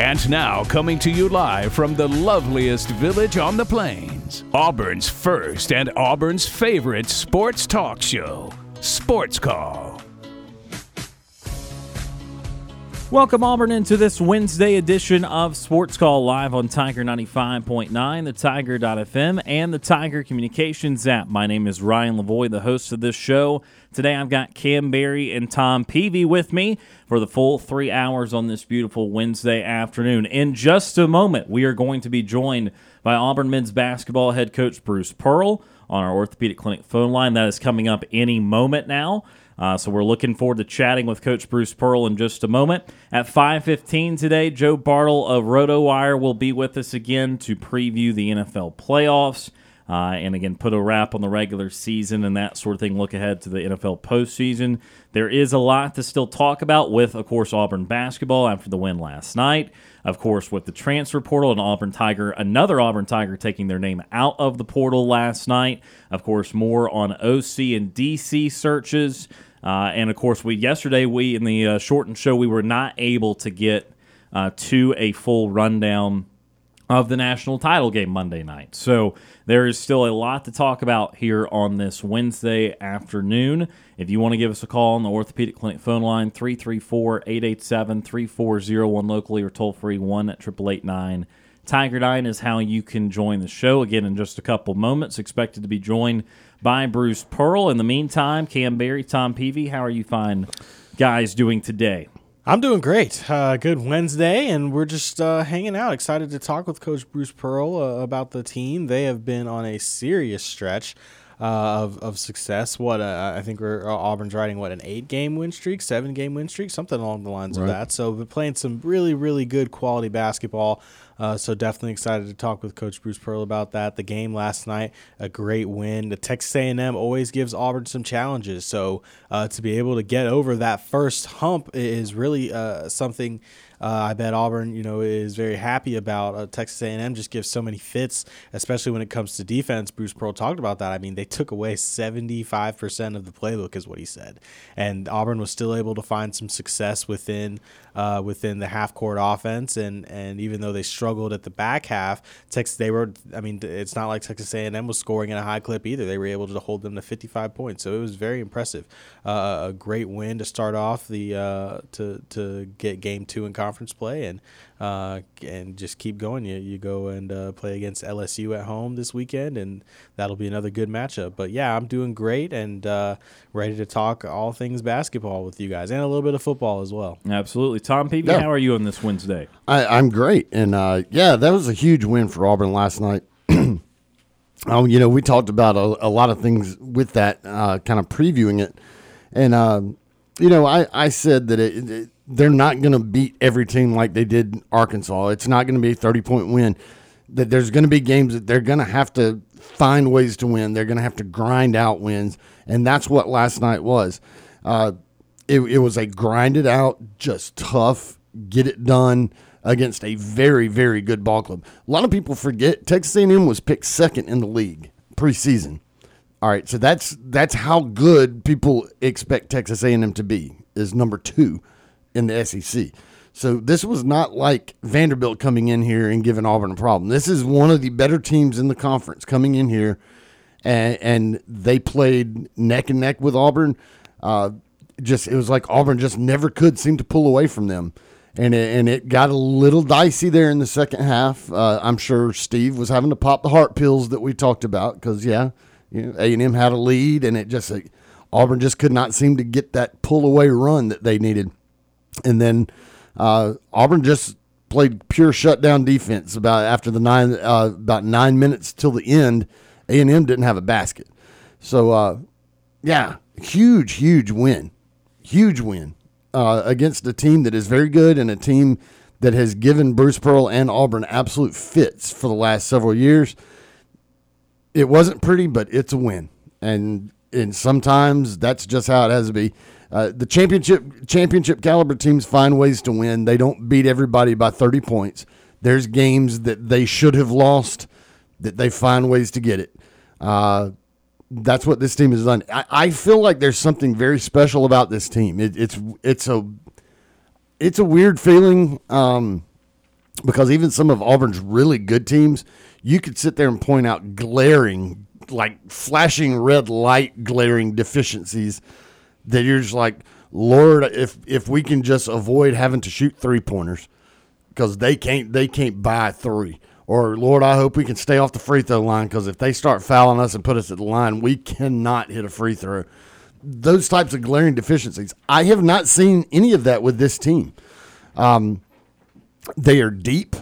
And now, coming to you live from the loveliest village on the plains, Auburn's first and Auburn's favorite sports talk show, Sports Call. Welcome, Auburn, into this Wednesday edition of Sports Call live on Tiger 95.9, the Tiger.fm, and the Tiger Communications app. My name is Ryan Lavoie, the host of this show. Today I've got Kam Berry and Tom Peavy with me for the full three hours on this beautiful Wednesday afternoon. In just a moment, we are going to be joined by Auburn men's basketball head coach Bruce Pearl on our orthopedic clinic phone line. That is coming up any moment now. Uh, so we're looking forward to chatting with Coach Bruce Pearl in just a moment. At 5:15 today, Joe Bartle of RotoWire will be with us again to preview the NFL playoffs. Uh, and again, put a wrap on the regular season and that sort of thing. Look ahead to the NFL postseason. There is a lot to still talk about with, of course, Auburn basketball after the win last night. Of course, with the transfer portal and Auburn Tiger, another Auburn Tiger taking their name out of the portal last night. Of course, more on OC and DC searches. Uh, and of course, we yesterday we in the uh, shortened show we were not able to get uh, to a full rundown of the national title game Monday night. So there is still a lot to talk about here on this Wednesday afternoon. If you want to give us a call on the Orthopedic Clinic phone line, 334 887 3401 locally or toll free 1 at 8889. Tiger 9 is how you can join the show. Again, in just a couple moments, expected to be joined by Bruce Pearl. In the meantime, Kam Berry, Tom Peavy, how are you fine guys doing today? I'm doing great. Uh, good Wednesday, and we're just uh, hanging out. Excited to talk with Coach Bruce Pearl uh, about the team. They have been on a serious stretch. Uh, of, of success. What uh, I think we're uh, Auburn's riding what an eight game win streak, seven game win streak, something along the lines right. of that. So we're playing some really really good quality basketball. Uh, so definitely excited to talk with Coach Bruce Pearl about that. The game last night, a great win. The Texas A&M always gives Auburn some challenges. So uh, to be able to get over that first hump is really uh, something – uh, I bet Auburn, you know, is very happy about. Uh, Texas A&M just gives so many fits, especially when it comes to defense. Bruce Pearl talked about that. I mean, they took away 75% of the playbook, is what he said, and Auburn was still able to find some success within uh, within the half court offense. And and even though they struggled at the back half, Texas they were. I mean, it's not like Texas A&M was scoring in a high clip either. They were able to hold them to 55 points, so it was very impressive. Uh, a great win to start off the uh, to to get game two in conference play and uh, and just keep going. You you go and uh, play against LSU at home this weekend, and that'll be another good matchup. But yeah, I'm doing great and uh, ready to talk all things basketball with you guys and a little bit of football as well. Absolutely, Tom Peavy, yeah. how are you on this Wednesday? I, am great, and uh, yeah, that was a huge win for Auburn last night. Oh, you know, we talked about a, a lot of things with that, uh, kind of previewing it, and um, you know, I, I said that it, it, they're not going to beat every team like they did Arkansas. It's not going to be a 30 point win. That there's going to be games that they're going to have to find ways to win. They're going to have to grind out wins, and that's what last night was. Uh, it, it was a grinded out, just tough, get it done against a very very good ball club. A lot of people forget Texas A&M was picked second in the league preseason. All right, so that's that's how good people expect Texas A&M to be is number two in the SEC. So this was not like Vanderbilt coming in here and giving Auburn a problem. This is one of the better teams in the conference coming in here, and, and they played neck and neck with Auburn. Uh, just it was like Auburn just never could seem to pull away from them, and it, and it got a little dicey there in the second half. Uh, I'm sure Steve was having to pop the heart pills that we talked about because yeah, you know, A and M had a lead, and it just Auburn just could not seem to get that pull away run that they needed. And then uh, Auburn just played pure shutdown defense about after the nine uh, about nine minutes till the end. A and M didn't have a basket, so uh, yeah, huge, huge win, huge win uh, against a team that is very good and a team that has given Bruce Pearl and Auburn absolute fits for the last several years. It wasn't pretty, but it's a win, and and sometimes that's just how it has to be. Uh, the championship championship caliber teams find ways to win. They don't beat everybody by 30 points. There's games that they should have lost that they find ways to get it. Uh, that's what this team has done. I, I, feel like there's something very special about this team. It, it's it's a it's a weird feeling um, because even some of Auburn's really good teams, you could sit there and point out glaring, like flashing red light, glaring deficiencies that you're just like, Lord, if if we can just avoid having to shoot three pointers, because they can't they can't buy three. Or Lord, I hope we can stay off the free throw line because if they start fouling us and put us at the line, we cannot hit a free throw. Those types of glaring deficiencies. I have not seen any of that with this team. Um, they are deep.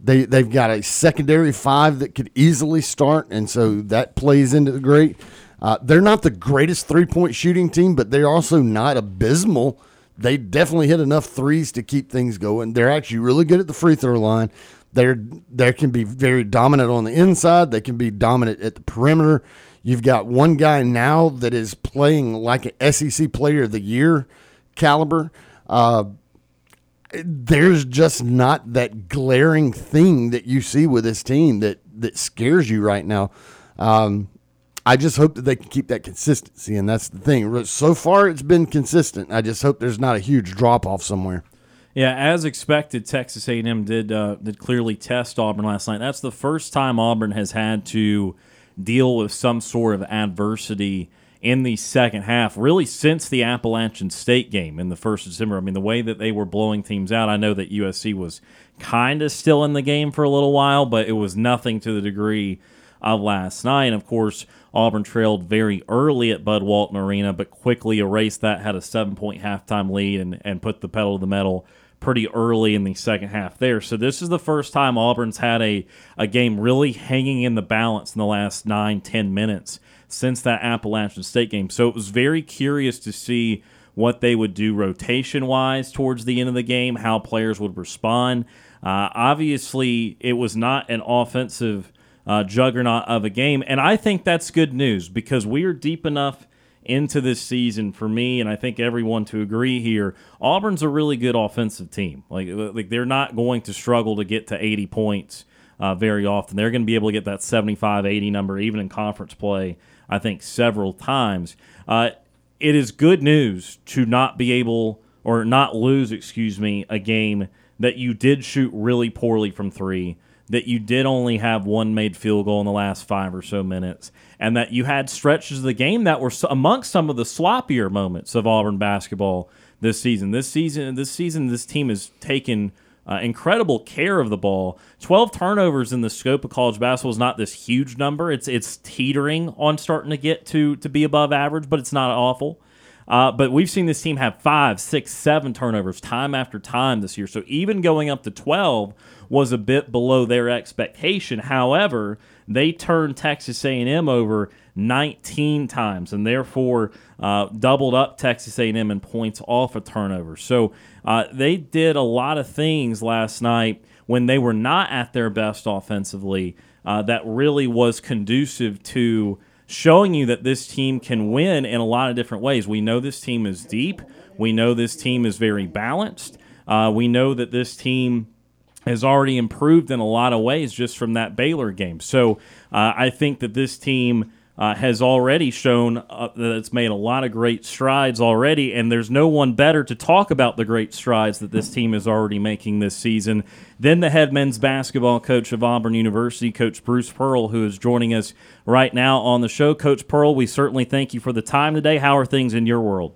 They they've got a secondary five that could easily start, and so that plays into the great. Uh, they're not the greatest three point shooting team, but they're also not abysmal. They definitely hit enough threes to keep things going. They're actually really good at the free throw line. They're they can be very dominant on the inside. They can be dominant at the perimeter. You've got one guy now that is playing like an SEC Player of the Year caliber. Uh, there's just not that glaring thing that you see with this team that that scares you right now. Um, I just hope that they can keep that consistency, and that's the thing. So far, it's been consistent. I just hope there's not a huge drop off somewhere. Yeah, as expected, Texas A&M did uh, did clearly test Auburn last night. That's the first time Auburn has had to deal with some sort of adversity in the second half, really since the Appalachian State game in the first of December. I mean, the way that they were blowing teams out, I know that USC was kind of still in the game for a little while, but it was nothing to the degree of last night. And of course, Auburn trailed very early at Bud Walton Arena, but quickly erased that, had a seven point halftime lead, and, and put the pedal to the metal pretty early in the second half there. So this is the first time Auburn's had a, a game really hanging in the balance in the last nine, ten minutes since that Appalachian State game. So it was very curious to see what they would do rotation wise towards the end of the game, how players would respond. Uh, obviously, it was not an offensive uh, juggernaut of a game. And I think that's good news because we are deep enough into this season for me, and I think everyone to agree here. Auburn's a really good offensive team. Like, like they're not going to struggle to get to 80 points uh, very often. They're going to be able to get that 75 80 number, even in conference play, I think, several times. Uh, it is good news to not be able or not lose, excuse me, a game that you did shoot really poorly from three that you did only have one made field goal in the last five or so minutes, and that you had stretches of the game that were amongst some of the sloppier moments of Auburn basketball this season. This season, this season, this team has taken uh, incredible care of the ball. Twelve turnovers in the scope of college basketball is not this huge number. It's it's teetering on starting to get to to be above average, but it's not awful. Uh, but we've seen this team have five, six, seven turnovers time after time this year. So even going up to 12 was a bit below their expectation. However, they turned Texas A&M over 19 times and therefore uh, doubled up Texas A&M in points off a of turnover. So uh, they did a lot of things last night when they were not at their best offensively uh, that really was conducive to showing you that this team can win in a lot of different ways. We know this team is deep. We know this team is very balanced. Uh, we know that this team has already improved in a lot of ways just from that Baylor game. So uh, I think that this team uh, has already shown uh, that it's made a lot of great strides already, and there's no one better to talk about the great strides that this team is already making this season than the head men's basketball coach of Auburn University, Coach Bruce Pearl, who is joining us right now on the show. Coach Pearl, we certainly thank you for the time today. How are things in your world?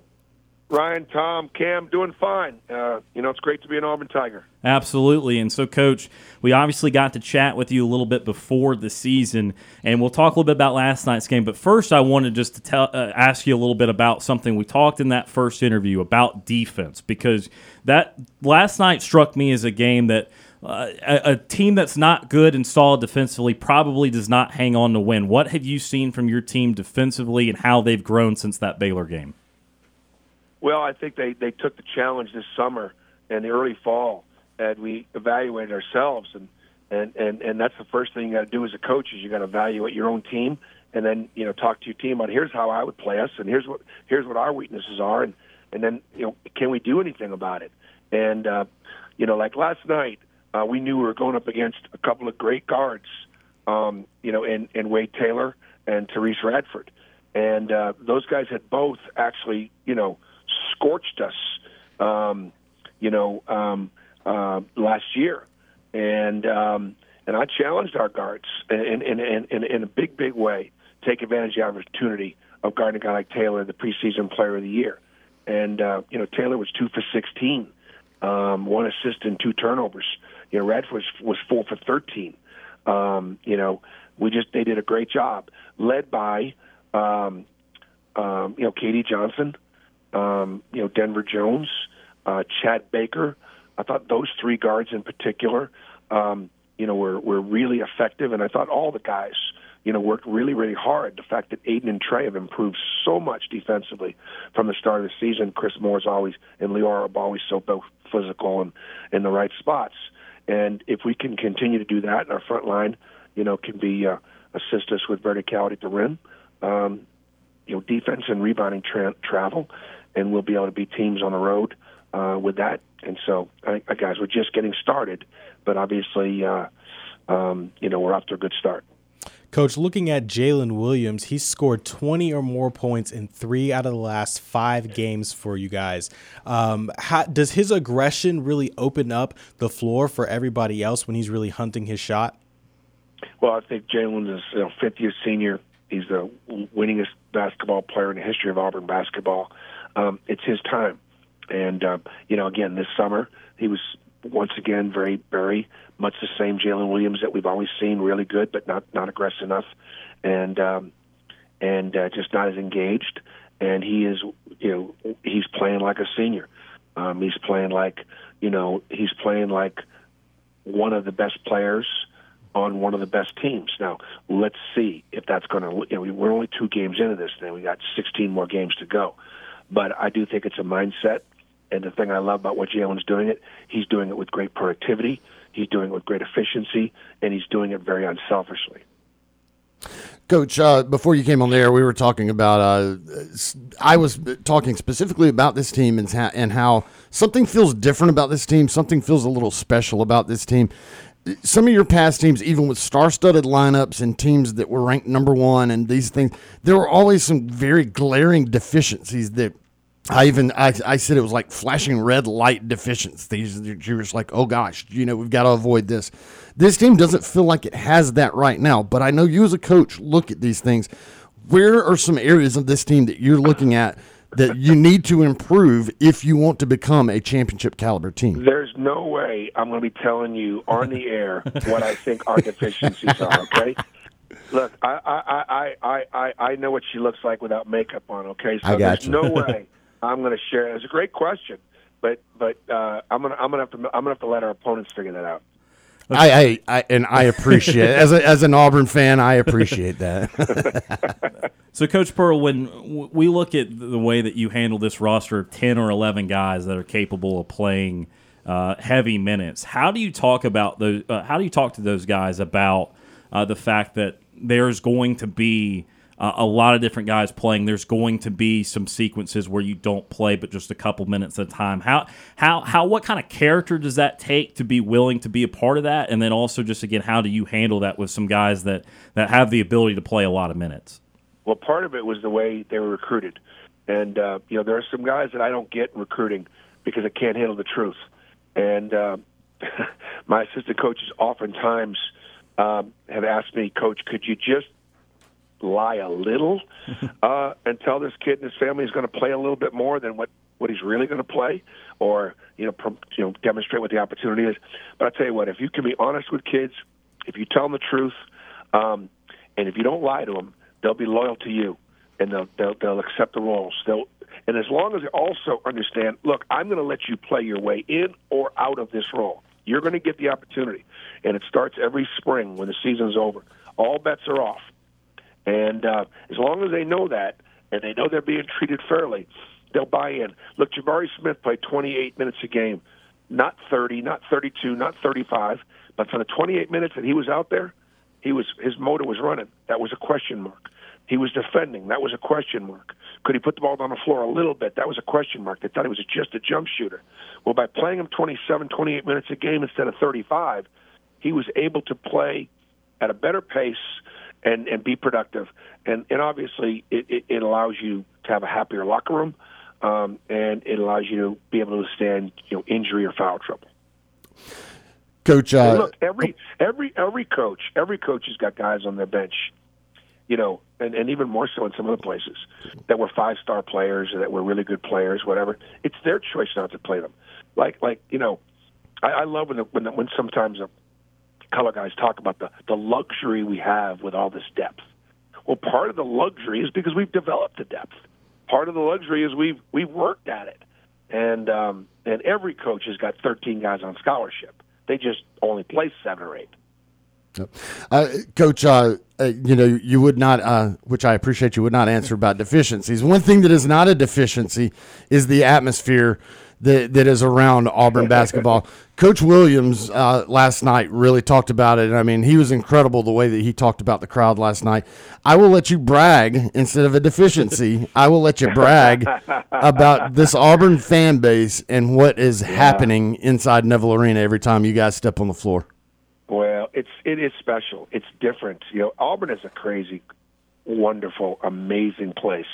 Ryan, Tom, Kam, doing fine. Uh, you know, it's great to be an Auburn Tiger. Absolutely. And so, Coach, we obviously got to chat with you a little bit before the season, and we'll talk a little bit about last night's game. But first, I wanted just to tell, uh, ask you a little bit about something we talked in that first interview about defense, because that last night struck me as a game that uh, a, a, team that's not good and solid defensively probably does not hang on to win. What have you seen from your team defensively and how they've grown since that Baylor game? Well, I think they, they took the challenge this summer and the early fall, and we evaluated ourselves, and and and, and that's the first thing you got to do as a coach is you got to evaluate your own team, and then you know talk to your team about here's how I would play us, and here's what here's what our weaknesses are, and and then you know can we do anything about it? And uh, you know, like last night, uh, we knew we were going up against a couple of great guards, um, you know, in, in Wade Taylor and Tyrese Radford, and uh, those guys had both actually, you know scorched us, um, you know, um, uh, last year, and um, and I challenged our guards in in, in in in a big big way, take advantage of the opportunity of guarding a guy like Taylor, the preseason player of the year, and uh, you know Taylor was two for sixteen, um, one assist and two turnovers. You know Radford was, was four for thirteen. Um, you know we just they did a great job, led by um, um, you know KD Johnson, um, you know, Denver Jones, uh, Chad Baker. I thought those three guards in particular, um, you know, were were really effective, and I thought all the guys, you know, worked really really hard. The fact that Aden and Trey have improved so much defensively from the start of the season. Chris Moore's always and Leora are always so both physical and in the right spots. And if we can continue to do that, and our front line, you know, can be uh, assist us with verticality at the rim, um, you know, defense and rebounding tra- travel, and we'll be able to beat teams on the road uh, with that. And so, I, I, guys, we're just getting started, but obviously, uh, um, you know, we're off to a good start. Coach, looking at Jaylin Williams, he's scored 20 or more points in three out of the last five games for you guys. Um, how, does his aggression really open up the floor for everybody else when he's really hunting his shot? Well, I think Jaylin is you know, fifth year senior. He's the winningest basketball player in the history of Auburn basketball um, it's his time. And uh, you know, again, this summer he was once again very, very much the same Jaylin Williams that we've always seen. Really good, but not not aggressive enough, and um, and uh, just not as engaged. And he is, you know, he's playing like a senior. Um, he's playing like, you know, he's playing like one of the best players on one of the best teams. Now, let's see if that's going to. You know, we're only two games into this, and we got 16 more games to go. But I do think it's a mindset. And the thing I love about what Jaylin's doing it, he's doing it with great productivity, he's doing it with great efficiency, and he's doing it very unselfishly. Coach, uh, before you came on the air, we were talking about. Uh, I was talking specifically about this team and how, and how something feels different about this team. Something feels a little special about this team some of your past teams, even with star-studded lineups and teams that were ranked number one and these things, there were always some very glaring deficiencies that I even I, I said it was like flashing red light deficiencies. These you're just like, oh gosh, you know, we've got to avoid this. This team doesn't feel like it has that right now, but I know you as a coach look at these things. Where are some areas of this team that you're looking at that you need to improve if you want to become a championship caliber team? There's no way I'm going to be telling you on the air what I think our deficiencies are. Okay. Look, I I, I, I, I know what she looks like without makeup on. Okay, so there's you. no way I'm going to share. It's a great question, but but uh, I'm gonna I'm gonna have to I'm gonna have to let our opponents figure that out. I, I, I, and I appreciate as a, as an Auburn fan, I appreciate that. so, Coach Pearl, when we look at the way that you handle this roster of ten or eleven guys that are capable of playing uh, heavy minutes, how do you talk about those? Uh, how do you talk to those guys about uh, the fact that there's going to be uh, a lot of different guys playing. There's going to be some sequences where you don't play, but just a couple minutes at a time. How how how what kind of character does that take to be willing to be a part of that? And then also just again, how do you handle that with some guys that that have the ability to play a lot of minutes? Well, part of it was the way they were recruited, and uh, you know there are some guys that I don't get recruiting because I can't handle the truth, and uh, my assistant coaches oftentimes. Um, have asked me, Coach, could you just lie a little uh, and tell this kid and his family is going to play a little bit more than what what he's really going to play, or you know, pro, you know, demonstrate what the opportunity is. But I tell you what, if you can be honest with kids, if you tell them the truth, um, and if you don't lie to them, they'll be loyal to you, and they'll they'll, they'll accept the roles. They'll and as long as they also understand, look, I'm going to let you play your way in or out of this role. You're going to get the opportunity, and it starts every spring when the season's over. All bets are off, and uh, as long as they know that and they know they're being treated fairly, they'll buy in. Look, Jabari Smith played 28 minutes a game, not 30, not 32, not 35, but for the 28 minutes that he was out there, he was his motor was running. That was a question mark. He was defending. That was a question mark. Could he put the ball down the floor a little bit? That was a question mark. They thought he was just a jump shooter. Well, by playing him 27, 28 minutes a game instead of 35, he was able to play at a better pace and, and be productive. And, and obviously, it, it, it allows you to have a happier locker room, um, and it allows you to be able to withstand you know injury or foul trouble. Coach, uh, look, every every every coach, every coach has got guys on their bench you know, and, and even more so in some other places that were five star players or that were really good players, whatever. It's their choice not to play them. Like like you know, I, I love when the, when the, when sometimes the color guys talk about the the luxury we have with all this depth. Well, part of the luxury is because we've developed the depth. Part of the luxury is we've we've worked at it, and um, and every coach has got 13 guys on scholarship. They just only play seven or eight. Uh, Coach, uh, uh, you know, you would not, uh, which I appreciate, you would not answer about deficiencies. One thing that is not a deficiency is the atmosphere that, that is around Auburn basketball. Coach Williams uh, last night really talked about it. I mean, he was incredible the way that he talked about the crowd last night. I will let you brag instead of a deficiency. I will let you brag about this Auburn fan base and what is yeah. happening inside Neville Arena every time you guys step on the floor. Well, it's it is special. It's different. You know, Auburn is a crazy, wonderful, amazing place.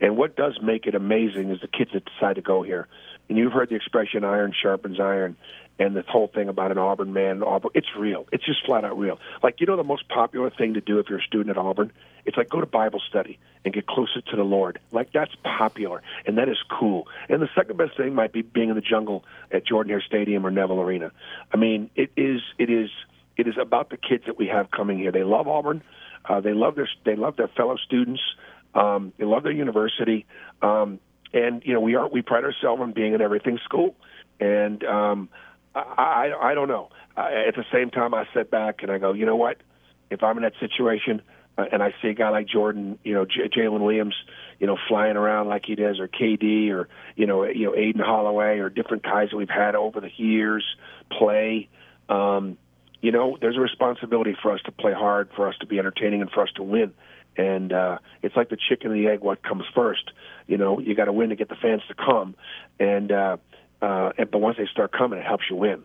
And what does make it amazing is the kids that decide to go here. And you've heard the expression "iron sharpens iron," and this whole thing about an Auburn man. Auburn, it's real. It's just flat out real. Like you know, the most popular thing to do if you're a student at Auburn, it's like go to Bible study and get closer to the Lord. Like that's popular, and that is cool. And the second best thing might be being in the jungle at Jordan Hare Stadium or Neville Arena. I mean, it is. It is. It is about the kids that we have coming here. They love Auburn. Uh, they love their. They love their fellow students. Um, they love their university. Um, and you know, we are. We pride ourselves on being an everything school. And um, I, I, I don't know. I, at the same time, I sit back and I go, you know what? If I'm in that situation uh, and I see a guy like Jordan, you know, J- Jaylin Williams, you know, flying around like he does, or KD, or you know, you know, Aden Holloway, or different guys that we've had over the years play. Um, you know, there's a responsibility for us to play hard, for us to be entertaining, and for us to win. And uh, it's like the chicken and the egg. What comes first? You know, you got to win to get the fans to come. And uh, uh, but once they start coming, it helps you win.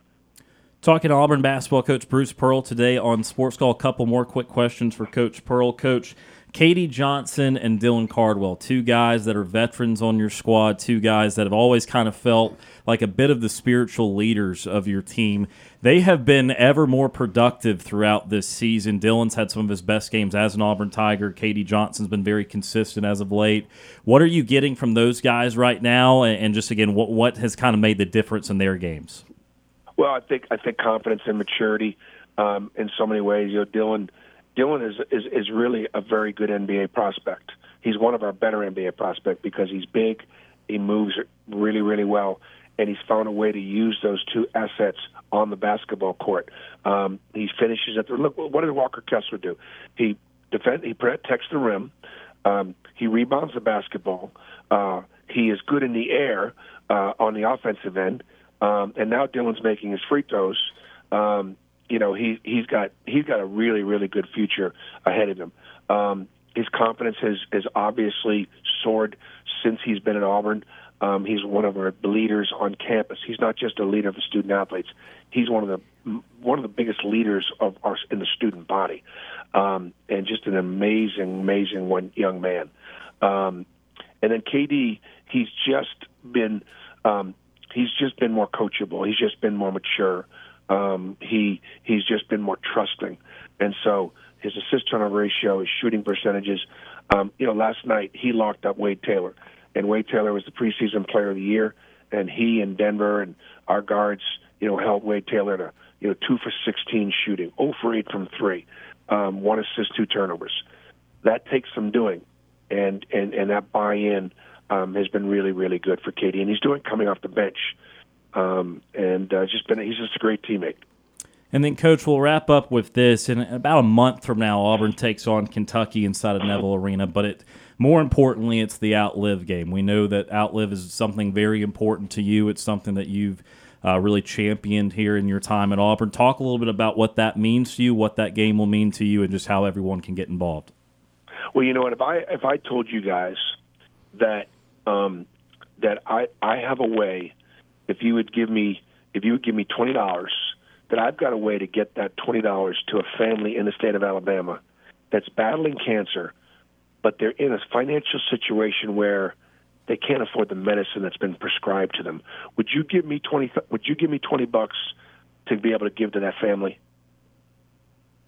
Talking to Auburn basketball coach Bruce Pearl today on Sports Call. A couple more quick questions for Coach Pearl. Coach, KD Johnson and Dylan Cardwell, two guys that are veterans on your squad, two guys that have always kind of felt like a bit of the spiritual leaders of your team. They have been ever more productive throughout this season. Dylan's had some of his best games as an Auburn Tiger. KD Johnson's been very consistent as of late. What are you getting from those guys right now? And just again, what what has kind of made the difference in their games? Well, I think I think confidence and maturity um, in so many ways. You know, Dylan Dylan is, is is really a very good NBA prospect. He's one of our better NBA prospects because he's big, he moves really really well, and he's found a way to use those two assets on the basketball court. Um, he finishes at the look. What did Walker Kessler do? He defend. He protects the rim. Um, he rebounds the basketball. Uh, he is good in the air uh, on the offensive end. Um, and now Dylan's making his free throws. Um, you know he he's got he's got a really really good future ahead of him. Um, his confidence has has obviously soared since he's been at Auburn. Um, he's one of our leaders on campus. He's not just a leader of the student athletes. He's one of the one of the biggest leaders of our in the student body, um, and just an amazing, amazing one young man. Um, and then KD, he's just been um, he's just been more coachable. He's just been more mature. Um, he he's just been more trusting, and so his assist turnover ratio, his shooting percentages. Um, you know, last night he locked up Wade Taylor, and Wade Taylor was the preseason player of the year, and he and Denver and our guards, you know, held Wade Taylor to you know two for 16 shooting, 0 for 8 from three, um, one assist, two turnovers. That takes some doing, and and and that buy-in um, has been really really good for KD, and he's doing coming off the bench, um, and uh, just been he's just a great teammate. And then, Coach, we'll wrap up with this. In about a month from now, Auburn takes on Kentucky inside of Neville Arena. But it, more importantly, it's the Outlive game. We know that Outlive is something very important to you. It's something that you've uh, really championed here in your time at Auburn. Talk a little bit about what that means to you, what that game will mean to you, and just how everyone can get involved. Well, you know what? If I if I told you guys that um, that I I have a way, if you would give me if you would give me twenty dollars that I've got a way to get that $20 to a family in the state of Alabama that's battling cancer, but they're in a financial situation where they can't afford the medicine that's been prescribed to them. Would you give me 20 would you give me 20 bucks to be able to give to that family?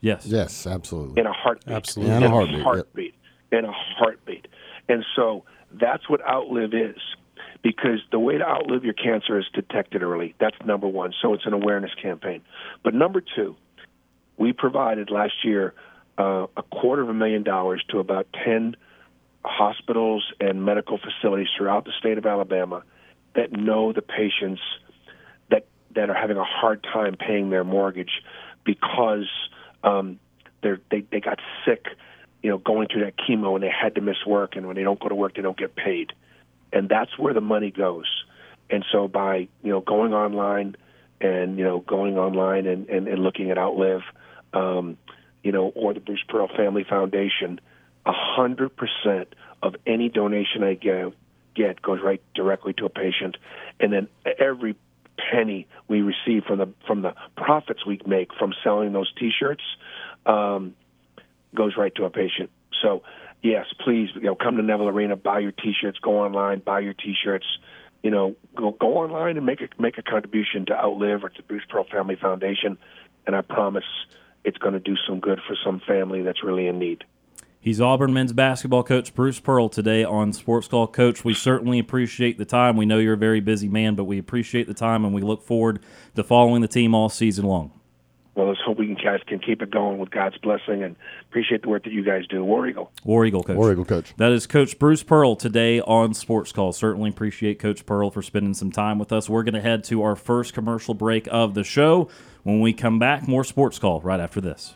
Yes. Yes, absolutely. In a heartbeat. Absolutely. In a in heartbeat, a heartbeat. In a heartbeat. And so that's what Outlive is because the way to outlive your cancer is detect it early. That's number one. So it's an awareness campaign. But number two, we provided last year uh, a quarter of a million dollars to about 10 hospitals and medical facilities throughout the state of Alabama that know the patients that, that are having a hard time paying their mortgage because um, they're, they, they got sick, you know, going through that chemo and they had to miss work. And when they don't go to work, they don't get paid and that's where the money goes. And so by you know going online and you know going online and, and, and looking at Outlive, um, you know, or the Bruce Pearl Family Foundation, a hundred percent of any donation I get get goes right directly to a patient, and then every penny we receive from the from the profits we make from selling those T-shirts um, goes right to a patient. So yes, please, you know, come to Neville Arena, buy your T-shirts, go online, buy your T-shirts. You know, go go online and make a make a contribution to Outlive or to Bruce Pearl Family Foundation, and I promise it's going to do some good for some family that's really in need. He's Auburn men's basketball coach Bruce Pearl today on Sports Call. Coach, we certainly appreciate the time. We know you're a very busy man, but we appreciate the time and we look forward to following the team all season long well, let's hope we can guys can keep it going with God's blessing and appreciate the work that you guys do. War Eagle. War Eagle coach. War Eagle coach. That is Coach Bruce Pearl today on Sports Call. Certainly appreciate Coach Pearl for spending some time with us. We're going to head to our first commercial break of the show. When we come back, more Sports Call right after this.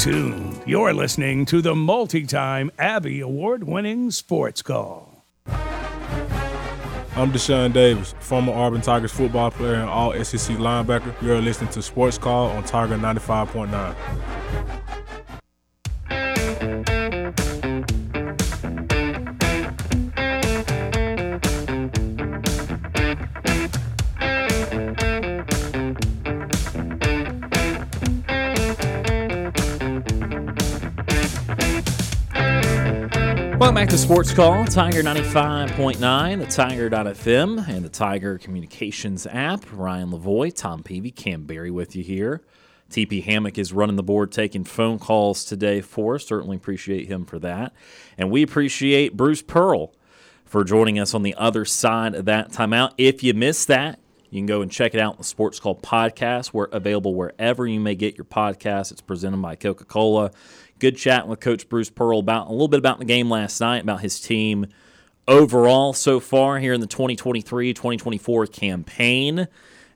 Tuned. You're listening to the multi time Abby Award winning Sports Call. I'm Deshaun Davis, former Auburn Tigers football player and all SEC linebacker. You're listening to Sports Call on Tiger 95.9. Welcome back to Sports Call, Tiger 95.9, the Tiger.fm, and the Tiger Communications app. Ryan Lavoie, Tom Peavy, Kam Berry with you here. TP Hammock is running the board, taking phone calls today for us. Certainly appreciate him for that. And we appreciate Bruce Pearl for joining us on the other side of that timeout. If you missed that, you can go and check it out in the Sports Call podcast. We're available wherever you may get your podcast. It's presented by Coca Cola. Good chat with Coach Bruce Pearl about a little bit about the game last night, about his team overall so far here in the 2023 2024 campaign.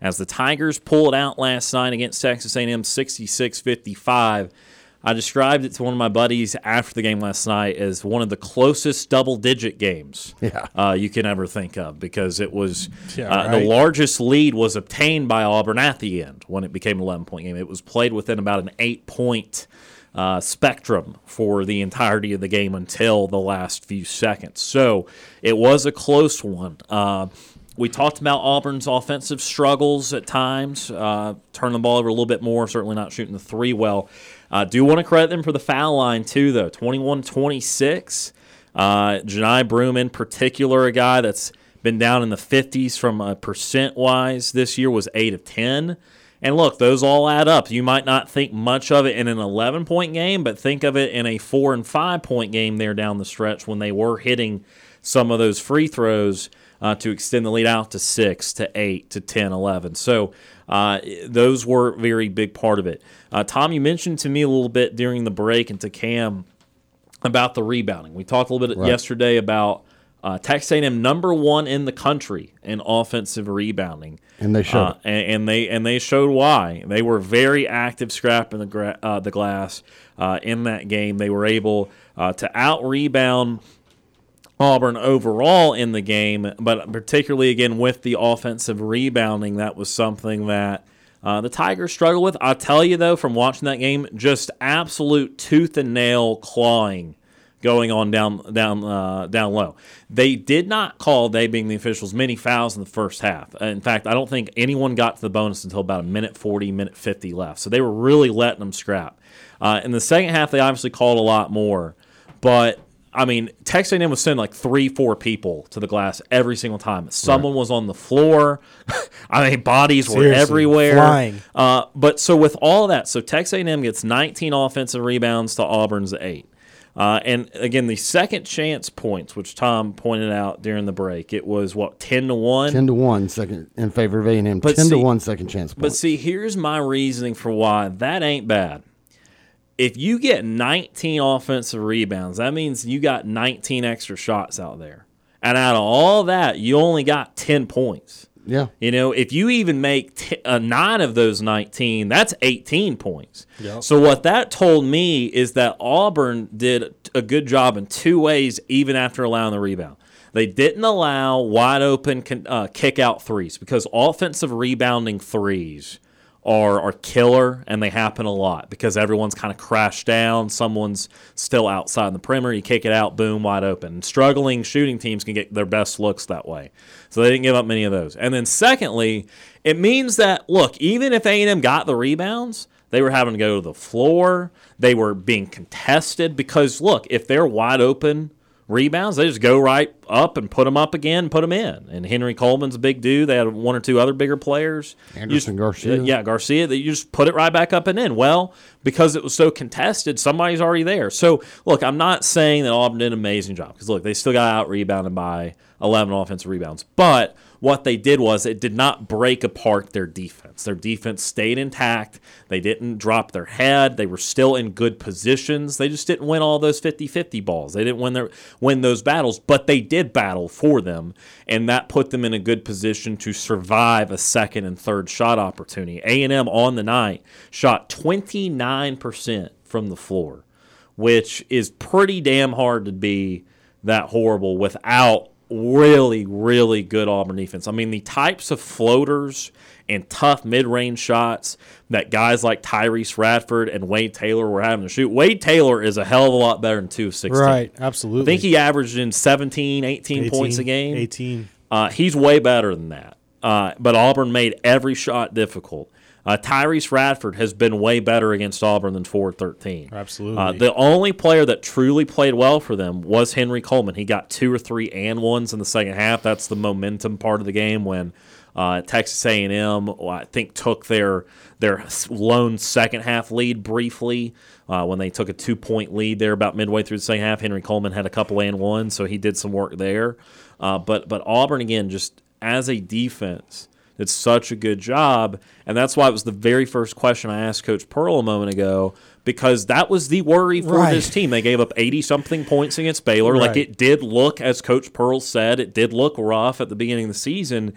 As the Tigers pulled out last night against Texas A&M 66 55. I described it to one of my buddies after the game last night as one of the closest double digit games Yeah. uh, you can ever think of because it was Yeah, uh, the largest lead was obtained by Auburn at the end when it became an 11 point game. It was played within about an eight point uh, spectrum for the entirety of the game until the last few seconds. So it was a close one. Uh, we talked about Auburn's offensive struggles at times, uh, turn the ball over a little bit more, certainly not shooting the three well. Uh, do want to credit them for the foul line, too, though. 21 26. Uh, Johni Broome, in particular, a guy that's been down in the 50s from a percent wise this year, was 8 of 10. And look, those all add up. You might not think much of it in an 11 point game, but think of it in a four and five point game there down the stretch when they were hitting some of those free throws uh, to extend the lead out to six, to eight, to 10, 11. So uh, those were a very big part of it. Uh, Tom, you mentioned to me a little bit during the break and to Kam about the rebounding. We talked a little bit Right. yesterday about uh, Texas A&M number one in the country in offensive rebounding, And they showed uh, and, and they and they showed why. They were very active, scrapping the gra- uh, the glass uh, in that game. They were able uh, to out rebound Auburn overall in the game, but particularly again with the offensive rebounding, that was something that uh, the Tigers struggle with. I'll tell you though, from watching that game, just absolute tooth and nail clawing going on down down uh, down low. They did not call they being the officials many fouls in the first half. In fact, I don't think anyone got to the bonus until about a minute forty, minute fifty left. So they were really letting them scrap. Uh, in the second half, they obviously called a lot more, but I mean, Texas A&M was sending like three, four people to the glass every single time. Someone was on the floor. I mean, bodies were Seriously, everywhere. flying. Uh, but so with all that, so Texas A&M gets 19 offensive rebounds to Auburn's eight. Uh, and again, the second chance points, which Tom pointed out during the break, it was what 10 to one. 10 to 1 second in favor of A&M. 10 But to 1 second chance But see, here's my reasoning for why that ain't bad. If you get 19 offensive rebounds, that means you got 19 extra shots out there. And out of all that, you only got 10 points. Yeah. You know, if you even make t- uh, nine of those 19, that's 18 points. So, what that told me is that Auburn did a good job in two ways, even after allowing the rebound. They didn't allow wide open con- uh, kick out threes because offensive rebounding threes are, are killer and they happen a lot because everyone's kind of crashed down. Someone's still outside in the perimeter. You kick it out, boom, wide open. Struggling shooting teams can get their best looks that way. So they didn't give up many of those. And then secondly, it means that look, even if A&M got the rebounds, they were having to go to the floor. They were being contested because look, if they're wide open rebounds, they just go right up and put them up again, put them in. And Henry Coleman's a big dude. They had one or two other bigger players. Anderson just- uh, Garcia. Yeah, Garcia. That you just put it right back up and in. Well, because it was so contested, somebody's already there. So look, I'm not saying that Auburn did an amazing job because look, they still got out rebounded by 11 offensive rebounds, but what they did was it did not break apart their defense. Their defense stayed intact. They didn't drop their head. They were still in good positions. They just didn't win all those 50-50 balls. They didn't win their win those battles, but they did battle for them, and that put them in a good position to survive a second and third shot opportunity. A&M on the night shot 29% from the floor, which is pretty damn hard to be that horrible without really, really good Auburn defense. I mean, the types of floaters and tough mid-range shots that guys like Tyrese Radford and Wade Taylor were having to shoot. Wade Taylor is a hell of a lot better than 2 of 16. Right, absolutely. I think he averaged in 17, 18, points a game. 18. Uh, he's way better than that. Uh, but Auburn made every shot difficult. Uh, Tyrese Radford has been way better against Auburn than Ford 13. Absolutely. Uh, the only player that truly played well for them was Henry Coleman. He got two or three and ones in the second half. That's the momentum part of the game when uh, Texas A&M, I think, took their their lone second half lead briefly uh, when they took a two point lead there about midway through the second half. Henry Coleman had a couple and ones, so he did some work there. Uh, but but Auburn again, just as a defense, did such a good job, and that's why it was the very first question I asked Coach Pearl a moment ago because that was the worry for Right. this team. They gave up eighty something points against Baylor. Like it did look, as Coach Pearl said, it did look rough at the beginning of the season.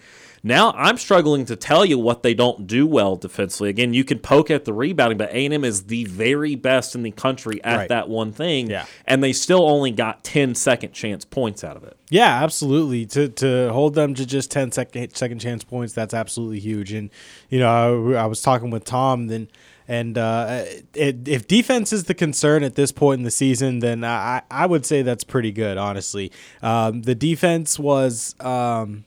Now I'm struggling to tell you what they don't do well defensively. Again, you can poke at the rebounding, but A&M is the very best in the country at Right. that one thing, Yeah. and they still only got 10 second chance points out of it. Yeah, absolutely. To to hold them to just 10 second second chance points, that's absolutely huge. And you know, I, I was talking with Tom then and uh, it, if defense is the concern at this point in the season, then I, I would say that's pretty good, honestly. Um, the defense was. Um,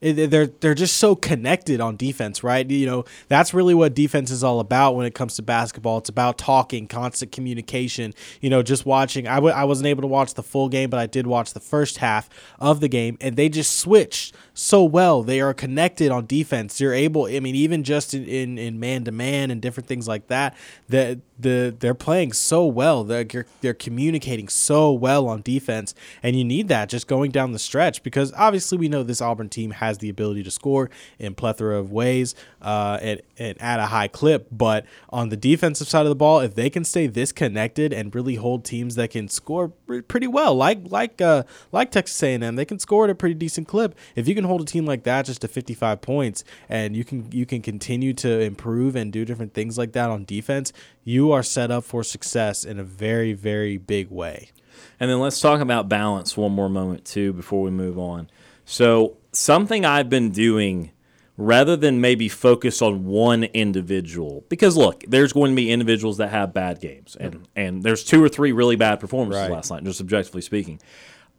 they're they're just so connected on defense, right? You know, that's really what defense is all about when it comes to basketball. It's about talking, constant communication. You know, just watching. I w- I wasn't able to watch the full game, but I did watch the first half of the game, and they just switched so well. They are connected on defense. You're able. I mean, even just in in, in man-to-man and different things like that. That the they're playing so well. They're they're communicating so well on defense, and you need that just going down the stretch because obviously we know this Auburn team has the ability to score in plethora of ways uh, and, and at a high clip. But on the defensive side of the ball, if they can stay this connected and really hold teams that can score pretty well, like like uh, like Texas A&M, they can score at a pretty decent clip. If you can hold a team like that just to 55 points, and you can you can continue to improve and do different things like that on defense, you are set up for success in a very very big way. And then let's talk about balance one more moment too before we move on. So something I've been doing rather than maybe focus on one individual because look, there's going to be individuals that have bad games and mm-hmm. and there's two or three really bad performances Right. last night, just objectively speaking.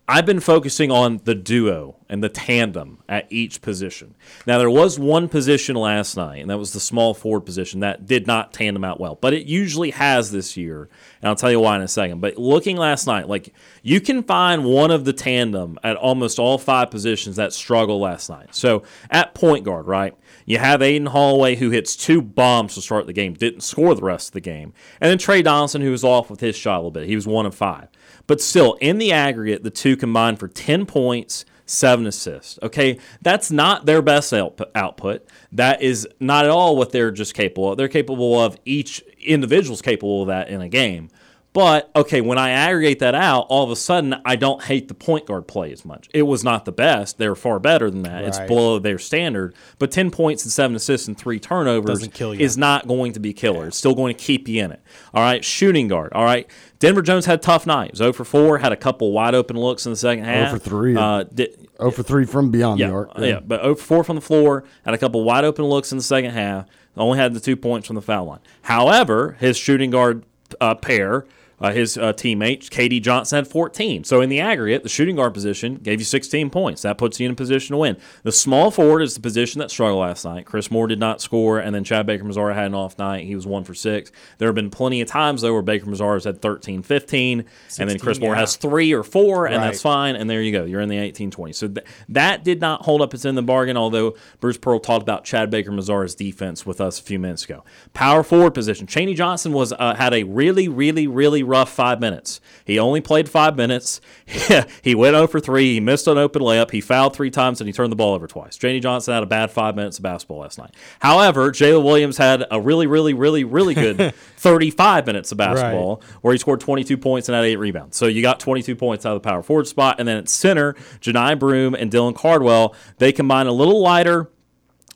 I've been focusing on the duo and the tandem at each position. Now, there was one position last night, and that was the small forward position that did not tandem out well, but it usually has this year, and I'll tell you why in a second. But looking last night, like you can find one of the tandem at almost all five positions that struggled last night. So at point guard, right? You have Aden Holloway who hits two bombs to start the game, didn't score the rest of the game, and then Tre Donaldson who was off with his shot a little bit. He was one of five. But still, in the aggregate, the two combined for 10 points, seven assists. Okay, that's not their best output-. That is not at all what they're just capable of. They're capable of, each individual's capable of that in a game. But okay, when I aggregate that out, all of a sudden I don't hate the point guard play as much. It was not the best; they're far better than that. It's below their standard. But ten points and seven assists and three turnovers is not going to be killer. It's still going to keep you in it. All right, shooting guard. All right, Denver Jones had a tough night. He was 0 for 4, had a couple wide open looks in the second half. O for 3. Uh, di- Oh for three from beyond yeah, the arc. yeah, but 0 for 4 from the floor, had a couple wide open looks in the second half. Only had the two points from the foul line. However, his shooting guard uh, pair, uh, his uh, teammate, KD Johnson, had 14. So in the aggregate, the shooting guard position gave you 16 points. That puts you in a position to win. The small forward is the position that struggled last night. Chris Moore did not score, and then Chad Baker Mazara had an off night. He was one for six. There have been plenty of times, though, where Baker Mazara's had 13, 15, and then Chris 16, Moore yeah. has three or four, and Right. that's fine. And there you go. You're in the 18 20. So th- that did not hold up its end in the bargain, although Bruce Pearl talked about Chad Baker Mazara's defense with us a few minutes ago. Power forward position. Chaney Johnson was uh, had a really, really, really rough five minutes. He only played five minutes. he went 0 for 3. He missed an open layup. He fouled three times and he turned the ball over twice. Chaney Johnson had a bad five minutes of basketball last night. However, Jaylin Williams had a really, really, really, really good 35 minutes of basketball where he scored 22 points and had eight rebounds. So you got 22 points out of the power forward spot. And then at center, Johni Broome and Dylan Cardwell, they combine a little lighter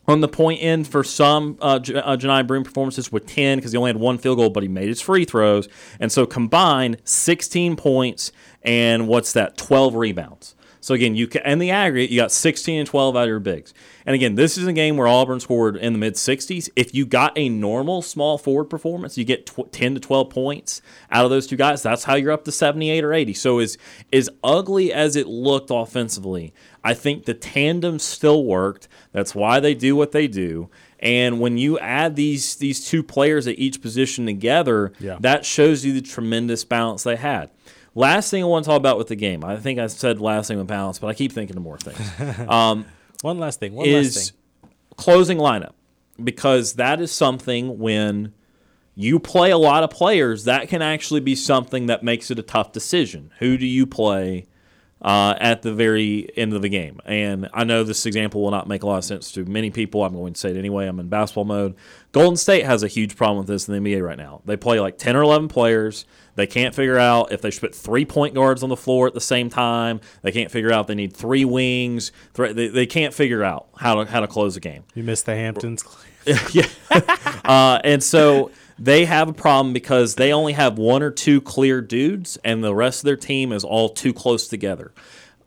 on the point end for some uh, J- uh, Johni Broome performances with 10 because he only had one field goal, but he made his free throws. And so combined, 16 points and what's that, 12 rebounds. So again, you can, in the aggregate, you got 16 and 12 out of your bigs. And again, this is a game where Auburn scored in the mid 60s. If you got a normal small forward performance, you get tw- 10 to 12 points out of those two guys. That's how you're up to 78 or 80. So as as ugly as it looked offensively, I think the tandem still worked. That's why they do what they do. And when you add these these two players at each position together, Yeah. that shows you the tremendous balance they had. Last thing I want to talk about with the game, I think I said last thing with balance, but I keep thinking of more things. Um, One last thing. One last is thing. closing lineup because that is something when you play a lot of players that can actually be something that makes it a tough decision. Who do you play uh, at the very end of the game. And I know this example will not make a lot of sense to many people. I'm going to say it anyway. I'm in basketball mode. Golden State has a huge problem with this in the NBA right now. They play like 10 or 11 players. They can't figure out if they should put three point guards on the floor at the same time. They can't figure out they need three wings. They, they can't figure out how to how to close a game. You missed the Hamptons. yeah, uh, and so they have a problem because they only have one or two clear dudes, and the rest of their team is all too close together.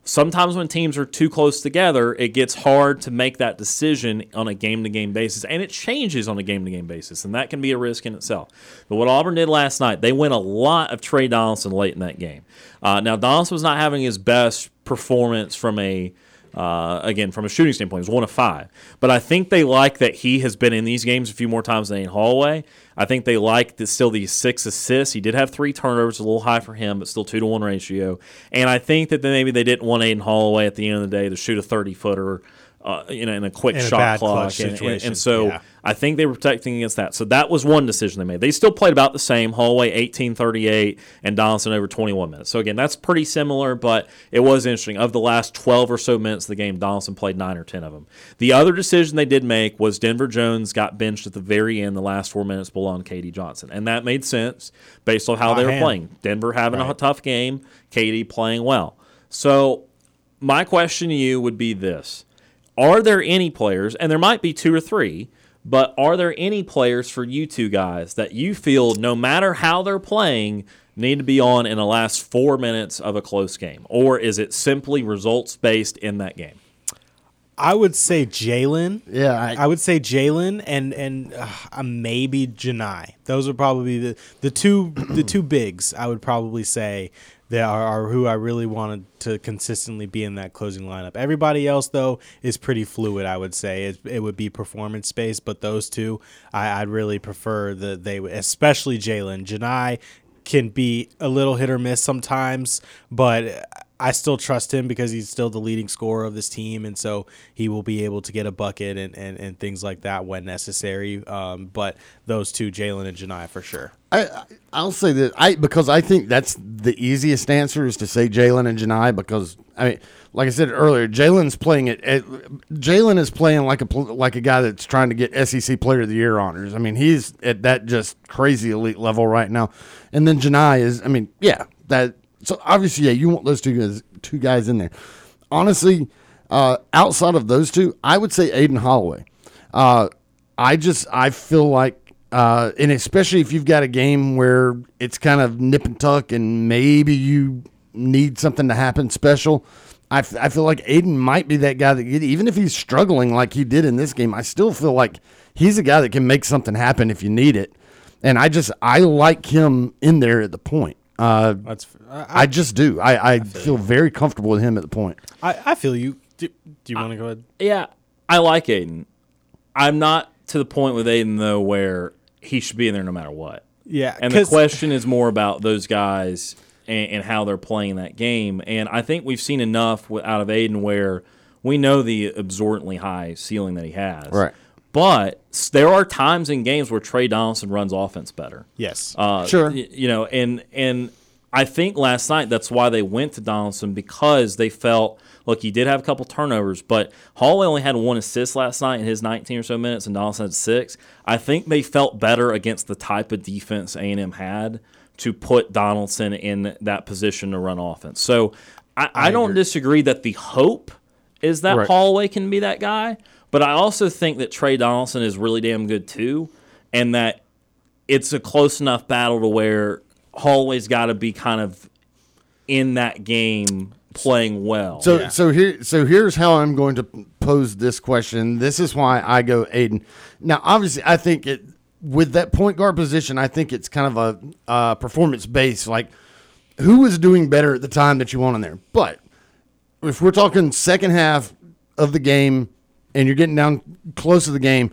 Sometimes when teams are too close together, it gets hard to make that decision on a game to game basis, and it changes on a game to game basis, and that can be a risk in itself. But what Auburn did last night, they went a lot of Tre Donaldson late in that game. Uh, now, Donaldson was not having his best performance from a uh, again, from a shooting standpoint, he was one of five. But I think they like that he has been in these games a few more times than in Holloway. I think they like the, still these six assists. He did have three turnovers, a little high for him, but still two to one ratio. And I think that maybe they didn't want Aden Holloway at the end of the day to shoot a 30 footer uh, you know, in a quick In a shot bad clock, and, and, situation. and so Yeah. I think they were protecting against that. So that was one decision they made. They still played about the same. Holloway 18-38 and Donaldson over 21 minutes. So again, that's pretty similar, but it was interesting. Of the last 12 or so minutes of the game, Donaldson played nine or 10 of them. The other decision they did make was Denver Jones got benched at the very end, the last four minutes below on KD Johnson, and that made sense based on how Hot they were hand. playing. Denver having a tough game, KD playing well. So my question to you would be this are there any players, and there might be two or three, but are there any players for you two guys that you feel, no matter how they're playing, need to be on in the last four minutes of a close game? Or is it simply results based in that game? I would say Jaylin. Yeah, I- I, would say Jaylin and and uh, maybe Johni. Those are probably the the two the two bigs. I would probably say that are, are who I really wanted to consistently be in that closing lineup. Everybody else though is pretty fluid. I would say it, it would be performance based, but those two I, I'd really prefer that they especially Jaylin Johni can be a little hit or miss sometimes, but I still trust him because he's still the leading scorer of this team, and so he will be able to get a bucket and, and, and things like that when necessary. Um, but those two, Jaylin and Johni, for sure. I, I'll say that I because I think that's the easiest answer is to say Jaylin and Johni because I mean, like I said earlier, Jaylin's playing it. Jaylin is playing like a like a guy that's trying to get SEC Player of the Year honors. I mean, he's at that just crazy elite level right now. And then Johni is, I mean, yeah, that. So obviously, yeah, you want those two guys, two guys in there. Honestly, uh, outside of those two, I would say Aden Holloway. Uh, I just I feel like, uh, and especially if you've got a game where it's kind of nip and tuck, and maybe you need something to happen special. I, f- I feel like Aden might be that guy that even if he's struggling like he did in this game, I still feel like he's a guy that can make something happen if you need it. And I just I like him in there at the point. Uh, That's I, I just do. I, I feel very comfortable with him at the point. I, I feel you. Do, do you want to go ahead? Yeah, I like Aden. I'm not to the point with Aden, though, where he should be in there no matter what. Yeah, And the question is more about those guys and, and how they're playing that game. And I think we've seen enough out of Aden where we know the absorbently high ceiling that he has. Right. But there are times in games where Tre Donaldson runs offense better. Yes. Uh, Sure. y- You know, and and I think last night that's why they went to Donaldson because they felt look he did have a couple turnovers, but Holloway only had one assist last night in his 19 or so minutes, and Donaldson had six. I think they felt better against the type of defense A and M had to put Donaldson in that position to run offense. So I, I, don't disagree that the hope is that Right. Holloway can be that guy, but I also think that Tre Donaldson is really damn good too, and that it's a close enough battle to where Holloway's got to be kind of in that game playing well. So so here so here's how I'm going to pose this question. This is why I go Aden. Now, obviously, I think it with that point guard position. I think it's kind of a uh, performance based. Like who was doing better at the time that you want in there. But if we're talking second half of the game and you're getting down close to the game,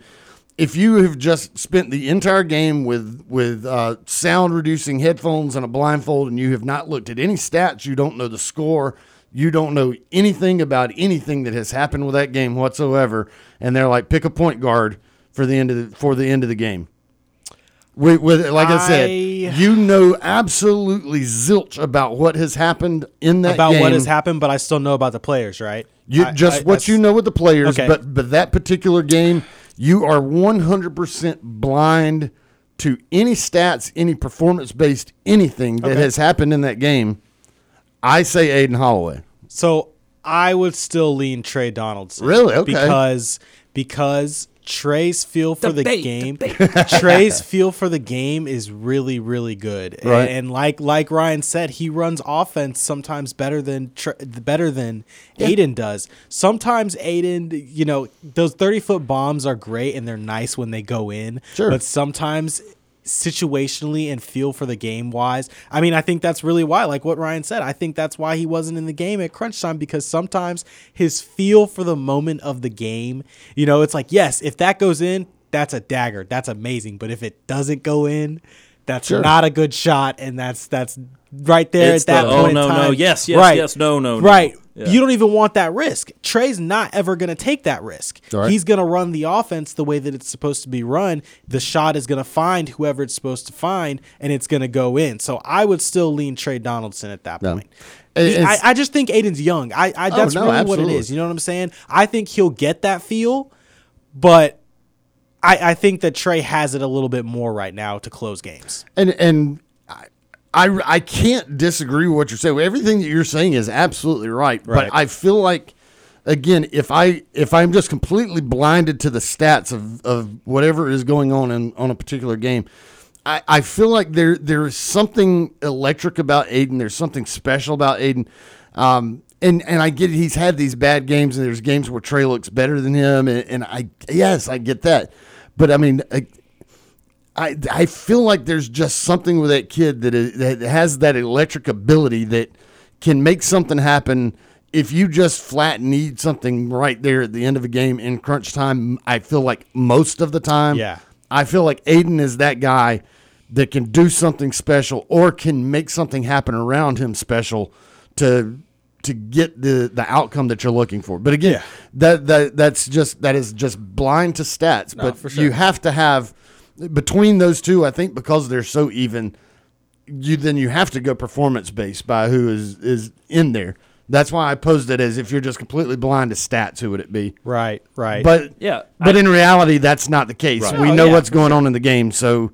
if you have just spent the entire game with with uh, sound reducing headphones and a blindfold, and you have not looked at any stats, you don't know the score, you don't know anything about anything that has happened with that game whatsoever, and they're like, pick a point guard for the end of the, for the end of the game. With, with like I, said, you know absolutely zilch about what has happened in that about game. what has happened, but I still know about the players, right? You I- just I- what you know with the players, Okay. but but that particular game, you are one hundred percent blind to any stats, any performance based anything that Okay. has happened in that game. I say Aden Holloway. So I would still lean Tre Donaldson. Really? Okay. Because because Tre's feel for the Debate, game, Tre's feel for the game is really really good. And- Right. And, like like Ryan said, he runs offense sometimes better than better than Aden does. Sometimes Aden, you know, those thirty foot bombs are great and they're nice when they go in. Sure. But sometimes situationally and feel for the game wise. I mean, I think that's really why, like what Ryan said, I think that's why he wasn't in the game at crunch time because sometimes his feel for the moment of the game, you know, it's like, yes, if that goes in, that's a dagger. That's amazing. But if it doesn't go in, that's Sure. not a good shot. And that's, that's right there It's at that the, oh, point. oh, in no, no, yes, yes, right. yes, no, no, no. Right. Yeah. You don't even want that risk. Tre's not ever going to take that risk. Right. He's going to run the offense the way that it's supposed to be run. The shot is going to find whoever it's supposed to find, and it's going to go in. So I would still lean Tre Donaldson at that Yeah. point. He- I, I just think Aden's young. I, I oh, that's Oh, no, really absolutely. what it is. You know what I'm saying? I think he'll get that feel, but I, I think that Tre has it a little bit more right now to close games. And and I, I I can't disagree with what you're saying. Everything that you're saying is absolutely right. Right. But I feel like again, if I if I'm just completely blinded to the stats of, of whatever is going on in on a particular game, I, I feel like there there is something electric about Aden. There's something special about Aden. Um, and, and I get it, he's had these bad games, and there's games where Tre looks better than him, and, and I yes I get that, but I mean I, I I feel like there's just something with that kid that, is, that has that electric ability that can make something happen. If you just flat need something right there at the end of a game in crunch time, I feel like most of the time, Yeah. I feel like Aden is that guy that can do something special or can make something happen around him special to to get the the outcome that you're looking for. But again, Yeah. that that that's just that is just blind to stats. but for sure. you have to have between those two. I think because they're so even, you then you have to go performance based by who is is in there. That's why I posed it as if you're just completely blind to stats, who would it be? Right, right. But Yeah, but I- in reality, that's not the case. Right. We Oh, know yeah. what's going on in the game, so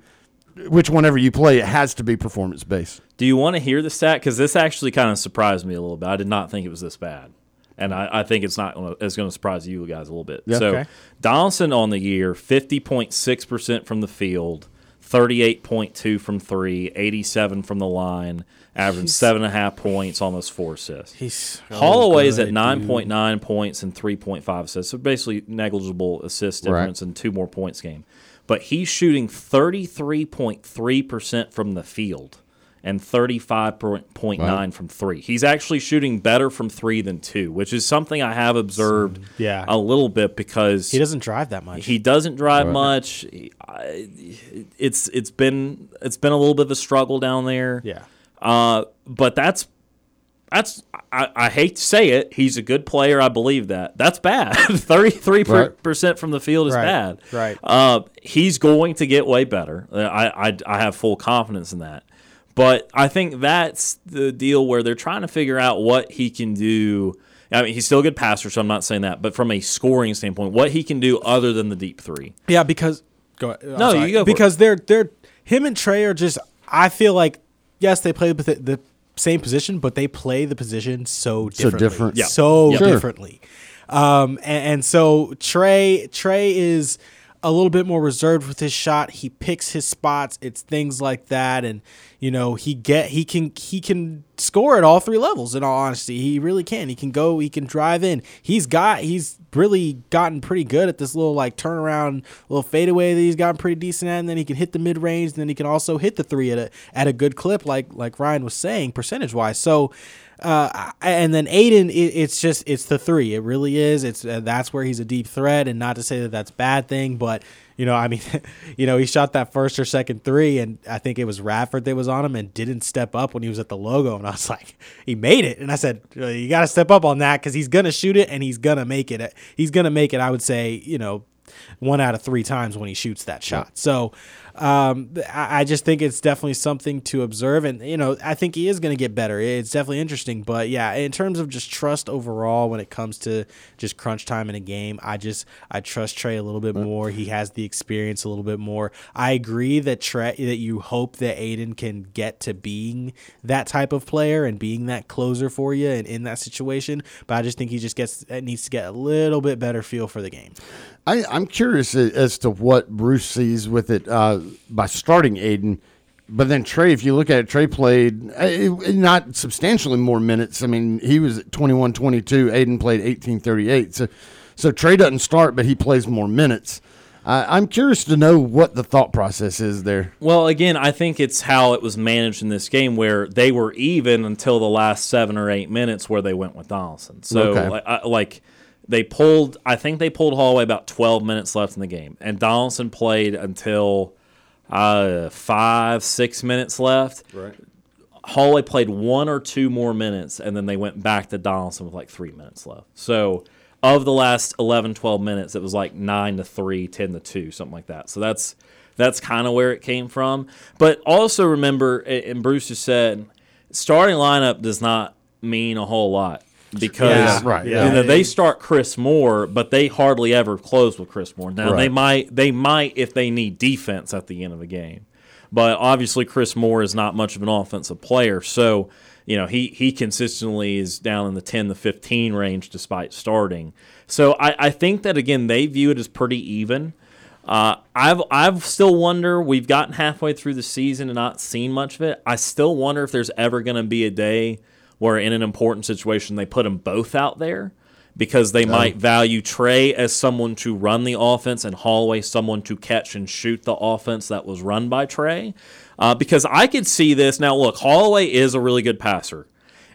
which whenever you play, it has to be performance based. Do you want to hear the stat? Because this actually kind of surprised me a little bit. I did not think it was this bad, and I, I think it's not. Gonna, it's going to surprise you guys a little bit. Yeah. so Okay. Donaldson on the year, fifty point six percent from the field, thirty eight point two from three, 87 from the line, averaging seven and a half points, almost four assists. He's Holloway's oh, at good, nine point nine points and three point five assists, so basically negligible assist Right. difference and two more points game. But he's shooting thirty three point three percent from the field and thirty five point nine from three. He's actually shooting better from three than two, which is something I have observed Yeah. a little bit because He doesn't drive that much. he doesn't drive much. It's it's been it's been a little bit of a struggle down there. yeah. Uh, but that's that's I, I hate to say it. He's a good player. I believe that. That's bad. Thirty three percent from the field is Right, bad. right. Uh, he's going to get way better. Uh, I, I I have full confidence in that. But I think that's the deal where they're trying to figure out what he can do. I mean, he's still a good passer, so I'm not saying that. But from a scoring standpoint, what he can do other than the deep three. Yeah, because go ahead. No, sorry. you go for because they're they're him and Tre are just. I feel like yes, they play the, the same position, but they play the position so differently. different. Yeah. So Yeah. Sure. differently. Um, and, and so Tre Tre is a little bit more reserved with his shot. He picks his spots. It's things like that, and you know he get he can he can score at all three levels. In all honesty, he really can. He can go. He can drive in. He's got. He's really gotten pretty good at this little like turnaround, little fadeaway that he's gotten pretty decent at. And then he can hit the mid range. And then he can also hit the three at a at a good clip, like like Ryan was saying, percentage wise. So. Uh, and then Aden, it, it's just it's the three. It really is. It's uh, that's where he's a deep threat, and not to say that that's a bad thing, but you know, I mean, you know, he shot that first or second three, and I think it was Radford that was on him and didn't step up when he was at the logo, and I was like, he made it, and I said, "Uh, you got to step up on that because he's gonna shoot it and he's gonna make it. He's gonna make it. I would say, you know, one out of three times when he shoots that shot. So um, I, I just think it's definitely something to observe, and you know, I think he is going to get better. It's definitely interesting, but yeah, in terms of just trust overall when it comes to just crunch time in a game, I just I trust Tre a little bit more. He has the experience a little bit more. I agree that Tre that you hope that Aden can get to being that type of player and being that closer for you and in that situation, but I just think he just gets needs to get a little bit better feel for the game. I, I'm curious as to what Bruce sees with it uh, by starting Aden. But then Tre, if you look at it, Tre played uh, not substantially more minutes. I mean, he was at 21 22. Aden played 18 38. So, so Tre doesn't start, but he plays more minutes. Uh, I'm curious to know what the thought process is there. Well, again, I think it's how it was managed in this game where they were even until the last seven or eight minutes where they went with Donaldson. So, Okay. like, I, like they pulled, I think they pulled Holloway about 12 minutes left in the game, and Donaldson played until uh, five, six minutes left. Right. Played one or two more minutes, and then they went back to Donaldson with like three minutes left. So, of the last 11, 12 minutes, it was like 9 to 3, 10 to 2, something like that. So, that's that's kind of where it came from. But also remember, and Bruce just said, starting lineup does not mean a whole lot because Yeah, right, you know, they start Chris Moore, but they hardly ever close with Chris Moore. Now they might they might if they need defense at the end of the game. But obviously Chris Moore is not much of an offensive player, so you know, he he consistently is down in the 10 to 15 range despite starting. So I, I think that again they view it as pretty even. Uh, I've I've still wonder. We've gotten halfway through the season and not seen much of it. I still wonder if there's ever going to be a day where, in an important situation, they put them both out there because they might value Tre as someone to run the offense and Holloway someone to catch and shoot the offense that was run by Tre. Uh, because I could see this now. Look, Holloway is a really good passer,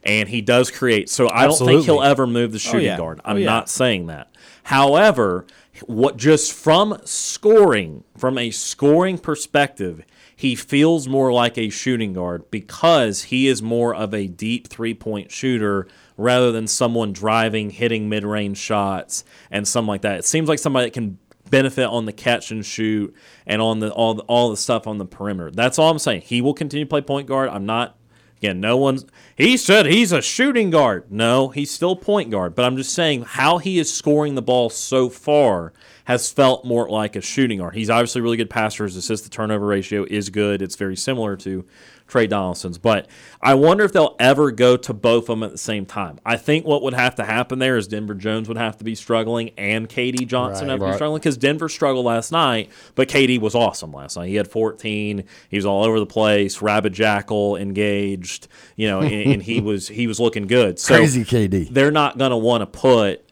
and he does create. So I don't think he'll ever move the shooting yeah. guard. Oh, I'm yeah. not saying that. However, what just from scoring, from a scoring perspective, he feels more like a shooting guard because he is more of a deep three point shooter rather than someone driving, hitting mid range shots and something like that. It seems like somebody that can benefit on the catch and shoot and on the all the, all the stuff on the perimeter. That's all I'm saying. He will continue to play point guard. I'm not Again, no one's. He said he's a shooting guard. No, he's still point guard. But I'm just saying how he is scoring the ball so far has felt more like a shooting guard. He's obviously a really good passer. His assist to turnover ratio is good. It's very similar to Tre Donaldson's. But I wonder if they'll ever go to both of them at the same time. I think what would have to happen there is Denver Jones would have to be struggling and KD Johnson Right. have to be struggling because Denver struggled last night, but KD was awesome last night. He had 14. He was all over the place. Rabbit Jackal engaged, you know, and, and he was he was looking good. So Crazy KD. They're not going to want to put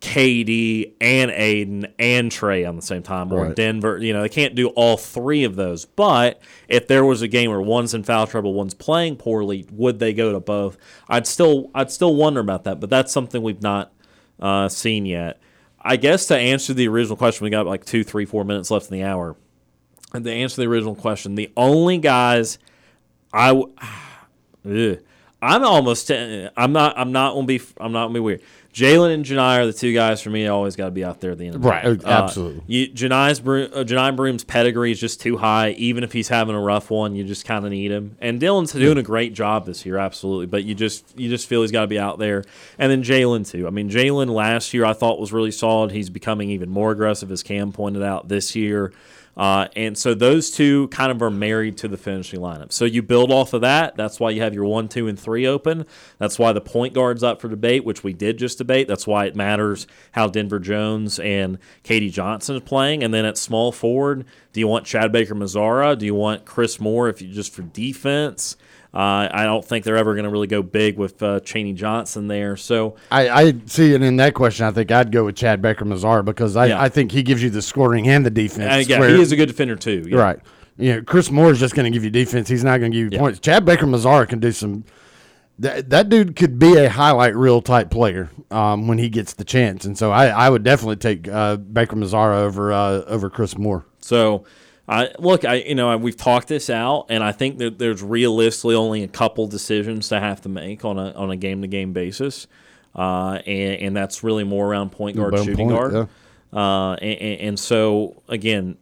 KD and Aden and Tre on the same time, or Right. Denver. You know, they can't do all three of those. But if there was a game where one's in foul trouble, one's playing poorly, would they go to both? I'd still I'd still wonder about that. But that's something we've not uh, seen yet. I guess to answer the original question, we got like two, three, four minutes left in the hour. And to answer the original question, the only guys I w- Ugh. I'm almost. I'm not. I'm not gonna be. I'm not gonna be weird. Jaylin and Johni are the two guys for me. Always got to be out there at the end of the Right, day. absolutely. You, Johni's Broome, uh, Johni Broome's pedigree is just too high. Even if he's having a rough one, you just kind of need him. And Dylan's doing a great job this year, absolutely. But you just you just feel he's got to be out there. And then Jaylin too. I mean, Jaylin last year I thought was really solid. He's becoming even more aggressive, as Kam pointed out this year. Uh, and so those two kind of are married to the finishing lineup. So you build off of that. That's why you have your one, two, and three open. That's why the point guard's up for debate, which we did just debate. That's why it matters how Denver Jones and KD Johnson is playing. And then at small forward, do you want Chad Baker Mazara? Do you want Chris Moore if you just for defense? Uh, I don't think they're ever going to really go big with uh, Chaney Johnson there. So I, I see and in that question. I think I'd go with Chad Baker Mazar because I, Yeah. I think he gives you the scoring and the defense. uh, yeah, where- he is a good defender too. Yeah. Right. You know, Chris Moore is just going to give you defense. He's not going to give you Yeah. points. Chad Baker Mazara can do some. That, that dude could be a highlight reel type player um, when he gets the chance, and so I, I would definitely take uh, Baker Mazara over uh, over Chris Moore. So, I look, I you know we've talked this out, and I think that there's realistically only a couple decisions to have to make on a on a game to game basis, uh, and and that's really more around point guard, shooting point, guard. yeah. Uh, and, and so again,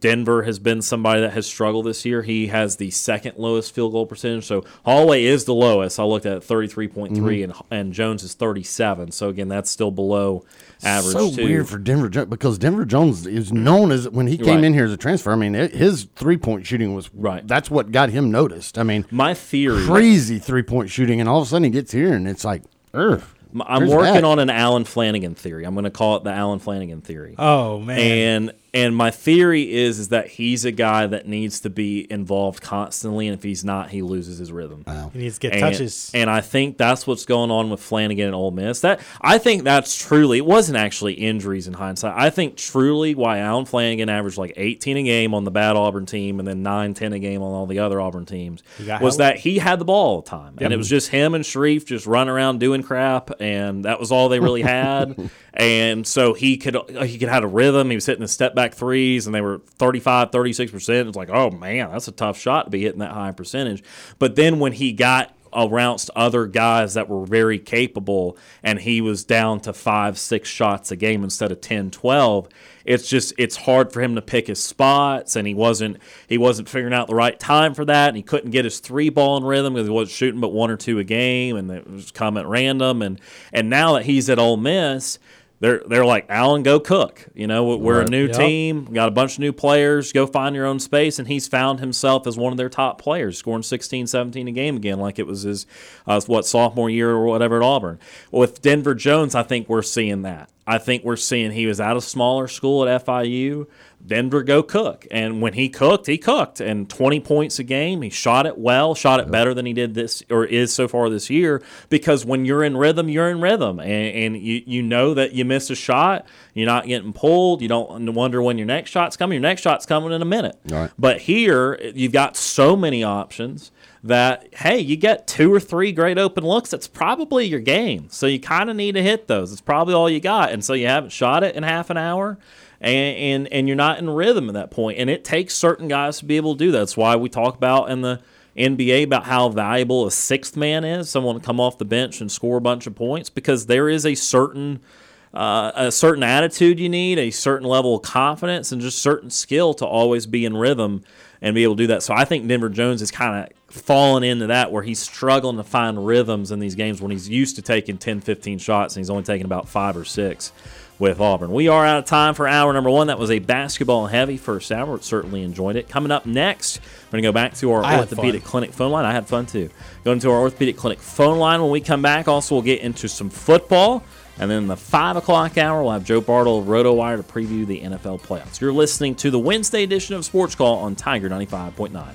Denver has been somebody that has struggled this year. He has the second lowest field goal percentage. So Holloway is the lowest. I looked at 33.3 Mm-hmm. and and Jones is 37. So again, that's still below average so too. weird for Denver because Denver Jones is known as when he came Right. in here as a transfer. I mean, it- his three point shooting was Right. That's what got him noticed. I mean, My theory crazy three point shooting, and all of a sudden he gets here and it's like, Ugh, I'm there's working that. on an Allen Flanigan theory. I'm going to call it the Allen Flanigan theory. Oh man. and and my theory is is that he's a guy that needs to be involved constantly, and if he's not, he loses his rhythm. he needs to get And, touches. and I think that's what's going on with Flanigan and Ole Miss. That I think that's truly it wasn't actually injuries in hindsight. I think truly why Allen Flanigan averaged like 18 a game on the bad Auburn team and then 9, 10 a game on all the other Auburn teams was help. that he had the ball all the time, and it was just him and Sharife just running around doing crap, and that was all they really had. and so he could he could have a rhythm. He was hitting the step back threes, and they were 35, 36 percent. It's like, oh man, that's a tough shot to be hitting that high percentage. But then when he got around to other guys that were very capable and he was down to five six shots a game instead of 10 12 it's just it's hard for him to pick his spots and he wasn't he wasn't figuring out the right time for that and he couldn't get his three ball in rhythm because he wasn't shooting but one or two a game and it was coming at random and and now that he's at Ole Miss they're they're like Allen, go cook. You know, we're a new Yep. team, got a bunch of new players. Go find your own space, and he's found himself as one of their top players, scoring 16, 17 a game again, like it was his uh, what sophomore year or whatever at Auburn. With Denver Jones, I think we're seeing that. I think we're seeing he was out of smaller school at FIU. Denver go cook, and when he cooked, he cooked, and 20 points a game. He shot it well, shot it better than he did this or is so far this year. Because when you're in rhythm, you're in rhythm, and, and you you know that you miss a shot, you're not getting pulled. You don't wonder when your next shot's coming. Your next shot's coming in a minute. Right. But here, you've got so many options that hey, you get two or three great open looks. That's probably your game. So you kind of need to hit those. It's probably all you got, and so you haven't shot it in half an hour. And, and and you're not in rhythm at that point, and it takes certain guys to be able to do that. That's why we talk about in the NBA about how valuable a sixth man is, someone to come off the bench and score a bunch of points, because there is a certain uh, a certain attitude you need, a certain level of confidence, and just certain skill to always be in rhythm and be able to do that. So I think Denver Jones is kind of fallen into that where he's struggling to find rhythms in these games when he's used to taking 10, 15 shots and he's only taking about five or six with Auburn. We are out of time for hour number one. That was a basketball heavy first hour. Certainly enjoyed it. Coming up next, we're going to go back to our I orthopedic clinic phone line. I had fun too. Going to our orthopedic clinic phone line when we come back. Also, we'll get into some football. And then the 5 o'clock hour, we'll have Joe Bartle of RotoWire to preview the NFL playoffs. You're listening to the Wednesday edition of Sports Call on Tiger 95.9.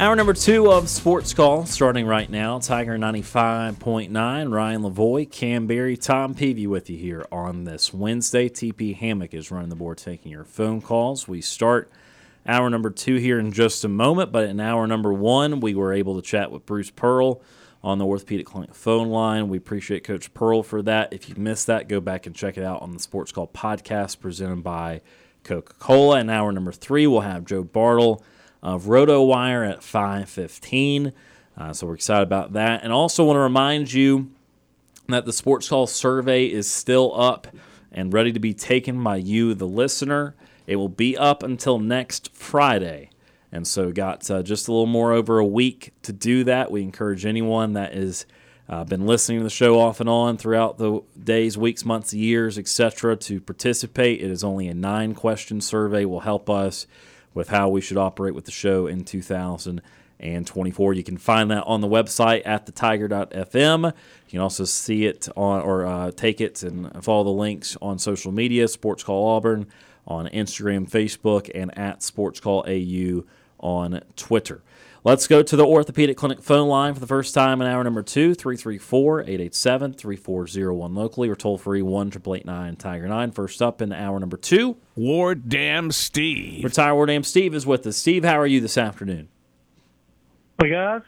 Hour number two of Sports Call starting right now. Tiger 95.9, Ryan Lavoie, Kam Berry, Tom Peavy with you here on this Wednesday. TP Hammock is running the board taking your phone calls. We start hour number two here in just a moment. But in hour number one, we were able to chat with Bruce Pearl on the Orthopedic Clinic phone line. We appreciate Coach Pearl for that. If you missed that, go back and check it out on the Sports Call podcast presented by Coca Cola. In hour number three, we'll have Joe Bartle of RotoWire at 515. Uh, so we're excited about that. And also want to remind you that the Sports Call survey is still up and ready to be taken by you, the listener. It will be up until next Friday. And so, got uh, just a little more over a week to do that. We encourage anyone that has uh, been listening to the show off and on throughout the days, weeks, months, years, etc., to participate. It is only a nine question survey, will help us with how we should operate with the show in 2024. You can find that on the website at thetiger.fm. You can also see it on or uh, take it and follow the links on social media, Sports Call Auburn on Instagram, Facebook, and at Sports Call AU on Twitter. Let's go to the Orthopedic Clinic phone line for the first time in hour number two, 334 887 3401 locally or toll free 1 889 Tiger 9. First up in hour number two, Ward Dam Steve. Retire Ward Dam Steve is with us. Steve, how are you this afternoon? Hey, guys,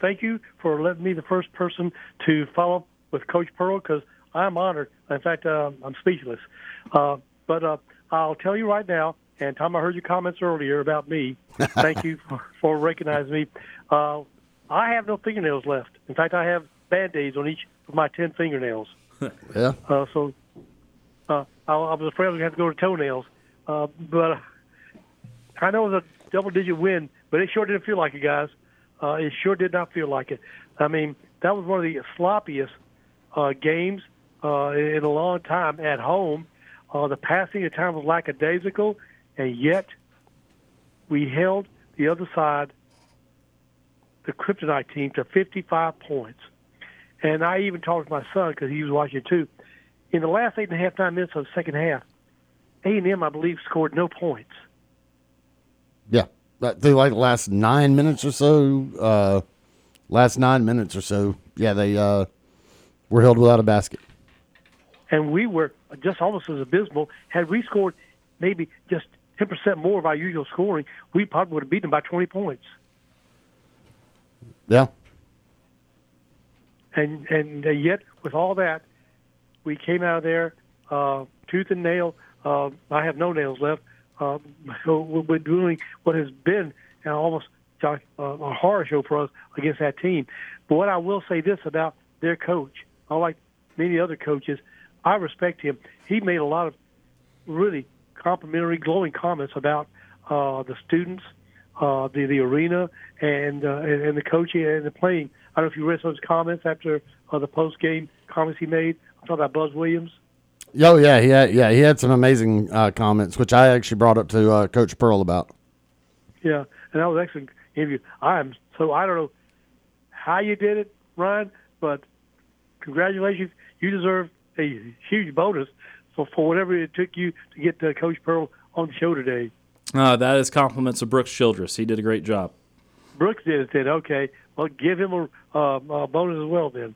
thank you for letting me the first person to follow up with Coach Pearl because I'm honored. In fact, uh, I'm speechless. Uh, but uh, I'll tell you right now, and Tom, I heard your comments earlier about me. Thank you for, for recognizing me. Uh, I have no fingernails left. In fact, I have band-aids on each of my ten fingernails. Yeah. Uh, so uh, I, I was afraid I was going to have to go to toenails. Uh, but I know it was a double-digit win, but it sure didn't feel like it, guys. Uh, it sure did not feel like it. I mean, that was one of the sloppiest uh, games uh, in a long time at home. Uh, the passing at times was lackadaisical, and yet we held the other side, the Kryptonite team, to 55 points. And I even talked to my son because he was watching too. In the last eight and a half, nine minutes of the second half, A&M, I believe, scored no points. Yeah. They like the last nine minutes or so. Uh, last nine minutes or so. Yeah, they uh, were held without a basket. and we were just almost as abysmal. Had we scored maybe just 10% more of our usual scoring, we probably would have beaten them by 20 points. Yeah. And and uh, yet, with all that, we came out of there uh, tooth and nail. Uh, I have no nails left. Uh, so we're doing what has been uh, almost uh, a horror show for us against that team. But what I will say this about their coach, unlike many other coaches, I respect him. He made a lot of really complimentary, glowing comments about uh, the students, uh, the the arena, and, uh, and and the coaching and the playing. I don't know if you read some of his comments after uh, the post game comments he made. I'm talking about Buzz Williams. Oh yeah, he had, yeah he had some amazing uh, comments, which I actually brought up to uh, Coach Pearl about. Yeah, and that was excellent interview. I am so I don't know how you did it, Ryan, but congratulations. You deserve a huge bonus for, for whatever it took you to get uh, Coach Pearl on the show today. Uh, that is compliments of Brooks Childress. He did a great job. Brooks did it. Said, okay, well, give him a, uh, a bonus as well. Then,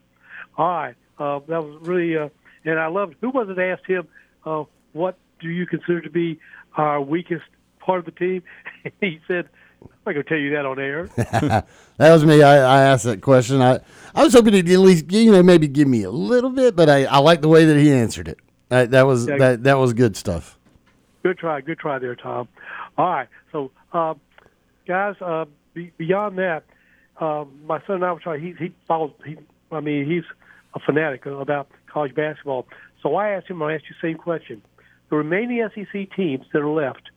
all right. Uh, that was really, uh, and I loved. Who was it asked him, uh, "What do you consider to be our weakest part of the team?" he said, "I'm not going to tell you that on air." That was me. I, I asked that question. I, I was hoping he'd at least you know maybe give me a little bit, but I, I like the way that he answered it. That, that was Yeah. that that was good stuff. Good try, good try there, Tom. All right, so uh, guys, uh, be, beyond that, uh, my son and I were trying. He he follows. He, I mean, he's a fanatic about college basketball. So I asked him. I asked you the same question. The remaining SEC teams that are left,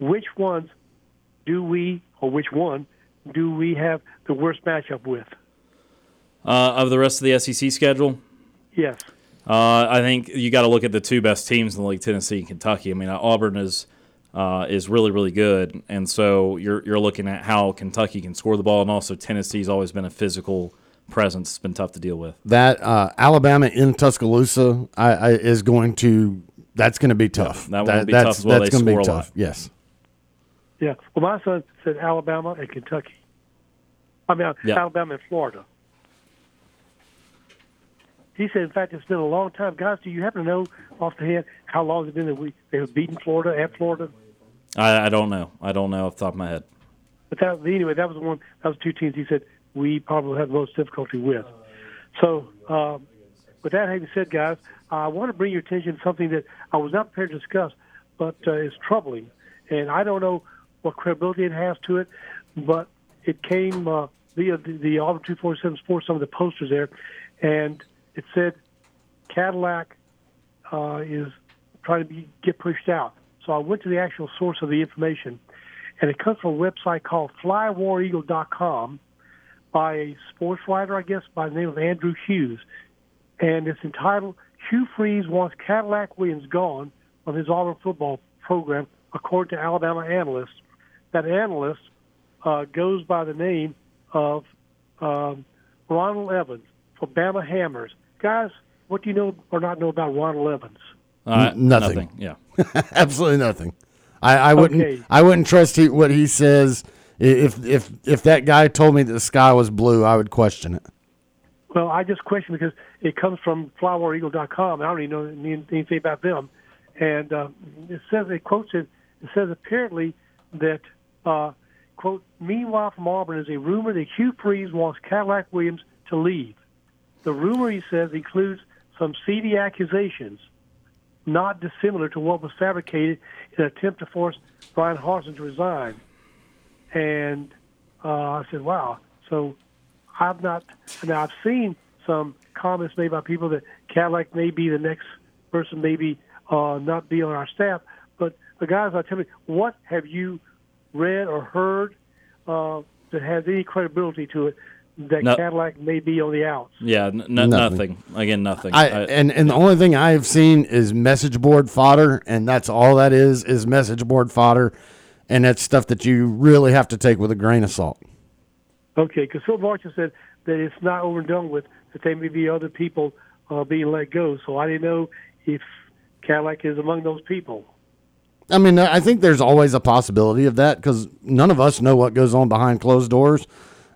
which ones do we, or which one do we have the worst matchup with? Uh, of the rest of the SEC schedule, Yes. Uh, I think you got to look at the two best teams in the league, Tennessee and Kentucky. I mean, Auburn is uh, is really really good, and so you're you're looking at how Kentucky can score the ball, and also Tennessee's always been a physical presence. It's been tough to deal with. That uh, Alabama in Tuscaloosa I, I, is going to that's going to be tough. that one will be tough that's, as well. That's They going to score be a tough. lot. Yes. Yeah. Well, my son said Alabama and Kentucky. I mean, Yeah. Alabama and Florida. He said, in fact, it's been a long time. Guys, do you happen to know off the head how long it's been that we they have beaten Florida at Florida? I, I don't know. I don't know off the top of my head. But that anyway, that was the one. That was two teams he said we probably had the most difficulty with. So, um, with that having said, guys, I want to bring your attention to something that I was not prepared to discuss, but uh, is troubling, and I don't know what credibility it has to it, but it came uh, via the, the Auburn 247 Sports, some of the posters there, and it said Cadillac uh, is trying to be, get pushed out. So I went to the actual source of the information, and it comes from a website called FlyWarEagle.com by a sports writer, I guess, by the name of Andrew Hughes, and it's entitled "Hugh Freeze wants Cadillac Williams gone from his Auburn football program," according to Alabama analysts. That analyst uh, goes by the name of um, Ronald Evans for Bama Hammers. Guys, what do you know or not know about Ronald Evans? Uh, N- nothing. Yeah. Absolutely nothing. I, I wouldn't. Okay. I wouldn't trust he, what he says. If if if that guy told me that the sky was blue, I would question it. Well, I just question because it comes from FlyWarEagle.com. I don't even know anything about them. And uh, it says, it quotes it, it says apparently that, uh, quote, meanwhile from Auburn is a rumor that Hugh Freeze wants Cadillac Williams to leave. The rumor, he says, includes some seedy accusations, not dissimilar to what was fabricated in an attempt to force Bryan Harsin to resign. And uh, I said, wow. So I've not. Now I've seen some comments made by people that Cadillac may be the next person, maybe uh, not be on our staff. But the guys, I tell me, what have you read or heard uh, that has any credibility to it that No. Cadillac may be on the outs? Yeah. N- n- Nothing. nothing. Again, nothing. I, I- and and the only thing I have seen is message board fodder, and that's all that is is message board fodder, and that's stuff that you really have to take with a grain of salt. Okay, because Phil Martin said that it's not over and done with, that there may be other people uh, being let go. So I didn't know if Cadillac is among those people. I mean, I think there's always a possibility of that because none of us know what goes on behind closed doors.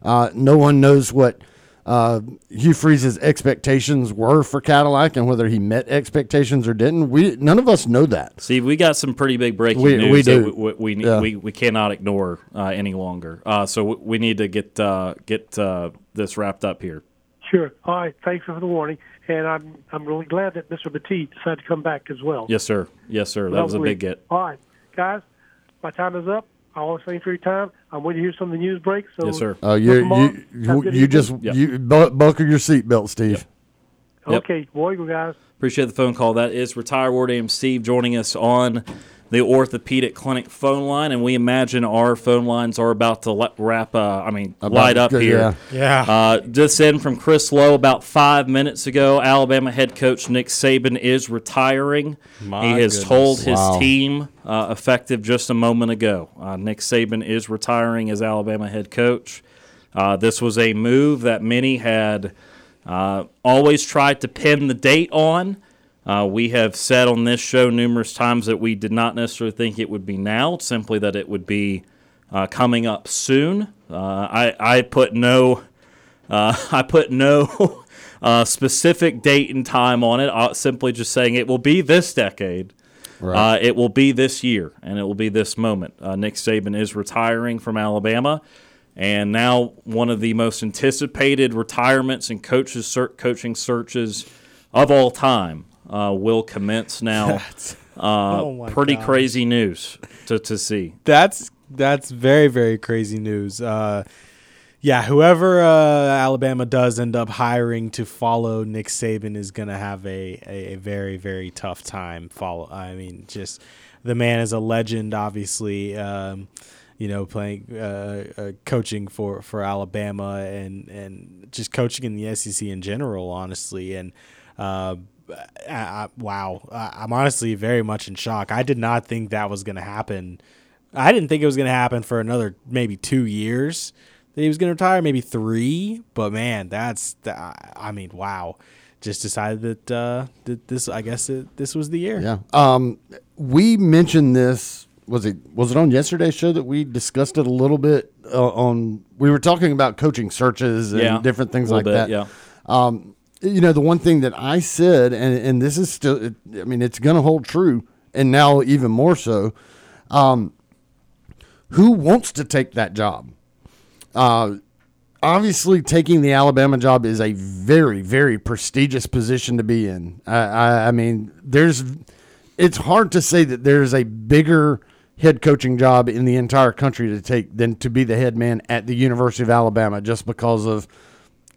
Uh, no one knows what uh, Hugh Freeze's expectations were for Cadillac and whether he met expectations or didn't. We none of us know that. Steve, we got some pretty big breaking We- news we that do. we, we, we, Yeah. we, we cannot ignore uh, any longer. Uh, so we, we need to get uh, get uh, this wrapped up here. Sure. All right. Thanks for the warning. And I'm I'm really glad that Mr. Petit decided to come back as well. Yes, sir. Yes, sir. That was a big get. All right, guys. My time is up. I always thank you for your time. I'm waiting to hear some of the news breaks. So Yes, sir. Uh, you Tomorrow, you have you, you just Yep. you bu- buckle your seatbelt, Steve. Yep. Okay, War Eagle guys. Appreciate the phone call. That is retired Ward AM Steve joining us on the orthopedic clinic phone line, and we imagine our phone lines are about to let, wrap. Uh, I mean, About light up good, here. Yeah. Uh, this in from Chris Low about five minutes ago. Alabama head coach Nick Saban is retiring. My he has goodness. told his Wow. team, uh, effective just a moment ago, uh, Nick Saban is retiring as Alabama head coach. Uh, this was a move that many had uh, always tried to pin the date on. Uh, we have said on this show numerous times that we did not necessarily think it would be now, simply that it would be uh, coming up soon. Uh, I, I put no, uh, I put no uh, specific date and time on it. Uh, simply just saying it will be this decade. Uh, it will be this year, and it will be this moment. Uh, Nick Saban is retiring from Alabama, and now one of the most anticipated retirements and coaches ser- coaching searches of all time uh, will commence now. Uh, Oh pretty crazy news to, to see. that's that's very very crazy news. Uh, yeah, whoever uh, Alabama does end up hiring to follow Nick Saban is gonna have a, a, a very very tough time. Follow. I mean, just the man is a legend, obviously. Um, you know, playing uh, uh, coaching for, for Alabama and and just coaching in the SEC in general, honestly. And uh, I, I, wow, I, I'm honestly very much in shock. I did not think that was going to happen. I didn't think it was going to happen for another maybe two years that he was going to retire, maybe three. But man, that's that, I mean, wow. Just decided that uh, that this, I guess, it, this was the year. Yeah. Um, we mentioned this. Was it was it on yesterday's show that we discussed it a little bit uh, on? We were talking about coaching searches and Yeah, different things like bit, that. yeah. Um, you know, the one thing that I said, and and this is still, I mean, it's going to hold true, and now even more so. Um, who wants to take that job? Uh, obviously, taking the Alabama job is a very, very prestigious position to be in. I, I, I mean, there's, it's hard to say that there's a bigger head coaching job in the entire country to take than to be the head man at the University of Alabama, just because of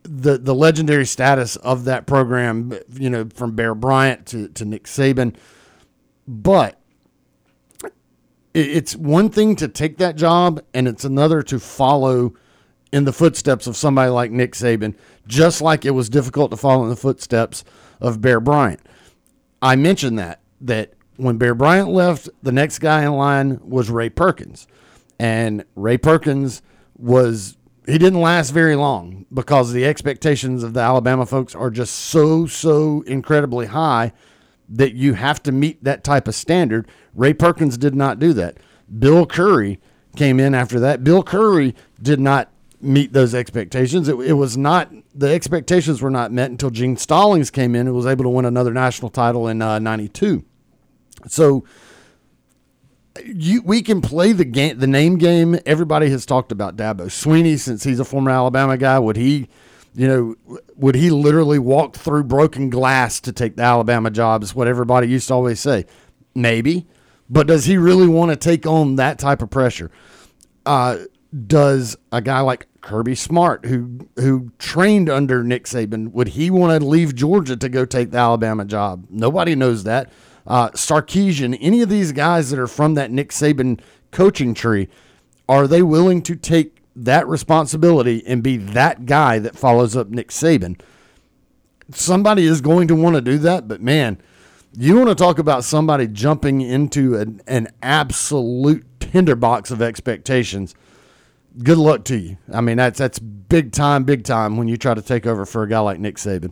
the the legendary status of that program. You know, from Bear Bryant to to Nick Saban, but it's one thing to take that job and it's another to follow in the footsteps of somebody like Nick Saban, just like it was difficult to follow in the footsteps of Bear Bryant. I mentioned that that when Bear Bryant left, the next guy in line was Ray Perkins. And Ray Perkins was he didn't last very long because the expectations of the Alabama folks are just so so incredibly high that you have to meet that type of standard. Ray Perkins did not do that. Bill Curry came in after that. Bill Curry did not meet those expectations. It, it was not the expectations were not met until Gene Stallings came in and was able to win another national title in '92. Uh, so you, we can play the game, the name game. Everybody has talked about Dabo Swinney since he's a former Alabama guy. Would he, you know, would he literally walk through broken glass to take the Alabama job? Is what everybody used to always say. Maybe, but does he really want to take on that type of pressure? Uh, does a guy like Kirby Smart, who who trained under Nick Saban, would he want to leave Georgia to go take the Alabama job? Nobody knows that. Uh, Sarkisian, any of these guys that are from that Nick Saban coaching tree, are they willing to take that responsibility and be that guy that follows up Nick Saban? Somebody is going to want to do that, but man, you want to talk about somebody jumping into an, an absolute tinderbox of expectations good luck to you. I mean, that's that's big time, big time when you try to take over for a guy like Nick Saban.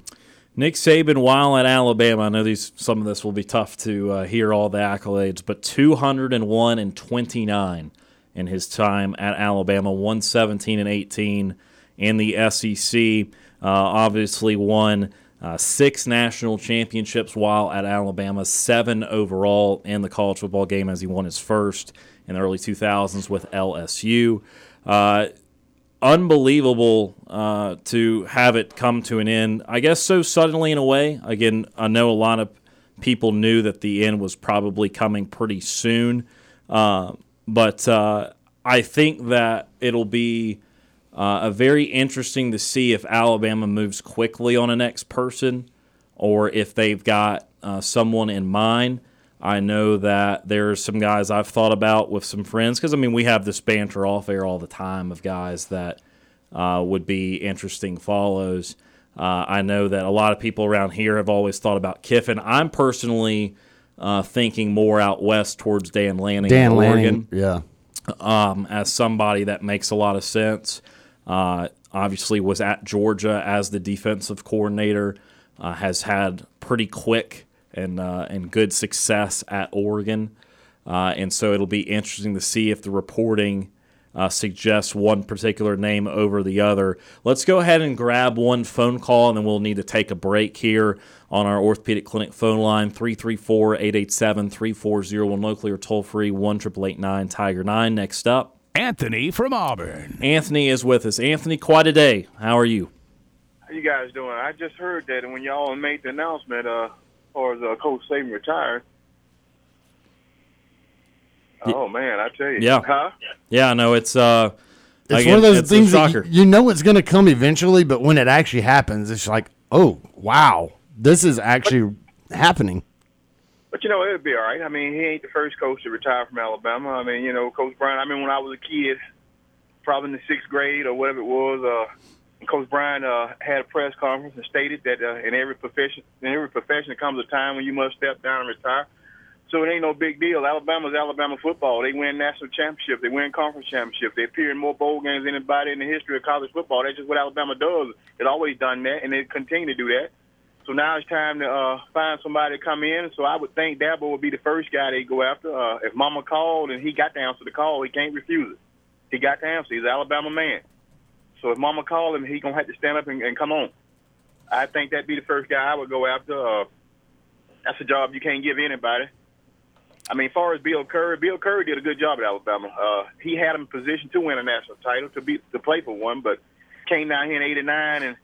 Nick Saban, while at Alabama, I know these some of this will be tough to uh, hear all the accolades, but 201 and 29 in his time at Alabama, 117 and 18 in the SEC. Uh, obviously, won uh, six national championships while at Alabama, seven overall in the college football game as he won his first in the early 2000s with LSU. Unbelievable uh, to have it come to an end. I guess so suddenly in a way. Again, I know a lot of people knew that the end was probably coming pretty soon, uh, but uh, I think that it'll be uh, very interesting to see if Alabama moves quickly on a next person or if they've got uh, someone in mind. I know that there's some guys I've thought about with some friends because I mean we have this banter off air all the time of guys that uh, would be interesting follows. Uh, I know that a lot of people around here have always thought about Kiffin. I'm personally uh, thinking more out west towards Dan Lanning, Dan Oregon, Lanning, yeah, um, as somebody that makes a lot of sense. Uh, obviously, was at Georgia as the defensive coordinator. Uh, has had pretty quick and uh, and good success at Oregon. Uh, and so it'll be interesting to see if the reporting uh, suggests one particular name over the other. Let's go ahead and grab one phone call, and then we'll need to take a break here on our orthopedic clinic phone line 334 887 3401 locally or toll free 1 Tiger 9. Next up, Anthony from Auburn. Anthony is with us. Anthony, quite a day. How are you? How you guys doing? I just heard that when y'all made the announcement, uh, or as uh, Coach Saban retired. Oh man, I tell you, Yeah. huh? Yeah, no, it's uh, it's again, one of those it's things that you, you know it's going to come eventually, but when it actually happens, it's like, oh wow, this is actually happening. But you know, it'll be all right. I mean, he ain't the first coach to retire from Alabama. I mean, you know, Coach Brown, I mean, when I was a kid, probably in the sixth grade or whatever it was, uh, Coach Bryant uh, had a press conference and stated that uh, in every profession, in every profession, there comes a time when you must step down and retire. So it ain't no big deal. Alabama's Alabama football. They win national championships. They win conference championships. They appear in more bowl games than anybody in the history of college football. That's just what Alabama does. It always done that, and they continue to do that. So now it's time to uh, find somebody to come in. So I would think Dabo would be the first guy they go after. Uh, if Mama called and he got to answer the call, he can't refuse it. He got to answer. He's an Alabama man. So if Mama called him, he gonna have to stand up and, and come on. I think that'd be the first guy I would go after. Uh, that's a job you can't give anybody. I mean, as far as Bill Curry, Bill Curry did a good job at Alabama. Uh, he had him in position to win a national title, to be to play for one, but came down here in '89 and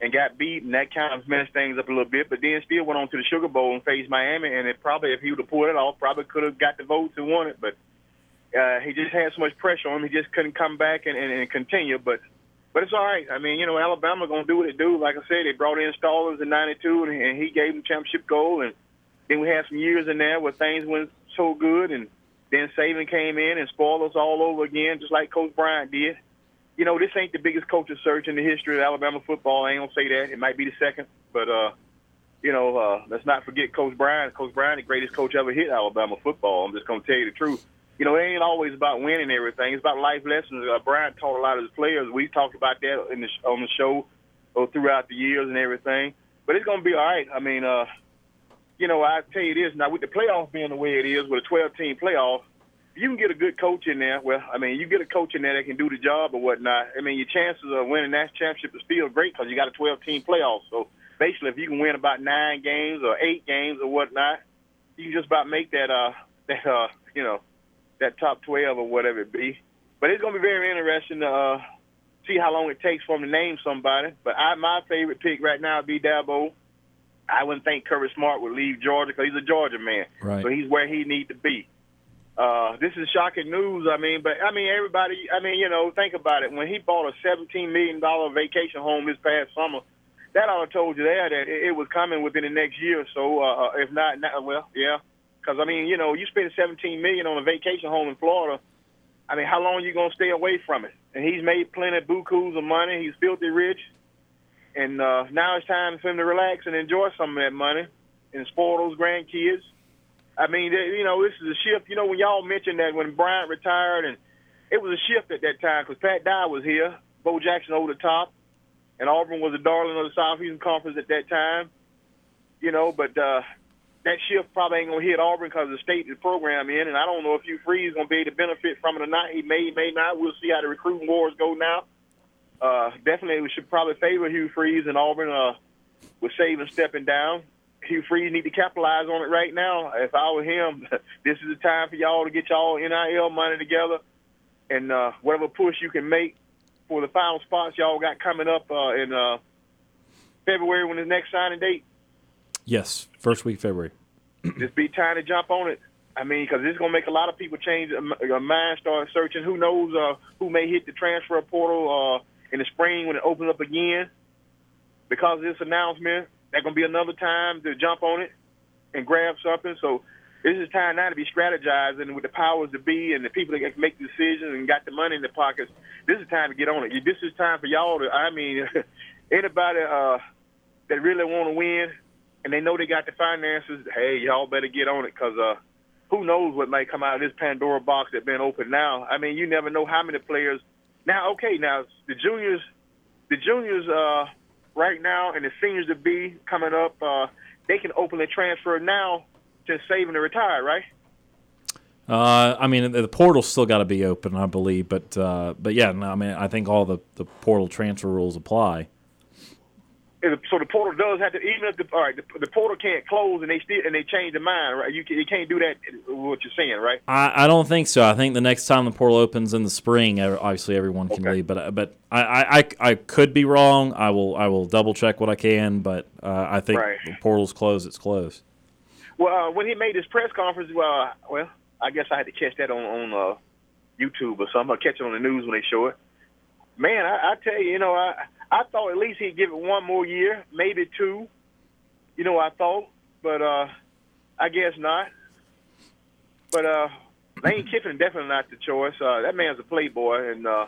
and got beat, and that kind of messed things up a little bit. But then still went on to the Sugar Bowl and faced Miami, and it probably, if he would have pulled it off, probably could have got the votes and won it. But uh, he just had so much pressure on him, he just couldn't come back and, and, and continue. But but it's all right. I mean, you know, Alabama gonna do what they do. Like I said, they brought in Stallings in '92, and, and he gave them championship gold. And then we had some years in there where things went so good, and then Saban came in and spoiled us all over again, just like Coach Bryant did you know, this ain't the biggest coaching search in the history of Alabama football. I ain't gonna say that. It might be the second, but uh, you know, uh, let's not forget Coach Bryant. Coach Bryant, the greatest coach ever hit Alabama football. I'm just gonna tell you the truth. You know, it ain't always about winning everything. It's about life lessons. Uh, Bryant taught a lot of his players. We talked about that in the, on the show or uh, throughout the years and everything. But it's gonna be all right. I mean, uh, you know, I tell you this now with the playoffs being the way it is, with a 12-team playoff, you can get a good coach in there. Well, I mean, you get a coach in there that can do the job or whatnot. I mean, your chances of winning that championship is still great because you got a 12-team playoff. So basically, if you can win about nine games or eight games or whatnot, you can just about make that uh that uh you know that top 12 or whatever it be. But it's going to be very interesting to uh, see how long it takes for him to name somebody. But I, my favorite pick right now would be Dabo. I wouldn't think Kirby Smart would leave Georgia because he's a Georgia man. Right. So he's where he need to be. Uh, this is shocking news. I mean, but I mean, everybody. I mean, you know, think about it. When he bought a seventeen million dollar vacation home this past summer, that ought to told you there that it, it was coming within the next year or so. Uh, uh if not, not well, yeah. Because I mean, you know, you spend seventeen million on a vacation home in Florida. I mean, how long are you gonna stay away from it? And he's made plenty of bukus of money. He's filthy rich, and uh, now it's time for him to relax and enjoy some of that money and spoil those grandkids. I mean, you know, this is a shift. You know, when y'all mentioned that when Bryant retired, and it was a shift at that time because Pat Dye was here, Bo Jackson over the top, and Auburn was a darling of the Southeastern Conference at that time. You know, but uh, that shift probably ain't gonna hit Auburn because the state is program in, and I don't know if Hugh Freeze gonna be able to benefit from it or not. He may, may not. We'll see how the recruiting wars go now. Uh, definitely, we should probably favor Hugh Freeze and Auburn uh, with Saban stepping down. Hugh Freeze need to capitalize on it right now. If I were him, this is the time for y'all to get y'all NIL money together and uh, whatever push you can make for the final spots y'all got coming up uh, in uh, February when the next signing date. Yes, first week February. Just be time to jump on it. I mean, because it's going to make a lot of people change their mind, start searching. Who knows uh, who may hit the transfer portal uh, in the spring when it opens up again because of this announcement that's gonna be another time to jump on it and grab something. So this is time now to be strategizing with the powers to be and the people that make the decisions and got the money in their pockets. This is time to get on it. This is time for y'all to. I mean, anybody uh, that really want to win and they know they got the finances, hey, y'all better get on it because uh, who knows what might come out of this Pandora box that's been opened now. I mean, you never know how many players. Now, okay, now the juniors, the juniors. Uh, right now and the seniors to be coming up, uh, they can openly transfer now to saving to retire, right? Uh, I mean, the portal's still got to be open, I believe, but uh, but yeah, no, I mean, I think all the, the portal transfer rules apply so the portal does have to even if the all right the, the portal can't close and they still and they change their mind right? You, can, you can't do that what you're saying right? I, I don't think so. I think the next time the portal opens in the spring obviously everyone can okay. leave but but I, I, I could be wrong. I will I will double check what I can but uh, I think right. the portal's closed it's closed. Well uh, when he made his press conference well well I guess I had to catch that on on uh, YouTube or something I catch it on the news when they show it man I, I tell you you know I I thought at least he'd give it one more year, maybe two. You know, I thought, but uh, I guess not. But uh, Lane Kiffin definitely not the choice. Uh, that man's a playboy, and uh,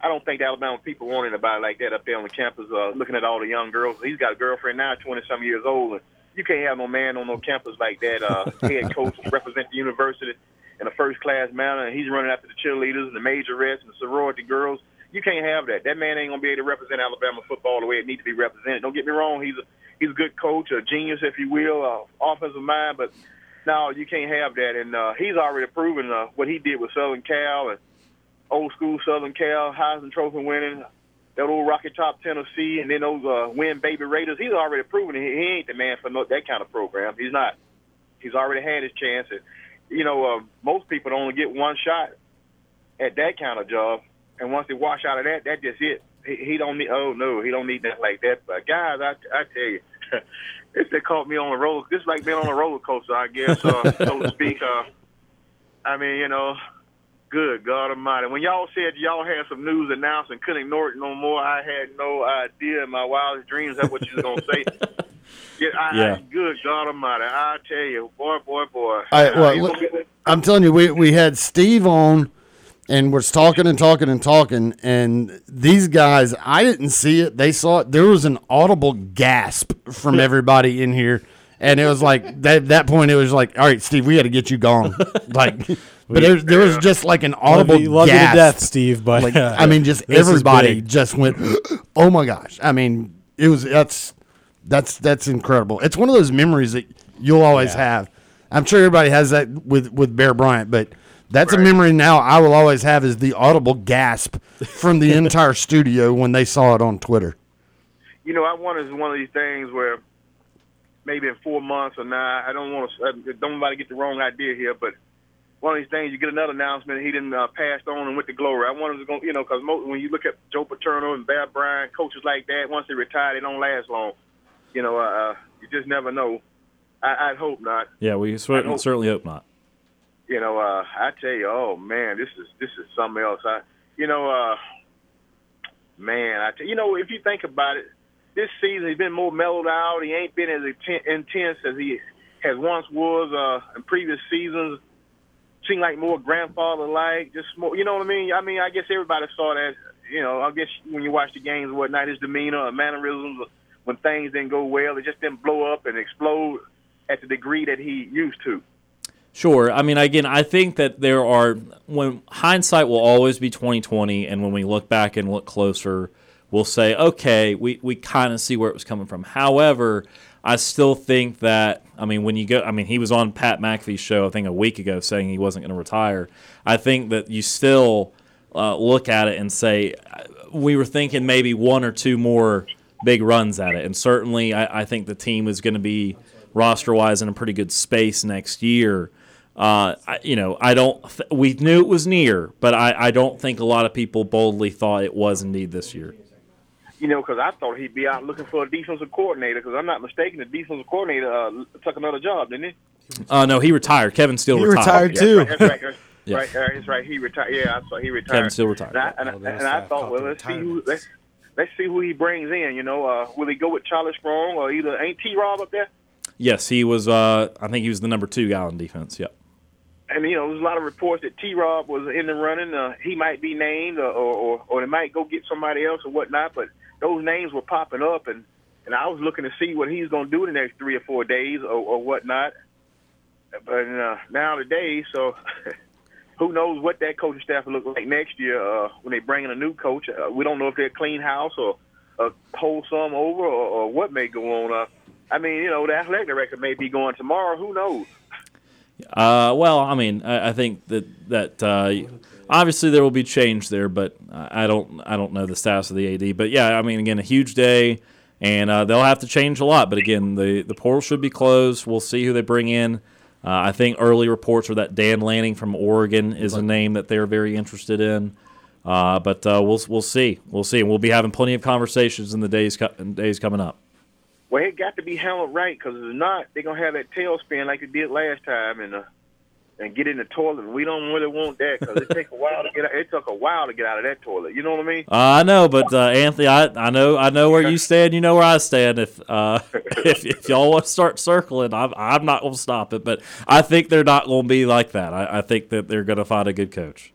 I don't think the Alabama people want anybody like that up there on the campus. Uh, looking at all the young girls, he's got a girlfriend now, twenty some years old, and you can't have no man on no campus like that. Uh, head coach represent the university in a first class manner, and he's running after the cheerleaders and the majorettes and the sorority girls you can't have that. That man ain't gonna be able to represent Alabama football the way it needs to be represented. Don't get me wrong, he's a he's a good coach, a genius, if you will, uh, offensive mind, but no, you can't have that. And uh, he's already proven uh, what he did with Southern Cal and old school Southern Cal, Heisman Trophy winning, that old Rocky Top Tennessee, and then those uh, win baby Raiders. He's already proven he, he ain't the man for no, that kind of program. He's not. He's already had his chance. And, you know, uh, most people only get one shot at that kind of job, and once they wash out of that, that just it. He, he don't need. Oh no, he don't need that like that. But guys, I, I tell you, if they caught me on a roller, this is like being on a roller coaster, I guess, uh, so to speak. Uh, I mean, you know, good God Almighty. When y'all said y'all had some news announced and couldn't ignore it no more, I had no idea in my wildest dreams that's what you was gonna say. Yeah, I, Yeah. I, good God Almighty, I tell you, boy, boy, boy. All right, well, Uh, look- I'm telling you, we we had Steve on, and we're talking and talking and talking, and these guys, I didn't see it; they saw it. There was an audible gasp from everybody in here, and it was like that. That point, it was like, "All right, Steve, we got to get you gone." Like, but there, there was just like an Love audible you, love you to gasp. death, Steve. But Like, uh, I mean, just everybody just went, "Oh my gosh!" I mean, it was that's that's that's incredible. It's one of those memories that you'll always Yeah. have. I'm sure everybody has that with with Bear Bryant, but that's a memory now I will always have is the audible gasp from the entire studio when they saw it on Twitter. you know, I wonder is one of these things where maybe in four months or not, I don't want to, don't nobody get the wrong idea here, but one of these things, you get another announcement, he didn't uh, passed on and went to glory. I wonder if it's going, you know, because when you look at Joe Paterno and Bear Bryant, coaches like that, once they retire, they don't last long. You know, uh, you just never know. I, I'd hope not. Yeah, we certainly, hope- certainly hope not. You know, uh, I tell you, oh man, this is this is something else. I, you know, uh, man, I tell, you know, if you think about it, this season he's been more mellowed out. He ain't been as inten- intense as he has once was uh, in previous seasons. Seemed like more grandfather like, just more. You know what I mean? I mean, I guess everybody saw that. You know, I guess when you watch the games and whatnot, his demeanor, and mannerisms, when things didn't go well, it just didn't blow up and explode at the degree that he used to. Sure. I mean, again, I think that there are when hindsight will always be twenty twenty, and when we look back and look closer, we'll say, okay, we we kind of see where it was coming from. However, I still think that I mean, when you go, I mean, he was on Pat McAfee's show I think a week ago saying he wasn't going to retire. I think that you still uh, look at it and say uh, we were thinking maybe one or two more big runs at it, and certainly I, I think the team is going to be roster wise in a pretty good space next year. Uh, I, you know, I don't. Th- we knew it was near, but I, I don't think a lot of people boldly thought it was indeed this year. you know, because I thought he'd be out looking for a defensive coordinator. Because I'm not mistaken, the defensive coordinator uh, took another job, didn't he? Uh, no, he retired. Kevin Steele He retired. retired too. That's right. That's Yeah. right. Right. That's right. He retired. Yeah, I saw he retired. Kevin Steele retired. And I, and, Oh, and I thought, well, let's see who let's let's see who he brings in. You know, uh, will he go with Charlie Strong or either ain't T. Rob up there? Yes, he was. Uh, I think he was the number two guy on defense. Yep. And you know, there's a lot of reports that T. Rob was in the running. Uh, he might be named, or, or or or they might go get somebody else or whatnot. But those names were popping up, and and I was looking to see what he's going to do the next three or four days or, or whatnot. But uh, now today, so who knows what that coaching staff will look like next year uh, when they bring in a new coach? Uh, we don't know if they're a clean house or uh, hold some over or, or what may go on. Uh, I mean, you know, the athletic director may be going tomorrow. Who knows? Uh, well, I mean, I, I think that that uh, obviously there will be change there, but I don't I don't know the status of the AD. But yeah, I mean, again, a huge day, and uh, they'll have to change a lot. But again, the the portal should be closed. We'll see who they bring in. Uh, I think early reports are that Dan Lanning from Oregon is a name that they're very interested in. Uh, but uh, we'll we'll see, we'll see, and we'll be having plenty of conversations in the days co- days coming up. Well, it got to be handled right because if not, they're gonna have that tailspin like they did last time and uh, and get in the toilet. We don't really want that because it takes a while to get. Out, it took a while to get out of that toilet. You know what I mean? Uh, I know, but uh, Anthony, I, I know I know where you stand. You know where I stand. If uh, if, if y'all want to start circling, I'm I'm not to stop it. But I think they're not going to be like that. I, I think that they're going to find a good coach.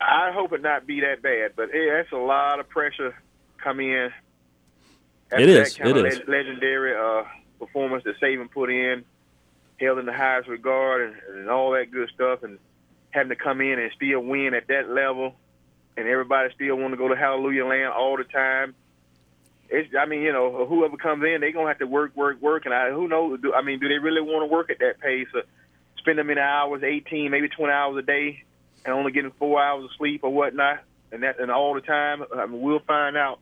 I hope it not be that bad, but yeah, that's a lot of pressure coming in. After It is, That kind it of is. le- legendary uh, performance that Saban put in, held in the highest regard, and, and all that good stuff, and having to come in and still win at that level, and everybody still want to go to Hallelujah Land all the time. It's, I mean, you know, whoever comes in, they're gonna have to work, work, work, and I, who knows? Do, I mean, do they really want to work at that pace? Or spend them in hours, 18, maybe 20 hours a day, and only getting four hours of sleep or whatnot, and that and all the time. I mean, we'll find out.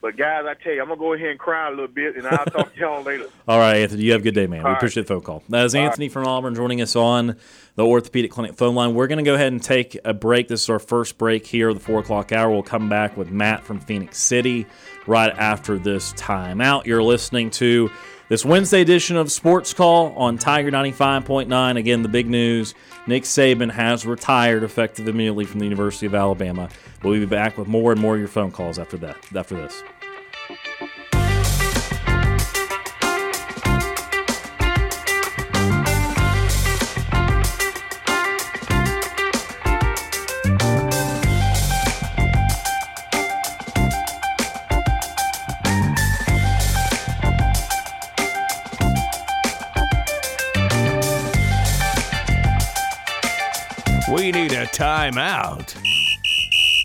But guys, I tell you, I'm gonna go ahead and cry a little bit, and I'll talk to y'all later. All right, Anthony, you have a good day, man. we All right. appreciate the phone call. That is Anthony from Auburn joining us on the Orthopedic Clinic phone line. We're going to go ahead and take a break. This is our first break here, the 4 o'clock hour. We'll come back with Matt from Phenix City right after this timeout. You're listening to this Wednesday edition of Sports Call on Tiger 95.9. Again, the big news Nick Saban has retired effective immediately from the University of Alabama. We'll be back with more and more of your phone calls after that. After this. We need a timeout.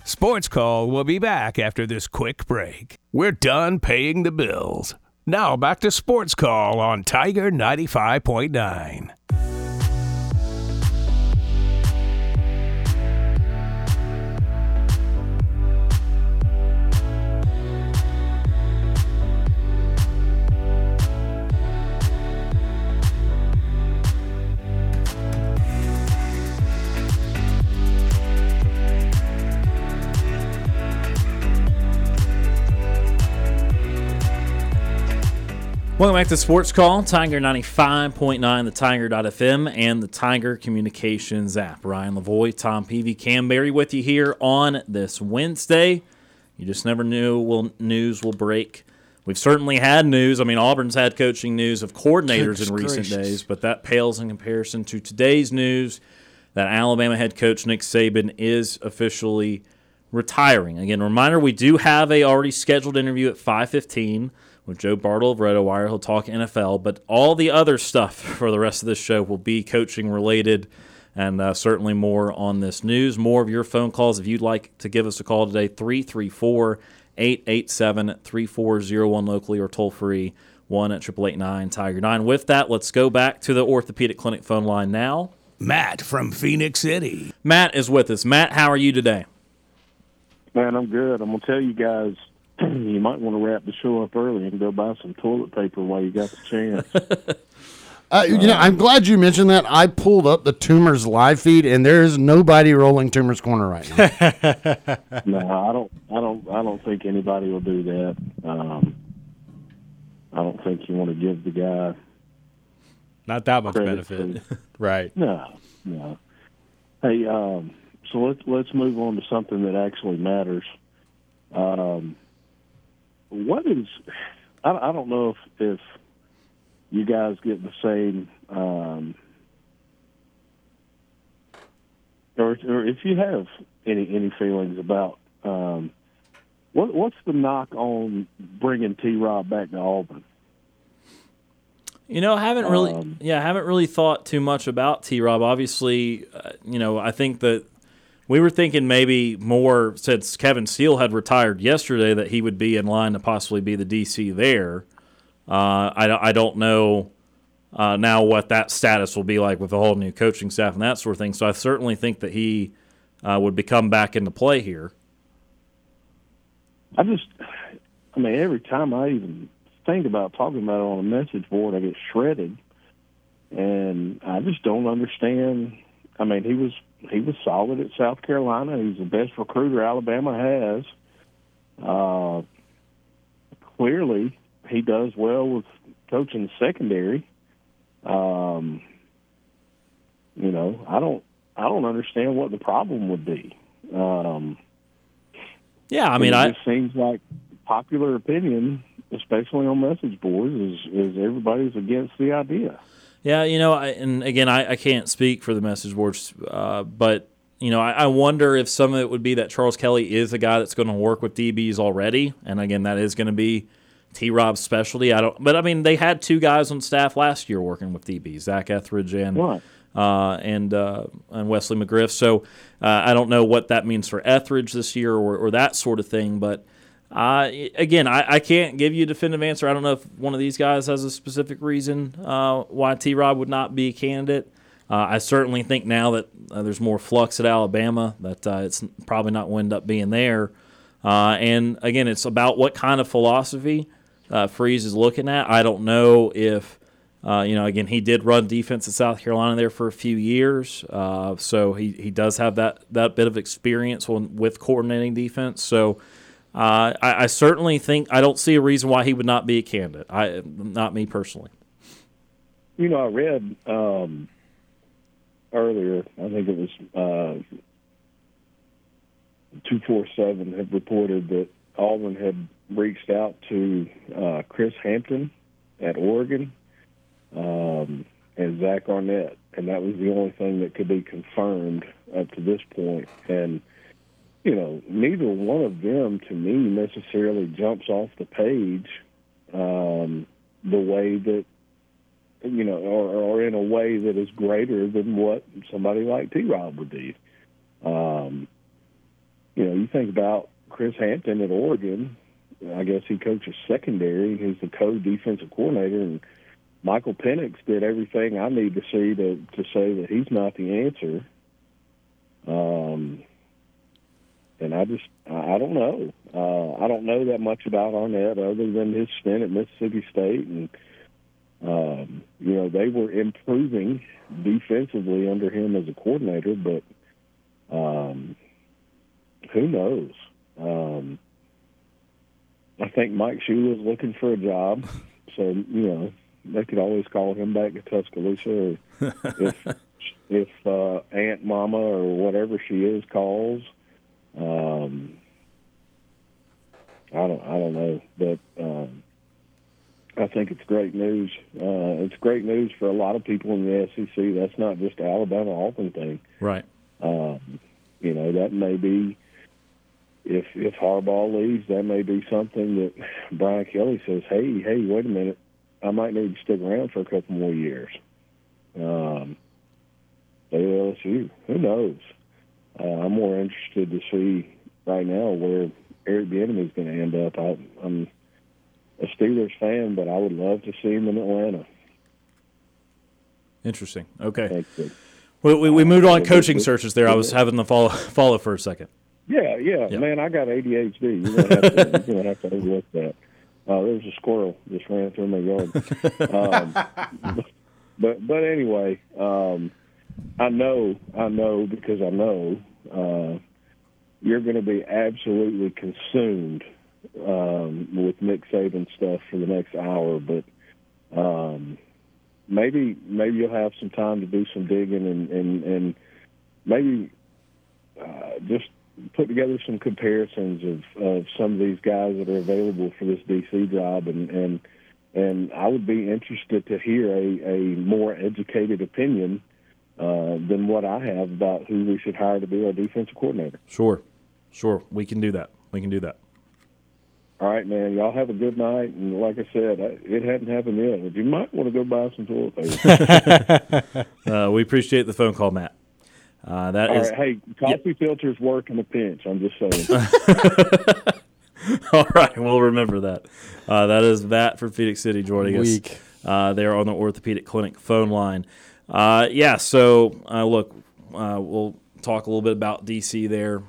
Sports Call will be back after this quick break. We're done paying the bills. Now back to Sports Call on Tiger 95.9. Welcome back to Sports Call, Tiger 95.9, the Tiger.fm, and the Tiger Communications app. Ryan Lavoie, Tom Peavy, Kam Berry with you here on this Wednesday. You just never knew will news will break. We've certainly had news. I mean, Auburn's had coaching news of coordinators Goodness in recent gracious. days, but that pales in comparison to today's news that Alabama head coach Nick Saban is officially retiring. Again, reminder: we do have a already scheduled interview at 5:15 with Joe Bartle of RotoWire. He'll talk NFL, but all the other stuff for the rest of this show will be coaching related, and uh, certainly more on this news. More of your phone calls if you'd like to give us a call today: 334 887 3401 locally or toll free one at 888 Tiger 9. With that, let's go back to the Orthopedic Clinic phone line now. Matt from Phenix City. Matt is with us. Matt, how are you today? Man, I'm good. I'm gonna tell you guys, you might want to wrap the show up early and go buy some toilet paper while you got the chance. Uh, you know, I'm glad you mentioned that. I pulled up the Toomer's live feed, and there is nobody rolling Toomer's corner right now. no, I don't. I don't. I don't think anybody will do that. Um, I don't think you want to give the guy. Not that much Credit benefit. right. No, no. Hey, um, so let's let's move on to something that actually matters. Um, what is? I, I don't know if if you guys get the same, um, or or if you have any any feelings about um, what what's the knock on bringing T. Rob back to Auburn? You know, I haven't really, Um, yeah, I haven't really thought too much about T. Rob. Obviously, uh, you know, I think that we were thinking maybe more since Kevin Steele had retired yesterday that he would be in line to possibly be the DC there. Uh, I, I don't know uh, now what that status will be like with a whole new coaching staff and that sort of thing. So I certainly think that he uh, would become back into play here. I just, I mean, every time I even think about talking about it on a message board, I get shredded, and I just don't understand. I mean, he was he was solid at South Carolina. He's the best recruiter Alabama has. Uh, clearly, he does well with coaching the secondary. Um, you know, I don't I don't understand what the problem would be. Um, Yeah, I mean, it I seems like popular opinion, especially on message boards, is is everybody's against the idea. Yeah, you know, I, and again, I, I can't speak for the message boards, uh, but you know, I, I wonder if some of it would be that Charles Kelly is a guy that's going to work with DBs already, and again, that is going to be T. Rob's specialty. I don't, but I mean, they had two guys on staff last year working with DBs, Zac Etheridge and Right. uh, and uh, and Wesley McGriff. So uh, I don't know what that means for Etheridge this year or, or that sort of thing. But again, I, I can't give you a definitive answer. I don't know if one of these guys has a specific reason uh, why T. Rob would not be a candidate. Uh, I certainly think now that uh, there's more flux at Alabama that uh, it's probably not to end up being there. Uh, and again, it's about what kind of philosophy Freeze is looking at. I don't know if. You know, again, he did run defense at South Carolina there for a few years, so he, he does have that, that bit of experience on, with coordinating defense. So uh, I, I, certainly think I don't see a reason why he would not be a candidate. I not me personally. You know, I read um, earlier. I think it was uh, two four seven had reported that Auburn had reached out to uh, Chris Hampton at Oregon um, and Zach Arnett, and that was the only thing that could be confirmed up to this point. And you know, neither one of them to me necessarily jumps off the page um, the way that you know, or, or in a way that is greater than what somebody like T. Rob would do. Um, you know, you think about Chris Hampton at Oregon. I guess he coaches secondary. He's the co-defensive coordinator, and Michael Penix did everything I need to see to to say that he's not the answer. Um, and I just I don't know. Uh, I don't know that much about Arnett other than his stint at Mississippi State, and um, you know they were improving defensively under him as a coordinator, but um, who knows? Um, I think Mike Shula is looking for a job, so you know they could always call him back to Tuscaloosa, or if if uh, Aunt Mama or whatever she is calls. Um, I don't I don't know, but um, I think it's great news. Uh, it's great news for a lot of people in the SEC. That's not just Alabama Auburn thing, right? Um, you know that may be if if Harbaugh leaves, that may be something that Brian Kelly says, "Hey, hey, wait a minute, I might need to stick around for a couple more years." Um, LSU, who knows? Uh, I'm more interested to see right now where Eric Bieniemy is going to end up. I, I'm a Steelers fan, but I would love to see him in Atlanta. Interesting. Okay. We, we, we moved on coaching searches there. I was having the follow follow for a second. Yeah, yeah, yep. man, I got ADHD. You're gonna have to, you're gonna have to overlook that. Uh, was a squirrel just ran through my yard. Um, but but anyway, um, I know I know because I know uh, you're going to be absolutely consumed um, with Nick Saban stuff for the next hour. But um, maybe maybe you'll have some time to do some digging and and, and maybe uh, just put together some comparisons of, of some of these guys that are available for this DC job, and and and I would be interested to hear a, a more educated opinion uh, than what I have about who we should hire to be our defensive coordinator. Sure, sure, we can do that. We can do that. All right, man. Y'all have a good night. And like I said, it hadn't happened yet, but you might want to go buy some toilet paper. uh, we appreciate the phone call, Matt. Uh, that All is, right. Hey, coffee yep. filters work in a pinch. I'm just saying. All right, we'll remember that. Uh, that is that for Phenix City joining Week. us. Uh, there on the Orthopedic Clinic phone line. Uh, yeah, so uh, look, uh, we'll talk a little bit about DC there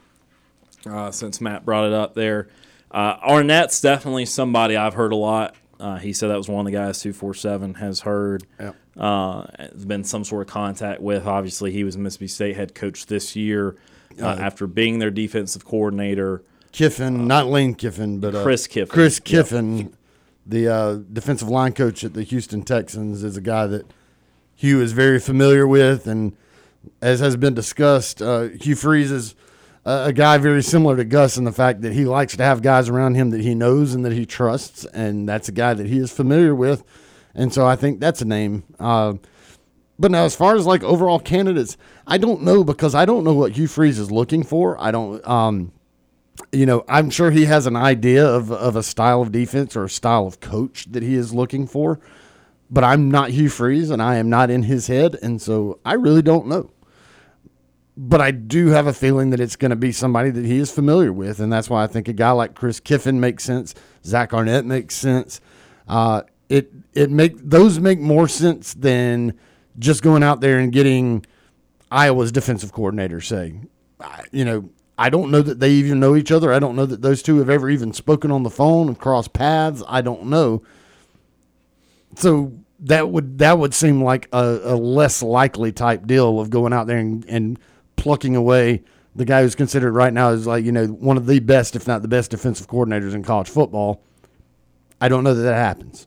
uh, since Matt brought it up there. Arnett's definitely somebody I've heard a lot. he said that was one of the guys 247 has heard. Yep uh, has been some sort of contact with. Obviously, he was Mississippi State head coach this year uh, uh, after being their defensive coordinator. Kiffin, not Lane Kiffin, but uh, Chris Kiffin. Chris Kiffin, yep. the uh, defensive line coach at the Houston Texans, is a guy that Hugh is very familiar with, and as has been discussed, uh, Hugh Freeze is a guy very similar to Gus in the fact that he likes to have guys around him that he knows and that he trusts, and that's a guy that he is familiar with and so I think that's a name. Uh, but now, as far as like overall candidates, I don't know because I don't know what Hugh Freeze is looking for. I don't, um, you know, I'm sure he has an idea of, of a style of defense or a style of coach that he is looking for. But I'm not Hugh Freeze and I am not in his head. And so I really don't know. But I do have a feeling that it's going to be somebody that he is familiar with. And that's why I think a guy like Chris Kiffin makes sense. Zach Arnett makes sense. Uh, it it make those make more sense than just going out there and getting Iowa's defensive coordinator. Say, you know, I don't know that they even know each other. I don't know that those two have ever even spoken on the phone and crossed paths. I don't know. So that would that would seem like a, a less likely type deal of going out there and, and plucking away the guy who's considered right now is like you know one of the best, if not the best, defensive coordinators in college football. I don't know that that happens.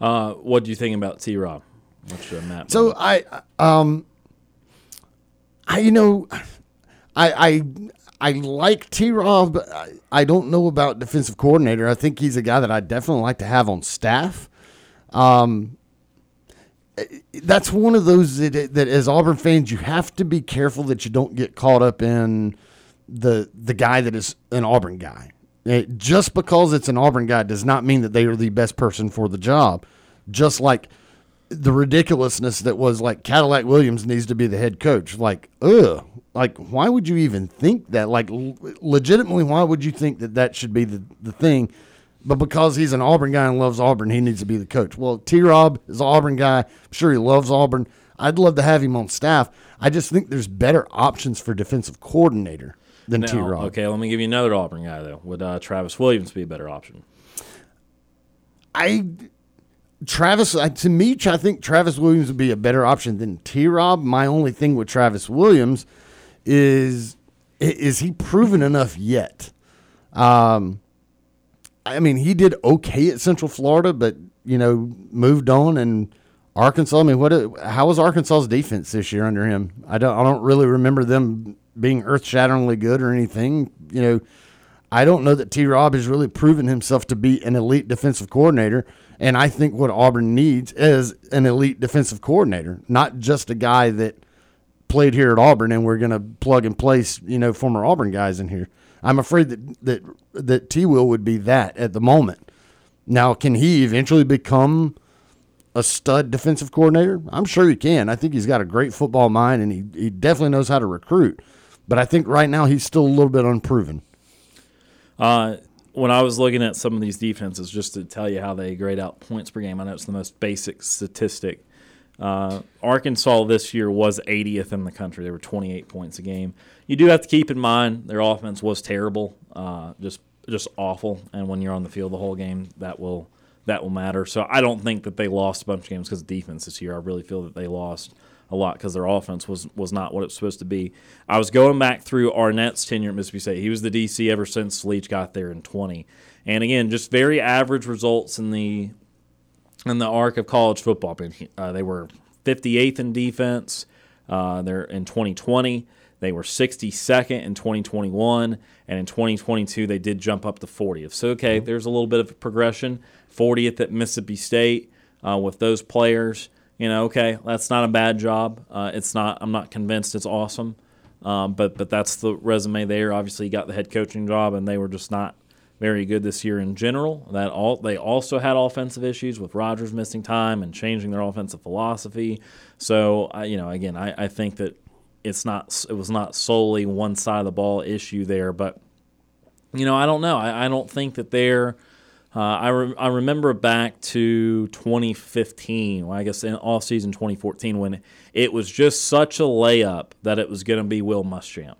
Uh, what do you think about T. Rob? What's your map? So I, um, I you know, I I I like T. Rob. I, I don't know about defensive coordinator. I think he's a guy that I definitely like to have on staff. Um, that's one of those that, that as Auburn fans you have to be careful that you don't get caught up in the the guy that is an Auburn guy. It, just because it's an Auburn guy does not mean that they are the best person for the job. Just like the ridiculousness that was like Cadillac Williams needs to be the head coach. Like, ugh, like why would you even think that? Like, legitimately, why would you think that that should be the the thing? But because he's an Auburn guy and loves Auburn, he needs to be the coach. Well, T. Rob is an Auburn guy. I'm sure he loves Auburn. I'd love to have him on staff. I just think there's better options for defensive coordinator than T Rob. okay, let me give you another Auburn guy though. Would uh, Travis Williams be a better option? I Travis I, to me, I think Travis Williams would be a better option than T. Rob. My only thing with Travis Williams is is he proven enough yet? Um, I mean, he did okay at Central Florida, but you know, moved on and Arkansas. I mean, what? How was Arkansas's defense this year under him? I don't. I don't really remember them being earth shatteringly good or anything. You know, I don't know that T. Rob has really proven himself to be an elite defensive coordinator. And I think what Auburn needs is an elite defensive coordinator, not just a guy that played here at Auburn and we're going to plug and place, you know, former Auburn guys in here. I'm afraid that that that T. Will would be that at the moment. Now, can he eventually become a stud defensive coordinator? I'm sure he can. I think he's got a great football mind and he, he definitely knows how to recruit. But I think right now he's still a little bit unproven. Uh, when I was looking at some of these defenses, just to tell you how they grade out points per game, I know it's the most basic statistic. Uh, Arkansas this year was 80th in the country. They were 28 points a game. You do have to keep in mind their offense was terrible, uh, just just awful. And when you're on the field the whole game, that will that will matter. So I don't think that they lost a bunch of games because of defense this year. I really feel that they lost a lot because their offense was was not what it was supposed to be. I was going back through Arnett's tenure at Mississippi State. He was the DC ever since Leach got there in 20. And again, just very average results in the in the arc of college football. Uh, they were 58th in defense. Uh, they're in 2020. They were 62nd in 2021, and in 2022 they did jump up to 40th. So okay, there's a little bit of progression. 40th at Mississippi State uh, with those players. You know, okay, that's not a bad job. Uh, it's not. I'm not convinced it's awesome, um, but but that's the resume there. Obviously, you got the head coaching job, and they were just not very good this year in general. That all they also had offensive issues with Rogers missing time and changing their offensive philosophy. So you know, again, I, I think that it's not it was not solely one side of the ball issue there, but you know, I don't know. I, I don't think that they're. Uh, I, re- I remember back to 2015, well, I guess in all season 2014, when it was just such a layup that it was going to be Will Muschamp,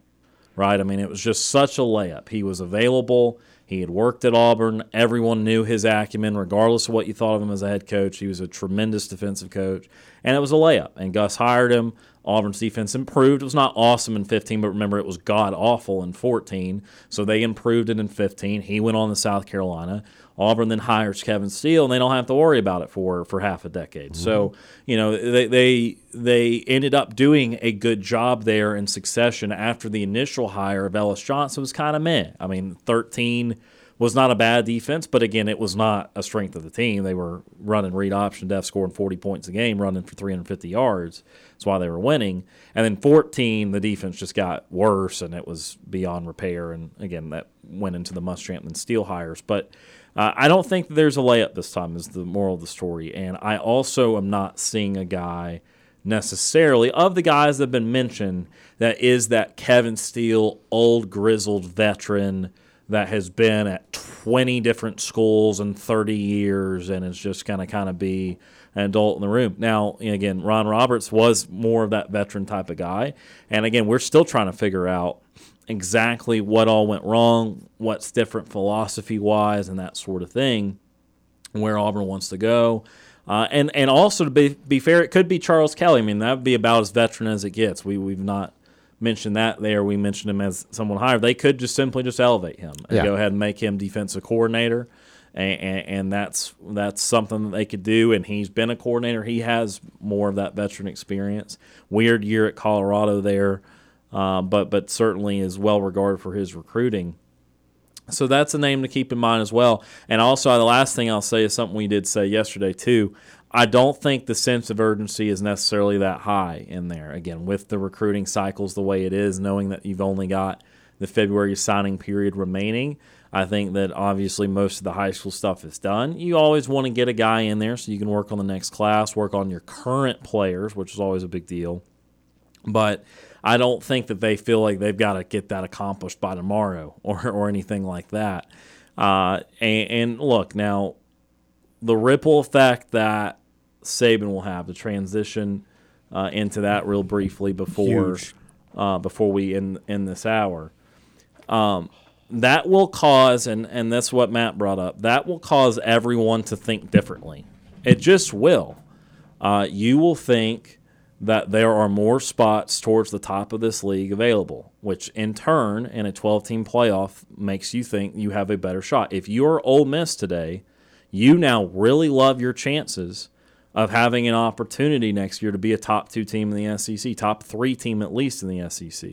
right? I mean, it was just such a layup. He was available. He had worked at Auburn. Everyone knew his acumen, regardless of what you thought of him as a head coach. He was a tremendous defensive coach, and it was a layup. And Gus hired him. Auburn's defense improved. It was not awesome in 15, but remember, it was god awful in 14. So they improved it in 15. He went on to South Carolina. Auburn then hires Kevin Steele, and they don't have to worry about it for for half a decade. Mm-hmm. So you know they, they they ended up doing a good job there in succession after the initial hire of Ellis Johnson was kind of meh. I mean, 13 was not a bad defense, but again, it was not a strength of the team. They were running read option def, scoring 40 points a game, running for 350 yards. That's why they were winning. And then 14, the defense just got worse, and it was beyond repair. And again, that went into the Muschamp and Steele hires. But uh, I don't think there's a layup this time, is the moral of the story. And I also am not seeing a guy necessarily of the guys that have been mentioned that is that Kevin Steele, old grizzled veteran that has been at 20 different schools in 30 years and is just going to kind of be an adult in the room. Now, again, Ron Roberts was more of that veteran type of guy. And again, we're still trying to figure out exactly what all went wrong, what's different philosophy wise, and that sort of thing, where Auburn wants to go. Uh, and and also to be be fair, it could be Charles Kelly. I mean, that would be about as veteran as it gets. We we've not mentioned that there. We mentioned him as someone higher. They could just simply just elevate him and Yeah. go ahead and make him defensive coordinator. And, and, and that's that's something that they could do. And he's been a coordinator. He has more of that veteran experience. Weird year at Colorado there, uh, but but certainly is well regarded for his recruiting. So that's a name to keep in mind as well. And also, the last thing I'll say is something we did say yesterday too. I don't think the sense of urgency is necessarily that high in there. Again, with the recruiting cycles the way it is, knowing that you've only got the February signing period remaining, I think that obviously most of the high school stuff is done. You always want to get a guy in there so you can work on the next class, work on your current players, which is always a big deal but I don't think that they feel like they've got to get that accomplished by tomorrow or, or anything like that. Uh, and, and look, now the ripple effect that Saban will have, to transition uh, into that real briefly before uh, before we end, end this hour. Um, that will cause, and, and that's what Matt brought up, that will cause everyone to think differently. It just will. Uh, you will think that there are more spots towards the top of this league available, which in turn, in a 12 team playoff, makes you think you have a better shot. If you're Ole Miss today, you now really love your chances of having an opportunity next year to be a top two team in the SEC, top three team at least in the SEC.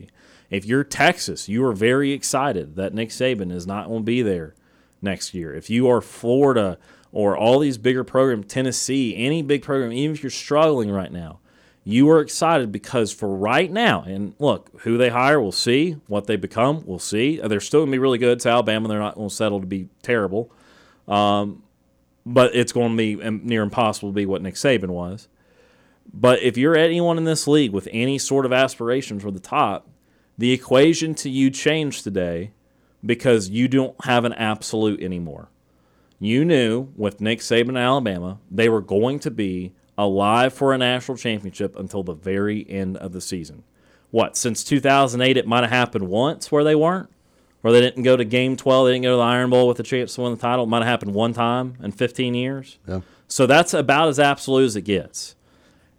If you're Texas, you are very excited that Nick Saban is not going to be there next year. If you are Florida or all these bigger programs, Tennessee, any big program, even if you're struggling right now, you are excited because for right now, and look, who they hire, we'll see. What they become, we'll see. They're still going to be really good. It's Alabama. They're not going to settle to be terrible. Um, but it's going to be near impossible to be what Nick Saban was. But if you're anyone in this league with any sort of aspirations for the top, the equation to you changed today because you don't have an absolute anymore. You knew with Nick Saban and Alabama, they were going to be alive for a national championship until the very end of the season. What, since 2008, it might have happened once where they weren't? Where they didn't go to game 12, they didn't go to the Iron Bowl with the chance to win the title. It might have happened one time in 15 years. Yeah. So that's about as absolute as it gets.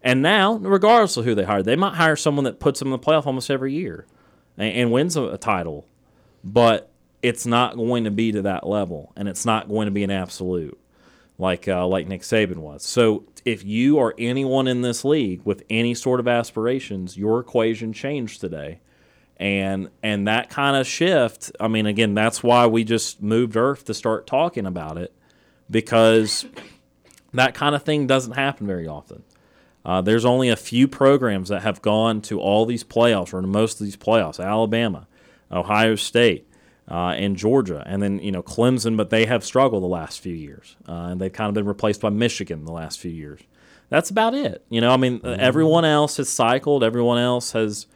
And now, regardless of who they hire, they might hire someone that puts them in the playoff almost every year and, and wins a, a title. But it's not going to be to that level, and it's not going to be an absolute like uh, like Nick Saban was. So if you are anyone in this league with any sort of aspirations, your equation changed today. And and that kind of shift, I mean, again, that's why we just moved Earth to start talking about it because that kind of thing doesn't happen very often. Uh, there's only a few programs that have gone to all these playoffs or to most of these playoffs. Alabama, Ohio State, uh, and Georgia, and then you know Clemson, but they have struggled the last few years, uh, and they've kind of been replaced by Michigan the last few years. That's about it. You know, I mean, everyone else has cycled. Everyone else has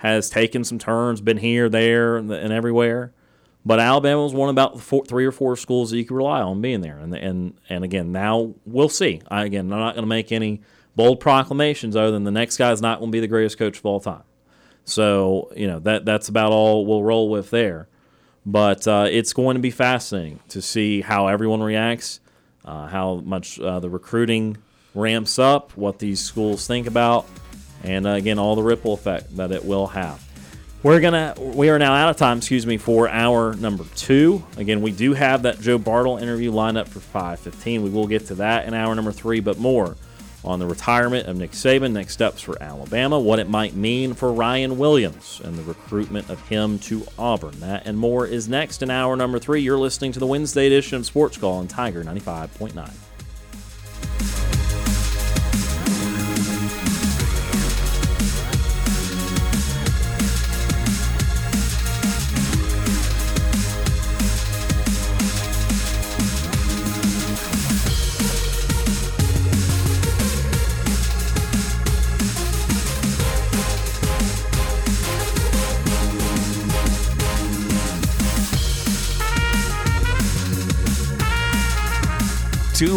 has taken some turns, been here, there, and, and everywhere. But Alabama was one of about four, three or four schools that you could rely on being there. And and and again, now we'll see. I, again, I'm not going to make any bold proclamations other than the next guy is not going to be the greatest coach of all time. So you know that that's about all we'll roll with there. But uh, it's going to be fascinating to see how everyone reacts, uh, how much uh, the recruiting ramps up, what these schools think about, and uh, again all the ripple effect that it will have. We're gonna we are now out of time, excuse me, for hour number two. Again, we do have that Joe Bartle interview lined up for five fifteen. We will get to that in hour number three, but more on the retirement of Nick Saban, next steps for Alabama, what it might mean for Ryan Williams and the recruitment of him to Auburn. That and more is next in hour number three. You're listening to the Wednesday edition of Sports Call on Tiger 95.9.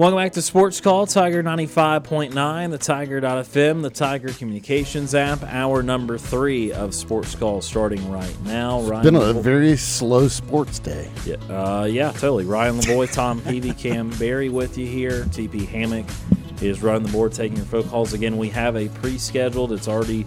Welcome back to Sports Call, Tiger 95.9, the Tiger.fm, the Tiger Communications app, hour number three of Sports Call starting right now. Ryan Been a very slow sports day. yeah, uh, yeah, totally. Ryan Lavoie, Tom Peavy, Kam Berry with you here. TP Hammock is running the board, taking your phone calls. Again, we have a pre-scheduled. It's already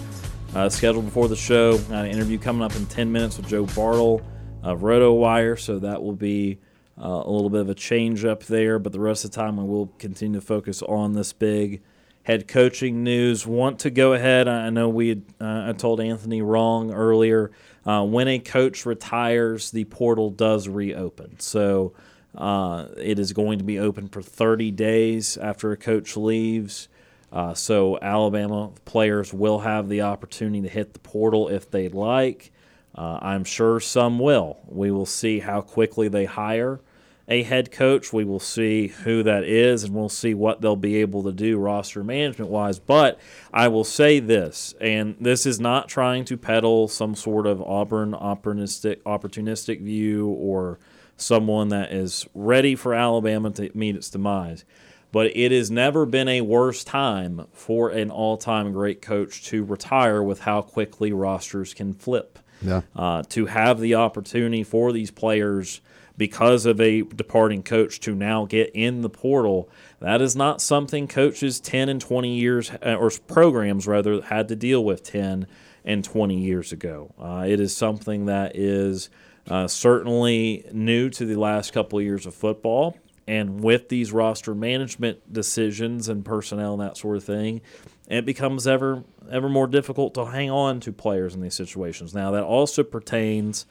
uh, scheduled before the show. Got an interview coming up in 10 minutes with Joe Bartle of RotoWire, so that will be uh, a little bit of a change up there. But the rest of the time, we will continue to focus on this big head coaching news. Want to go ahead? I know we had, uh, I told Anthony wrong earlier. Uh, when a coach retires, the portal does reopen. So uh, it is going to be open for 30 days after a coach leaves. Uh, so Alabama players will have the opportunity to hit the portal if they'd like. Uh, I'm sure some will. We will see how quickly they hire a head coach. We will see who that is, and we'll see what they'll be able to do roster management wise. But I will say this, and this is not trying to peddle some sort of Auburn opportunistic, opportunistic view or someone that is ready for Alabama to meet its demise. But it has never been a worse time for an all time great coach to retire with how quickly rosters can flip Yeah. uh, to have the opportunity for these players because of a departing coach to now get in the portal. That is not something coaches 10 and 20 years, uh, or programs rather, had to deal with 10 and 20 years ago. Uh, it is something that is uh, certainly new to the last couple of years of football. And with these roster management decisions and personnel and that sort of thing, it becomes ever ever more difficult to hang on to players in these situations. Now that also pertains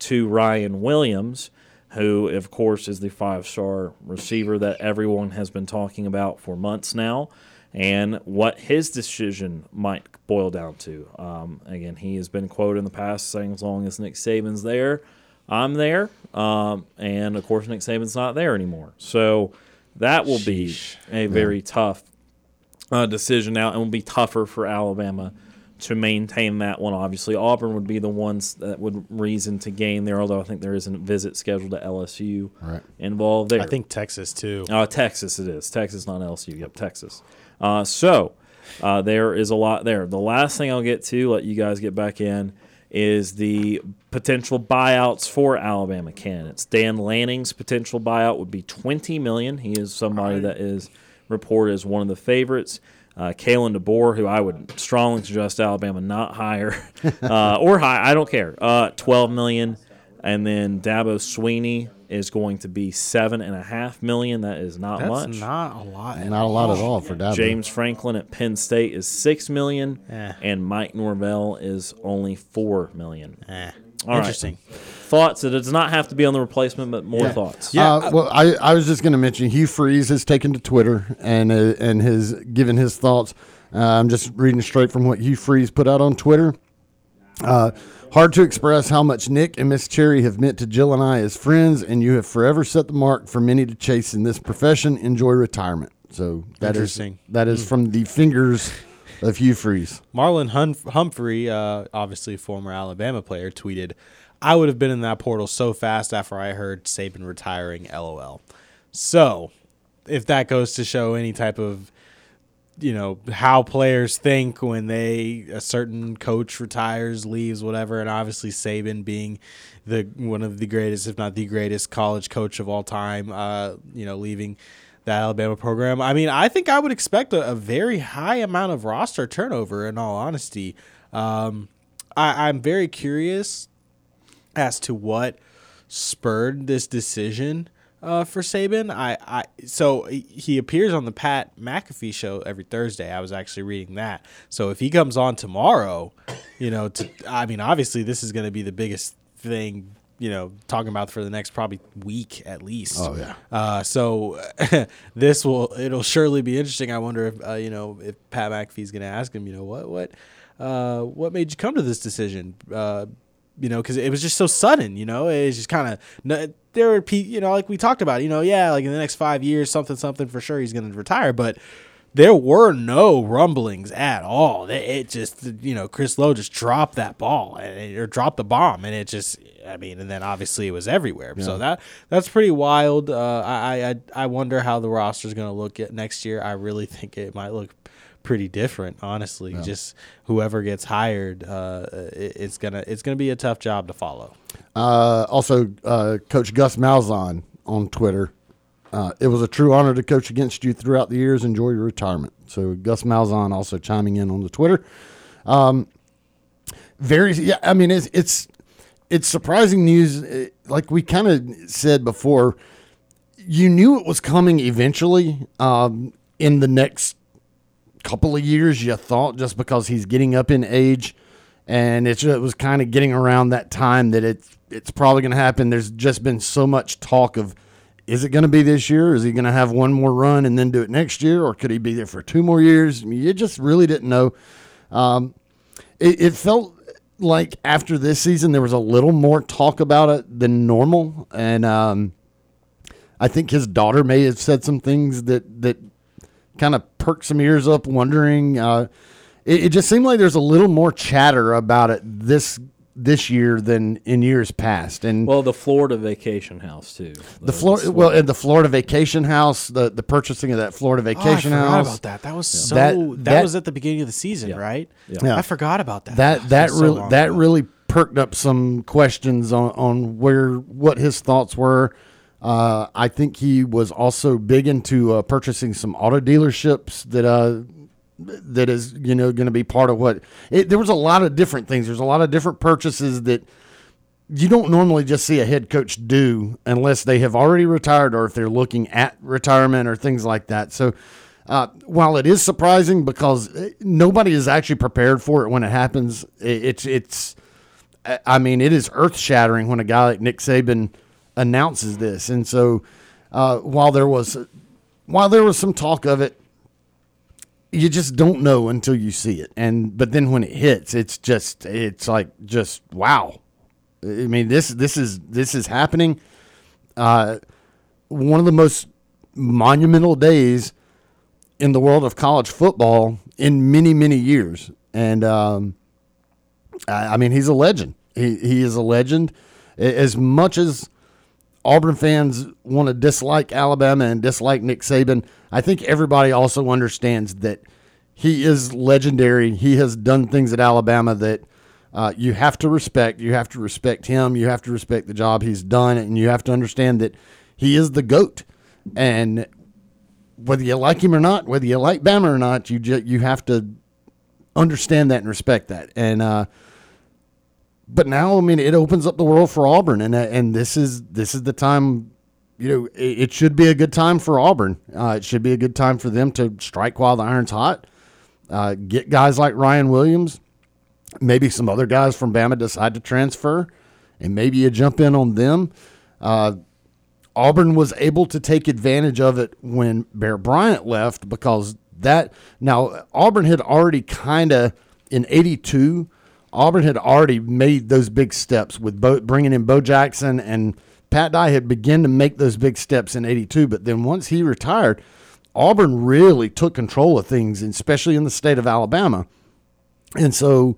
to Ryan Williams, who of course is the five-star receiver that everyone has been talking about for months now, and what his decision might boil down to. Um, again, he has been quoted in the past saying, "As long as Nick Saban's there, I'm there," um, and of course Nick Saban's not there anymore. So that will be a very tough uh, decision now, and will be tougher for Alabama to maintain that one. Obviously, Auburn would be the ones that would reason to gain there. Although I think there is a visit scheduled to LSU Right. involved there. I think Texas too. Uh, Texas, it is. Texas, not LSU. Yep, Texas. Uh, so uh, there is a lot there. The last thing I'll get to, let you guys get back in, is the potential buyouts for Alabama candidates. Dan Lanning's potential buyout would be twenty million. He is somebody that is reported as one of the favorites. Uh, Kalen DeBoer, who I would strongly suggest Alabama not hire, uh, or hire, I don't care. Uh, Twelve million, and then Dabo Swinney is going to be seven and a half million. That is not much. That's much. not a lot. Not a lot at all for Dabo. James Franklin at Penn State is six million, Eh. and Mike Norvell is only four million. Eh. All right. Interesting. Thoughts? That it does not have to be on the replacement, but more thoughts. Yeah, Uh, well, I, I was just going to mention Hugh Freeze has taken to Twitter and uh, and has given his thoughts. Uh, I'm just reading straight from what Hugh Freeze put out on Twitter. Uh, hard to express how much Nick and Miss Terry have meant to Jill and I as friends, and you have forever set the mark for many to chase in this profession. Enjoy retirement. So that is Interesting. that is from the fingers of Hugh Freeze. Marlon Hun- Humphrey, uh, obviously former Alabama player, tweeted, "I would have been in that portal so fast after I heard Saban retiring." LOL. So, if that goes to show any type of, you know, how players think when they a certain coach retires, leaves, whatever, and obviously Saban being the one of the greatest, if not the greatest, college coach of all time, uh, you know, leaving the Alabama program. I mean, I think I would expect a, a very high amount of roster turnover. In all honesty, Um, I, I'm very curious as to what spurred this decision uh, for Saban. I, I so he appears on the Pat McAfee show every Thursday. I was actually reading that. So if he comes on tomorrow, you know, to, I mean, obviously this is going to be the biggest thing. You know, talking about for the next probably week at least. Oh, yeah. Uh, so this will it'll surely be interesting. I wonder if uh, you know if Pat McAfee's going to ask him. You know what what uh, what made you come to this decision? Uh, you know, because it was just so sudden. You know, it's just kind of there were pe- you know like we talked about. You know, yeah, like in the next five years, something something for sure he's going to retire, but. There were no rumblings at all. It, it just, you know, Chris Low just dropped that ball and, or dropped the bomb, and it just, I mean, and then obviously it was everywhere. So that that's pretty wild. Uh, I, I I wonder how the roster is going to look at next year. I really think it might look pretty different, honestly. Just whoever gets hired, uh, it, it's gonna it's gonna be a tough job to follow. Uh, also, uh, Coach Gus Malzahn on Twitter. Uh, it was a true honor to coach against you throughout the years. Enjoy your retirement. So Gus Malzahn also chiming in on the Twitter. Um, very, yeah. I mean, it's it's it's surprising news. eh, Like we kind of said before, you knew it was coming eventually. Um, in the next couple of years, you thought just because he's getting up in age, and it was kind of getting around that time that it's it's probably going to happen. There's just been so much talk of is it going to be this year? Is he going to have one more run and then do it next year, or could he be there for two more years? I mean, you just really didn't know. Um, it, it felt like after this season there was a little more talk about it than normal, and um, I think his daughter may have said some things that that kind of perked some ears up, wondering. Uh, it, it just seemed like there's a little more chatter about it this this year than in years past, and Well, the Florida vacation house too. the Florida well, and the Florida vacation house, the the purchasing of that Florida vacation oh, I forgot house. about that. That was so. That- That, that- was at the beginning of the season, Yeah. right? Yeah. I forgot about that. That that was so really long that ago. really perked up some questions on on where what his thoughts were. Uh, I think he was also big into uh, purchasing some auto dealerships that uh, that is you know going to be part of what it, there was a lot of different things. There's a lot of different purchases that you don't normally just see a head coach do unless they have already retired or if they're looking at retirement or things like that. So, uh, while it is surprising because eh, nobody is actually prepared for it when it happens, i- it's it's. I- I mean, it is earth shattering when a guy like Nick Saban announces this, and so uh, while there was while there was some talk of it, you just don't know until you see it, and but then when it hits, it's just it's like just wow. I mean this this is this is happening. Uh, one of the most monumental days in the world of college football in many many years, and um, I, I mean he's a legend. He he is a legend. As much as Auburn fans want to dislike Alabama and dislike Nick Saban, I think everybody also understands that he is legendary. He has done things at Alabama that uh, you have to respect. You have to respect him. You have to respect the job he's done, and you have to understand that he is the goat. And whether you like him or not, whether you like Bama or not, you ju- you have to understand that and respect that. And uh, but now, I mean, it opens up the world for Auburn, and uh, and this is this is the time. You know, it, it should be a good time for Auburn. Uh, it should be a good time for them to strike while the iron's hot. Uh, get guys like Ryan Williams, maybe some other guys from Bama decide to transfer, and maybe you jump in on them. Uh, Auburn was able to take advantage of it when Bear Bryant left because that now Auburn had already kind of in '82. Auburn had already made those big steps with Bo, bringing in Bo Jackson and Pat Dye had begun to make those big steps in '82. But then once he retired, Auburn really took control of things, especially in the state of Alabama. And so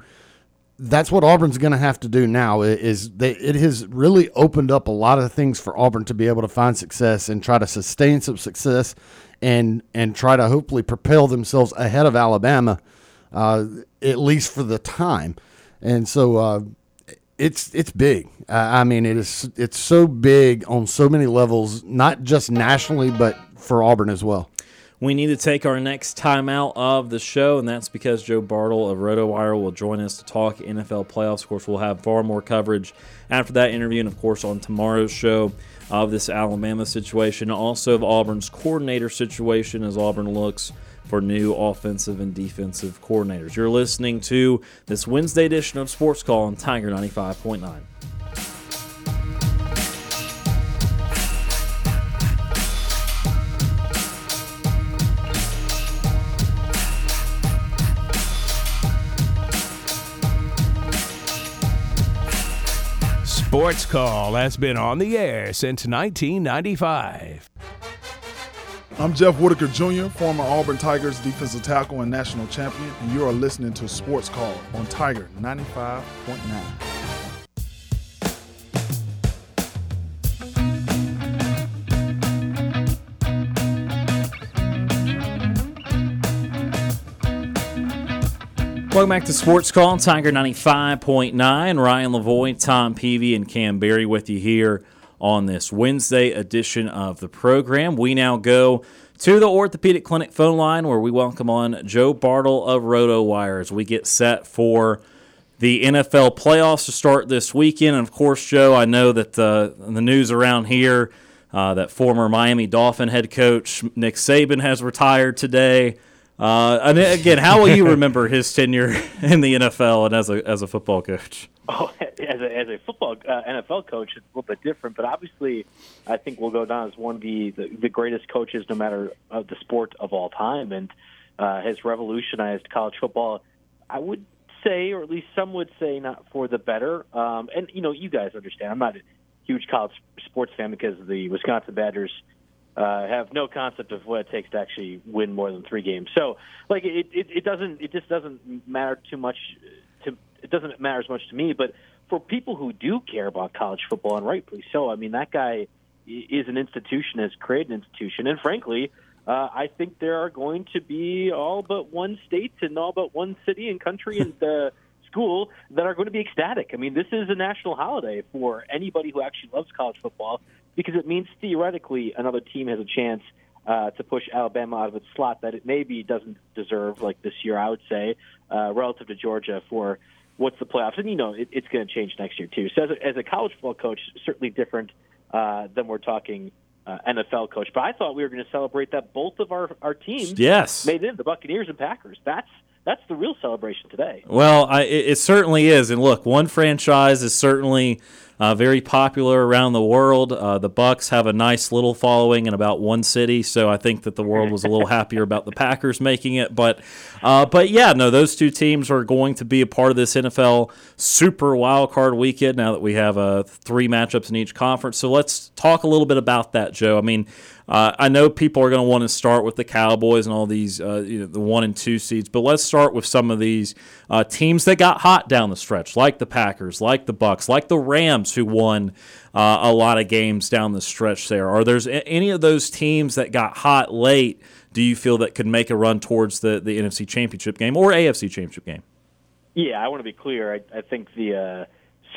that's what Auburn's going to have to do now. Is it has really opened up a lot of things for Auburn to be able to find success and try to sustain some success, and and try to hopefully propel themselves ahead of Alabama, uh, at least for the time. And so uh, it's it's big. I mean, it is it's so big on so many levels, not just nationally, but for Auburn as well. we need to take our next timeout of the show, and that's because Joe Bartle of RotoWire will join us to talk NFL playoffs. Of course, we'll have far more coverage after that interview, and of course, on tomorrow's show of this Alabama situation, also of Auburn's coordinator situation as Auburn looks for new offensive and defensive coordinators. You're listening to this Wednesday edition of Sports Call on Tiger 95.9. Sports Call has been on the air since 1995. I'm Jeff Whitaker Jr., former Auburn Tigers defensive tackle and national champion, and you are listening to Sports Call on Tiger 95.9. Welcome back to Sports Call Tiger 95.9. Ryan Lavoie, Tom Peavy, and Kam Berry with you here on this Wednesday edition of the program. We now go to the Orthopedic Clinic phone line where we welcome on Joe Bartle of RotoWire as we get set for the NFL playoffs to start this weekend. And of course, Joe, I know that the, the news around here uh, that former Miami Dolphin head coach Nick Saban has retired today. Uh, and again, how will you remember his tenure in the NFL and as a as a football coach? Oh, as a as a football uh, NFL coach, it's a little bit different. But obviously, I think we'll go down as one of the the, the greatest coaches, no matter uh, the sport of all time, and uh, has revolutionized college football. I would say, or at least some would say, not for the better. Um, and you know, you guys understand. I'm not a huge college sports fan because of the Wisconsin Badgers uh, have no concept of what it takes to actually win more than three games. So, like, it, it, it doesn't, it just doesn't matter too much. To it doesn't matter as much to me, but for people who do care about college football, and rightfully so, I mean, that guy is an institution, has created an institution, and frankly, uh, I think there are going to be all but one state and all but one city and country and uh, school that are going to be ecstatic. I mean, this is a national holiday for anybody who actually loves college football because it means theoretically another team has a chance uh, to push Alabama out of its slot that it maybe doesn't deserve, like this year, I would say, uh, relative to Georgia for what's the playoffs. And, you know, it, it's going to change next year, too. So as a, as a college football coach, certainly different uh, than we're talking uh, NFL coach. But I thought we were going to celebrate that both of our, our teams yes. made in, the Buccaneers and Packers. That's that's the real celebration today. Well, I, it, it certainly is. And look, one franchise is certainly – uh, very popular around the world. Uh, the Bucks have a nice little following in about one city, so I think that the world was a little happier about the Packers making it. But, uh, but yeah, no, those two teams are going to be a part of this NFL Super Wild Card Weekend. Now that we have uh, three matchups in each conference, so let's talk a little bit about that, Joe. I mean. Uh, I know people are going to want to start with the Cowboys and all these, uh, you know, the one and two seeds, but let's start with some of these uh, teams that got hot down the stretch, like the Packers, like the Bucks, like the Rams, who won uh, a lot of games down the stretch. There are there's any of those teams that got hot late. Do you feel that could make a run towards the the NFC Championship game or AFC Championship game? Yeah, I want to be clear. I, I think the uh,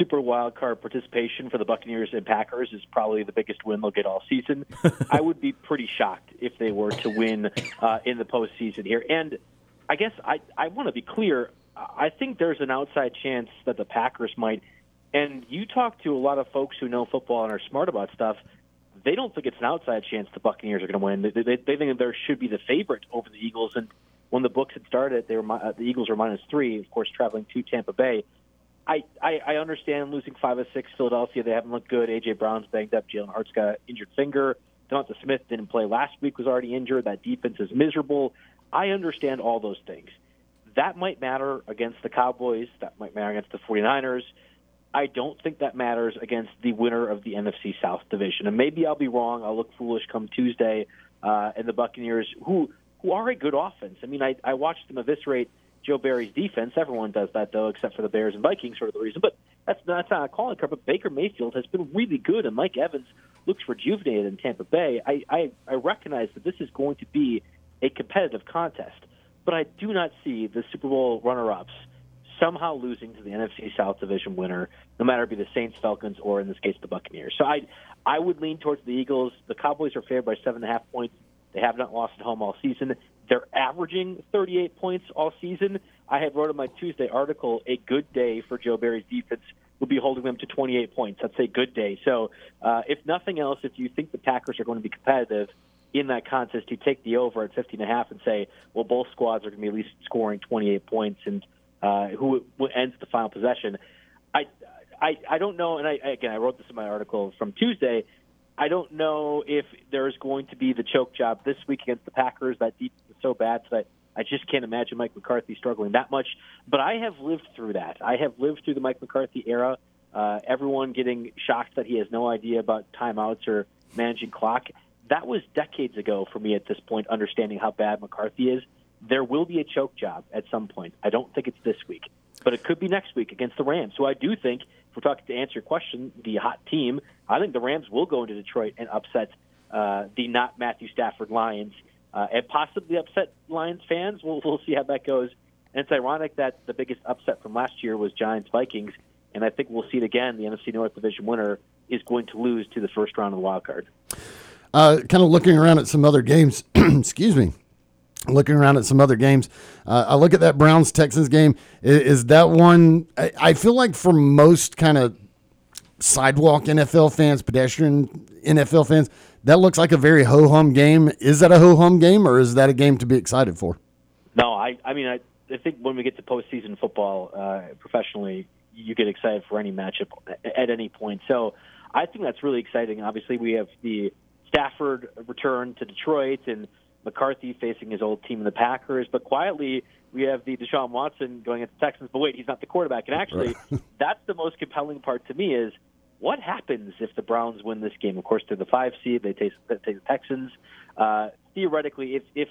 super wild card participation for the Buccaneers and Packers is probably the biggest win they'll get all season. I would be pretty shocked if they were to win uh, in the postseason here. And I guess I, I want to be clear. I think there's an outside chance that the Packers might. And you talk to a lot of folks who know football and are smart about stuff. They don't think it's an outside chance the Buccaneers are going to win. They, they, they think there should be the favorite over the Eagles. And when the books had started, they were uh, the Eagles were minus three. Of course, traveling to Tampa Bay. I, I, I understand losing five or six. Philadelphia, they haven't looked good. AJ Brown's banged up. Jalen Hurts got an injured finger. DeVonta Smith didn't play last week, was already injured. That defense is miserable. I understand all those things. That might matter against the Cowboys. That might matter against the 49ers. I don't think that matters against the winner of the NFC South division. And maybe I'll be wrong. I'll look foolish come Tuesday. Uh, and the Buccaneers, who who are a good offense. I mean, I, I watched them eviscerate Joe Barry's defense. Everyone does that though, except for the Bears and Vikings, sort of the reason. But that's not a calling card. But Baker Mayfield has been really good, and Mike Evans looks rejuvenated in Tampa Bay. I, I I recognize that this is going to be a competitive contest, but I do not see the Super Bowl runner-ups somehow losing to the NFC South division winner, no matter it be the Saints, Falcons, or in this case the Buccaneers. So I I would lean towards the Eagles. The Cowboys are favored by seven and a half points. They have not lost at home all season. They're averaging 38 points all season. I had wrote in my Tuesday article, a good day for Joe Barry's defense would be holding them to 28 points. That's a good day. So, uh, if nothing else, if you think the Packers are going to be competitive in that contest, you take the over at 15 and a half and say, well, both squads are going to be at least scoring 28 points, and uh, who, ends the final possession. I, I, I don't know, and I again, I wrote this in my article from Tuesday. I don't know if there's going to be the choke job this week against the Packers. That is so bad that I just can't imagine Mike McCarthy struggling that much. But I have lived through that. I have lived through the Mike McCarthy era. Uh, everyone getting shocked that he has no idea about timeouts or managing clock. That was decades ago for me at this point, understanding how bad McCarthy is. There will be a choke job at some point. I don't think it's this week, but it could be next week against the Rams. So I do think, if we're talking to answer your question, the hot team, I think the Rams will go into Detroit and upset uh, the not Matthew Stafford Lions uh, and possibly upset Lions fans. We'll, we'll see how that goes. And it's ironic that the biggest upset from last year was Giants Vikings, and I think we'll see it again. The NFC North Division winner is going to lose to the first round of the wild card. Uh, kind of looking around at some other games. excuse me. Looking around at some other games, uh, I look at that Browns Texans game. Is, is that one? I, I feel like for most kind of sidewalk NFL fans, pedestrian NFL fans, that looks like a very ho hum game. Is that a ho hum game, or is that a game to be excited for? No, I, I mean, I, I think when we get to postseason football uh, professionally, you get excited for any matchup at any point. So I think that's really exciting. Obviously, we have the Stafford return to Detroit and McCarthy facing his old team in the Packers, but quietly we have the Deshaun Watson going into Texans. But wait, he's not the quarterback. And actually, that's the most compelling part to me is what happens if the Browns win this game? Of course, they're the five seed. They take, they take the Texans. Uh, theoretically, if if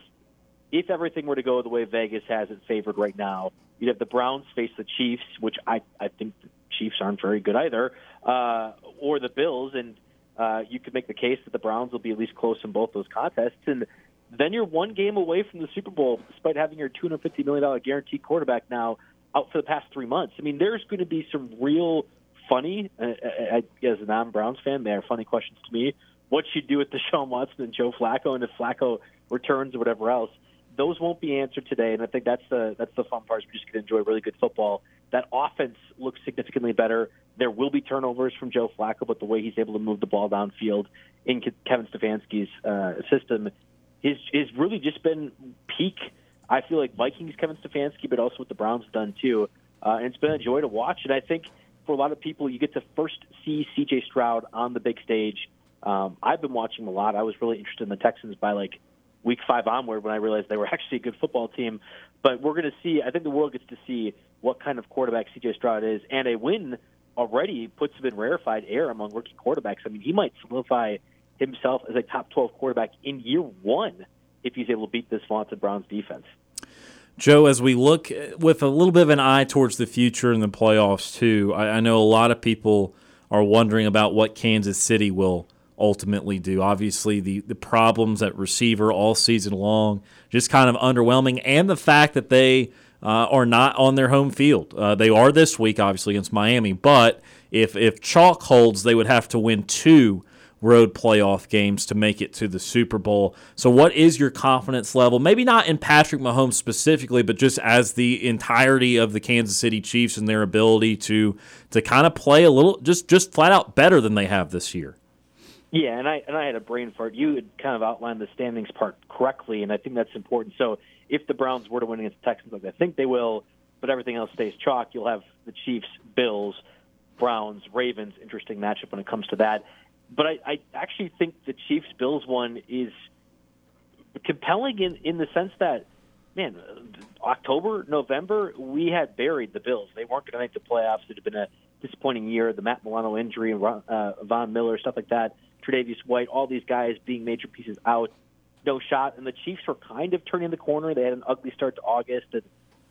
if everything were to go the way Vegas has it favored right now, you'd have the Browns face the Chiefs, which I I think the Chiefs aren't very good either, uh, or the Bills, and uh, you could make the case that the Browns will be at least close in both those contests, and then you're one game away from the Super Bowl, despite having your $250 million guaranteed quarterback now out for the past three months. I mean, there's going to be some real funny. Uh, I, I, as a non-Browns fan, they are funny questions to me. What should do with Deshaun Watson and Joe Flacco, and if Flacco returns or whatever else, those won't be answered today. And I think that's the that's the fun part. Is we just get to enjoy really good football. That offense looks significantly better. There will be turnovers from Joe Flacco, but the way he's able to move the ball downfield in Kevin Stefanski's uh, system is is really just been peak. I feel like Vikings Kevin Stefanski, but also what the Browns have done too. Uh, and it's been a joy to watch. And I think for a lot of people, you get to first see C.J. Stroud on the big stage. Um, I've been watching him a lot. I was really interested in the Texans by like week five onward when I realized they were actually a good football team. But we're going to see. I think the world gets to see what kind of quarterback C.J. Stroud is, and a win already puts him in rarefied air among rookie quarterbacks. I mean, he might solidify himself as a top 12 quarterback in year one if he's able to beat this vaunted Browns defense. Joe, as we look with a little bit of an eye towards the future in the playoffs, too, I, I know a lot of people are wondering about what Kansas City will ultimately do. Obviously, the, the problems at receiver all season long, just kind of underwhelming, and the fact that they uh, are not on their home field. Uh, they are this week, obviously, against Miami, but if, if chalk holds, they would have to win two road playoff games to make it to the Super Bowl. So, what is your confidence level? Maybe not in Patrick Mahomes specifically, but just as the entirety of the Kansas City Chiefs and their ability to to kind of play a little, just just flat out better than they have this year. Yeah, and I and I had a brain fart. You had kind of outlined the standings part correctly, and I think that's important. So, if the Browns were to win against the Texans, like I think they will, but everything else stays chalk, you'll have the Chiefs, Bills. Browns, Ravens, interesting matchup when it comes to that but I, I actually think the Chiefs Bills one is compelling in in the sense that man, October, November, we had buried the Bills. They weren't going to make the playoffs. It had been a disappointing year. The Matt Milano injury, uh, Von Miller, stuff like that. Tre'Davious White, all these guys being major pieces out, no shot. And the Chiefs were kind of turning the corner. They had an ugly start to August, and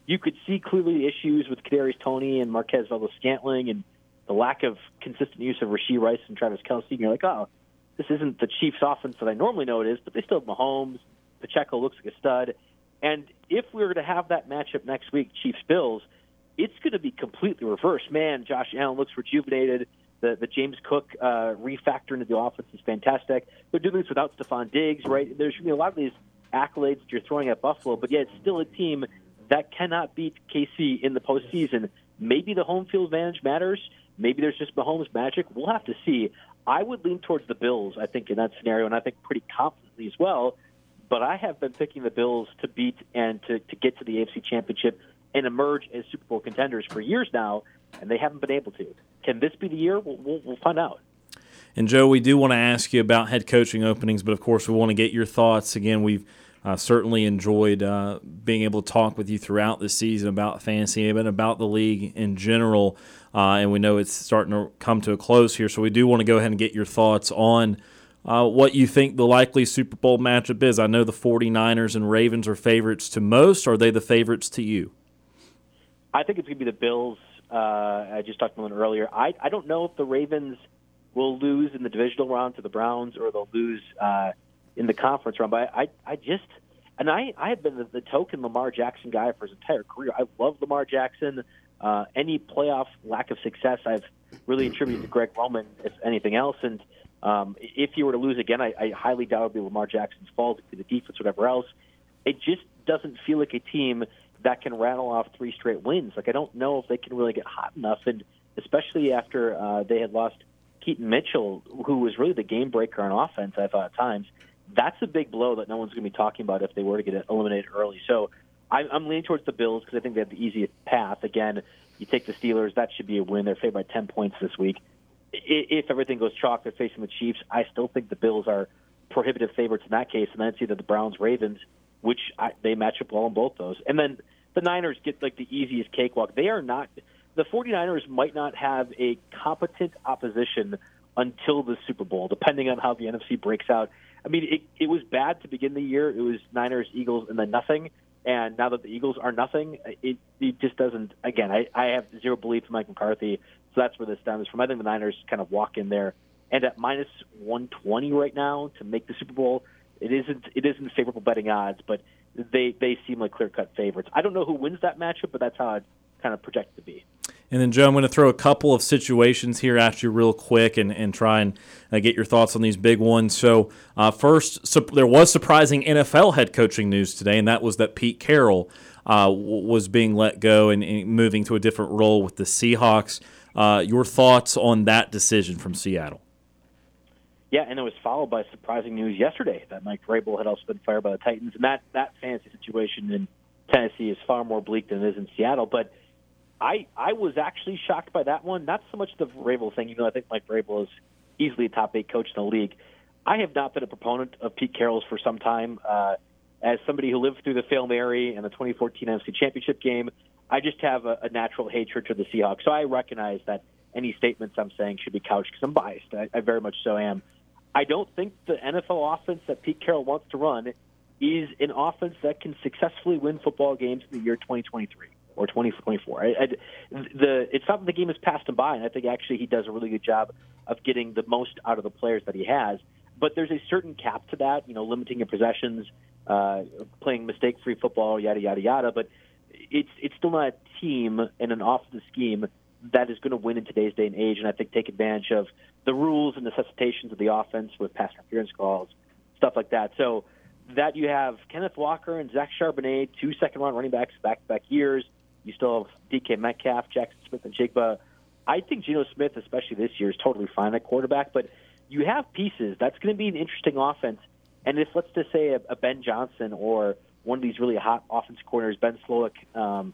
you could see clearly issues with Kadarius Toney and Marquez Valdes-Scantling and the lack of consistent use of Rashee Rice and Travis Kelce, and you're like, oh, this isn't the Chiefs' offense that I normally know it is, but they still have Mahomes. Pacheco looks like a stud. And if we were to have that matchup next week, Chiefs Bills, it's going to be completely reversed. Man, Josh Allen looks rejuvenated. The the James Cook uh, refactor into the offense is fantastic. They're doing this without Stefon Diggs, right? There's going to be a lot of these accolades that you're throwing at Buffalo, but yet it's still a team that cannot beat KC in the postseason. Maybe the home field advantage matters. Maybe there's just Mahomes magic. We'll have to see. I would lean towards the Bills, I think, in that scenario, and I think pretty confidently as well. But I have been picking the Bills to beat and to, to get to the AFC Championship and emerge as Super Bowl contenders for years now, and they haven't been able to. Can this be the year? We'll, we'll, we'll find out. And Joe, we do want to ask you about head coaching openings, but of course, we want to get your thoughts. Again, we've uh, certainly enjoyed uh, being able to talk with you throughout the season about fantasy and about the league in general. Uh, and we know it's starting to come to a close here, so we do want to go ahead and get your thoughts on uh, what you think the likely Super Bowl matchup is. I know the 49ers and Ravens are favorites to most. Are they the favorites to you? I think it's going to be the Bills. Uh, I just talked about it earlier. I, I don't know if the Ravens will lose in the divisional round to the Browns or they'll lose uh, in the conference round. But I, I, I just and I, I have been the, the token Lamar Jackson guy for his entire career. I love Lamar Jackson. Uh, any playoff lack of success, I've really attributed to Greg Roman, if anything else. And um, if he were to lose again, I, I highly doubt it would be Lamar Jackson's fault. It could be the defense, whatever else. It just doesn't feel like a team that can rattle off three straight wins. Like I don't know if they can really get hot enough, and especially after uh, they had lost Keaton Mitchell, who was really the game breaker on offense. I thought at times that's a big blow that no one's going to be talking about if they were to get eliminated early. So I'm, I'm leaning towards the Bills because I think they have the easiest path. Again, you take the Steelers, that should be a win. They're favored by 10 points this week. If everything goes chalk, they're facing the Chiefs. I still think the Bills are prohibitive favorites in that case, and then it's either the Browns, Ravens, which I, they match up well in both those. And then the Niners get like the easiest cakewalk. They are not the 49ers might not have a competent opposition until the Super Bowl, depending on how the NFC breaks out. I mean, it, it was bad to begin the year. It was Niners, Eagles, and then nothing. And now that the Eagles are nothing, it, it just doesn't. Again, I, I have zero belief in Mike McCarthy, so that's where this stems from. I think the Niners kind of walk in there, and at minus 120 right now to make the Super Bowl, it isn't it isn't favorable betting odds, but they they seem like clear cut favorites. I don't know who wins that matchup, but that's how I kind of projected to be. And then, Joe, I'm going to throw a couple of situations here at you real quick and, and try and uh, get your thoughts on these big ones. So, uh, first, so there was surprising NFL head coaching news today, and that was that Pete Carroll uh, was being let go and, and, moving to a different role with the Seahawks. Uh, your thoughts on that decision from Seattle? Yeah, and it was followed by surprising news yesterday that Mike Vrabel had also been fired by the Titans, and that that fantasy situation in Tennessee is far more bleak than it is in Seattle. But I I was actually shocked by that one. Not so much the Vrabel thing. You know, I think Mike Vrabel is easily a top eight coach in the league. I have not been a proponent of Pete Carroll's for some time. Uh, as somebody who lived through the Fail Mary and the 2014 NFC Championship game, I just have a, a natural hatred for the Seahawks. So I recognize that any statements I'm saying should be couched because I'm biased. I, I very much so am. I don't think the NFL offense that Pete Carroll wants to run is an offense that can successfully win football games in the year 2023 or 2024. I, I, the it's not that the game has passed him by, and I think actually he does a really good job of getting the most out of the players that he has. But there's a certain cap to that, you know, limiting your possessions, uh, playing mistake-free football, yada yada yada. But it's it's still not a team and an offensive scheme that is going to win in today's day and age, and I think take advantage of the rules and necessitations of the offense with pass interference calls, stuff like that. So that you have Kenneth Walker and Zach Charbonnet, two second round running backs back to back years. You still have DK Metcalf, Jackson Smith-Njigba. I think Geno Smith, especially this year, is totally fine at quarterback, but you have pieces. That's going to be an interesting offense. And if, let's just say, a, a Ben Johnson or one of these really hot offensive corners, Ben Slowik, um,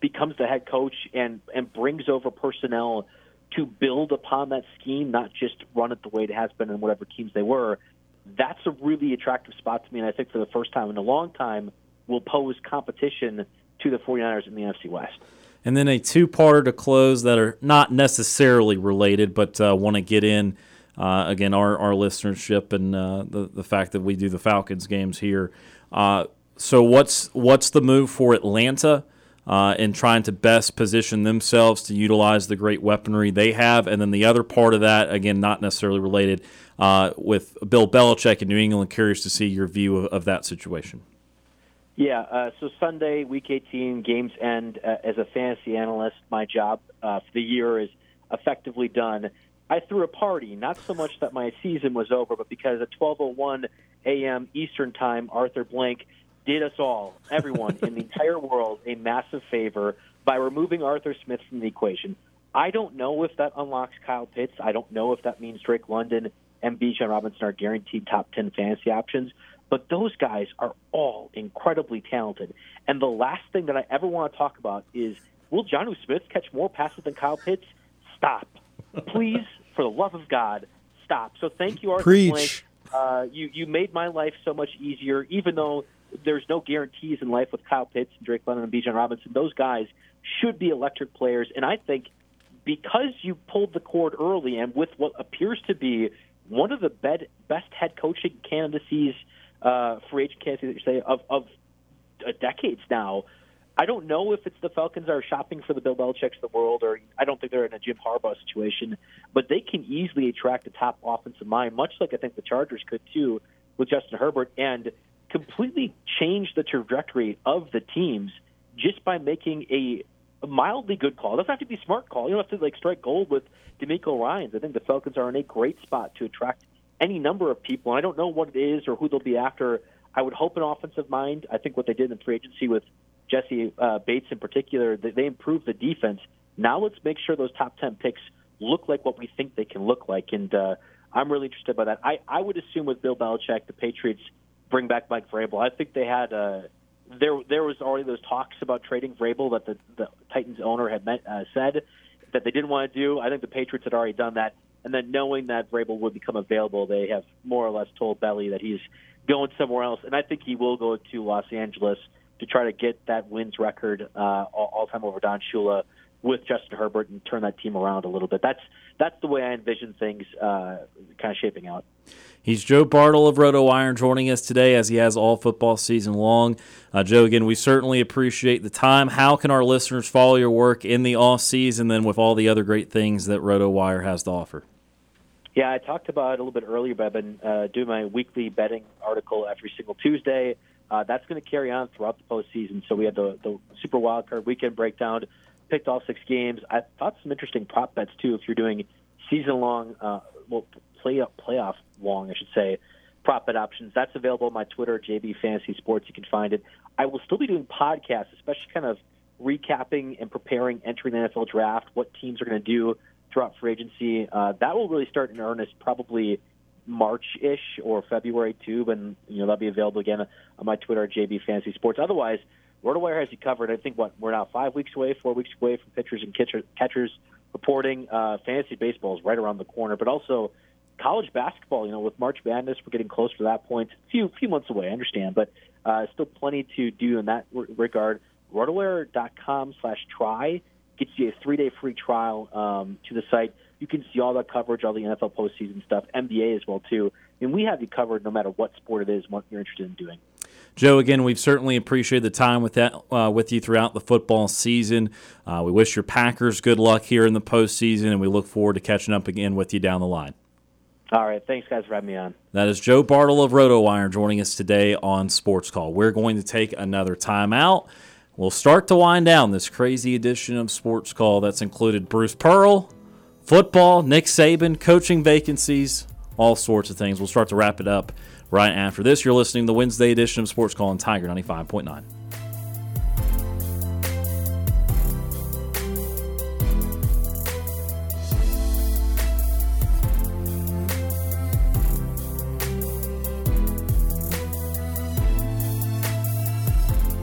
becomes the head coach and, and brings over personnel to build upon that scheme, not just run it the way it has been in whatever teams they were, that's a really attractive spot to me. And I think for the first time in a long time, will pose competition to the 49ers in the NFC West. And then a two parter to close that are not necessarily related, but uh, want to get in. Uh, again, our, our listenership and uh, the, the fact that we do the Falcons games here. Uh, so, what's what's the move for Atlanta? uh, and trying to best position themselves to utilize the great weaponry they have. And then the other part of that, again, not necessarily related, uh, with Bill Belichick in New England. Curious to see your view of, of that situation. Yeah, uh, so Sunday, Week 18, games end. Uh, as a fantasy analyst, my job uh, for the year is effectively done. I threw a party, not so much that my season was over, but because at 12:01 a.m. Eastern Time, Arthur Blank did us all, everyone in the entire world, a massive favor by removing Arthur Smith from the equation. I don't know if that unlocks Kyle Pitts. I don't know if that means Drake London and Bijan Robinson are guaranteed top 10 fantasy options. But those guys are all incredibly talented. And the last thing that I ever want to talk about is will Jonnu Smith catch more passes than Kyle Pitts? Stop. Please, for the love of God, stop. So thank you, Arthur Preach. Blank. Uh, you, you made my life so much easier, even though there's no guarantees in life with Kyle Pitts and Drake London and Bijan Robinson. Those guys should be electric players. And I think because you pulled the cord early and with what appears to be one of the bed, best head coaching candidacies uh, free agent for age candidacies say of, of decades now. I don't know if it's the Falcons are shopping for the Bill Belichick's of the world, or I don't think they're in a Jim Harbaugh situation, but they can easily attract a top offensive mind, much like I think the Chargers could too with Justin Herbert, and completely change the trajectory of the teams just by making a, mildly good call. It doesn't have to be a smart call. You don't have to like strike gold with DeMeco Ryans. I think the Falcons are in a great spot to attract any number of people. I don't know what it is or who they'll be after. I would hope an offensive mind. I think what they did in free agency with Jessie uh, Bates in particular, they, they improved the defense. Now let's make sure those top ten picks look like what we think they can look like, and uh, I'm really interested by that. I, I would assume with Bill Belichick, the Patriots bring back Mike Vrabel. I think they had uh, there there was already those talks about trading Vrabel that the, the Titans owner had met, uh, said that they didn't want to do. I think the Patriots had already done that, and then knowing that Vrabel would become available, they have more or less told Belly that he's going somewhere else, and I think he will go to Los Angeles to try to get that wins record uh, all, all time over Don Shula with Justin Herbert and turn that team around a little bit. That's that's the way I envision things uh, kind of shaping out. He's Joe Bartle of Roto RotoWire joining us today as he has all football season long. Uh, Joe, again, we certainly appreciate the time. How can our listeners follow your work in the off season, then with all the other great things that RotoWire has to offer? Yeah, I talked about it a little bit earlier, but I've been uh, doing my weekly betting article every single Tuesday. Uh, that's going to carry on throughout the postseason. So we had the, the Super Wildcard weekend breakdown, picked all six games. I thought some interesting prop bets too. If you're doing season long, uh, well, play playoff long, I should say, prop bet options. That's available on my Twitter, JB Fantasy Sports. You can find it. I will still be doing podcasts, especially kind of recapping and preparing entering the NFL draft, what teams are going to do throughout free agency. Uh, that will really start in earnest probably March-ish or February too, and you know that'll be available again on my Twitter, JB Fantasy Sports. Otherwise, RotoWire has you covered. I think what we're now five weeks away, four weeks away from pitchers and catcher, catchers reporting. Uh, fantasy baseball is right around the corner, but also college basketball. You know, with March Madness, we're getting close to that point. A few few months away, I understand, but uh, still plenty to do in that regard. RotoWire.com slash try gets you a three day free trial um, to the site. You can see all that coverage, all the NFL postseason stuff, NBA as well too. And we have you covered no matter what sport it is, what you're interested in doing. Joe, again, we've certainly appreciated the time with that uh, with you throughout the football season. Uh, we wish your Packers good luck here in the postseason, and we look forward to catching up again with you down the line. All right. Thanks, guys, for having me on. That is Joe Bartle of RotoWire joining us today on Sports Call. We're going to take another timeout. We'll start to wind down this crazy edition of Sports Call that's included Bruce Pearl, football, Nick Saban, coaching vacancies, all sorts of things. We'll start to wrap it up right after this. You're listening to the Wednesday edition of Sports Call on Tiger 95.9.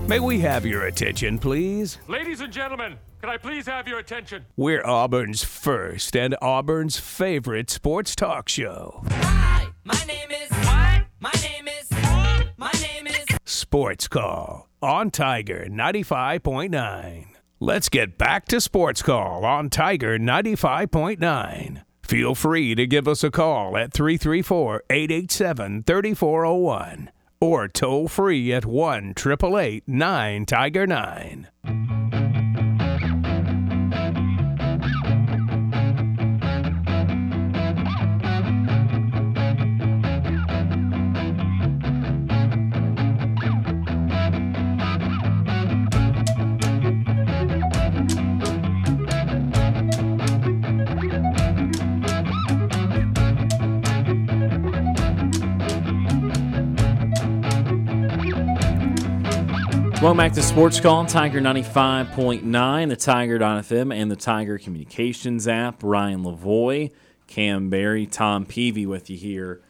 May we have your attention, please? Ladies and gentlemen, can I please have your attention? We're Auburn's first and Auburn's favorite sports talk show. Hi, my name is. My name is. My name is. Sports Call on Tiger 95.9. Let's get back to Sports Call on Tiger 95.9. Feel free to give us a call at 334 887 3401 or toll free at 1 888 9 Tiger 9. Welcome back to Sports Call on Tiger 95.9, the Tiger.fm, and the Tiger Communications app. Ryan Lavoie, Kam Berry, Tom Peavy with you here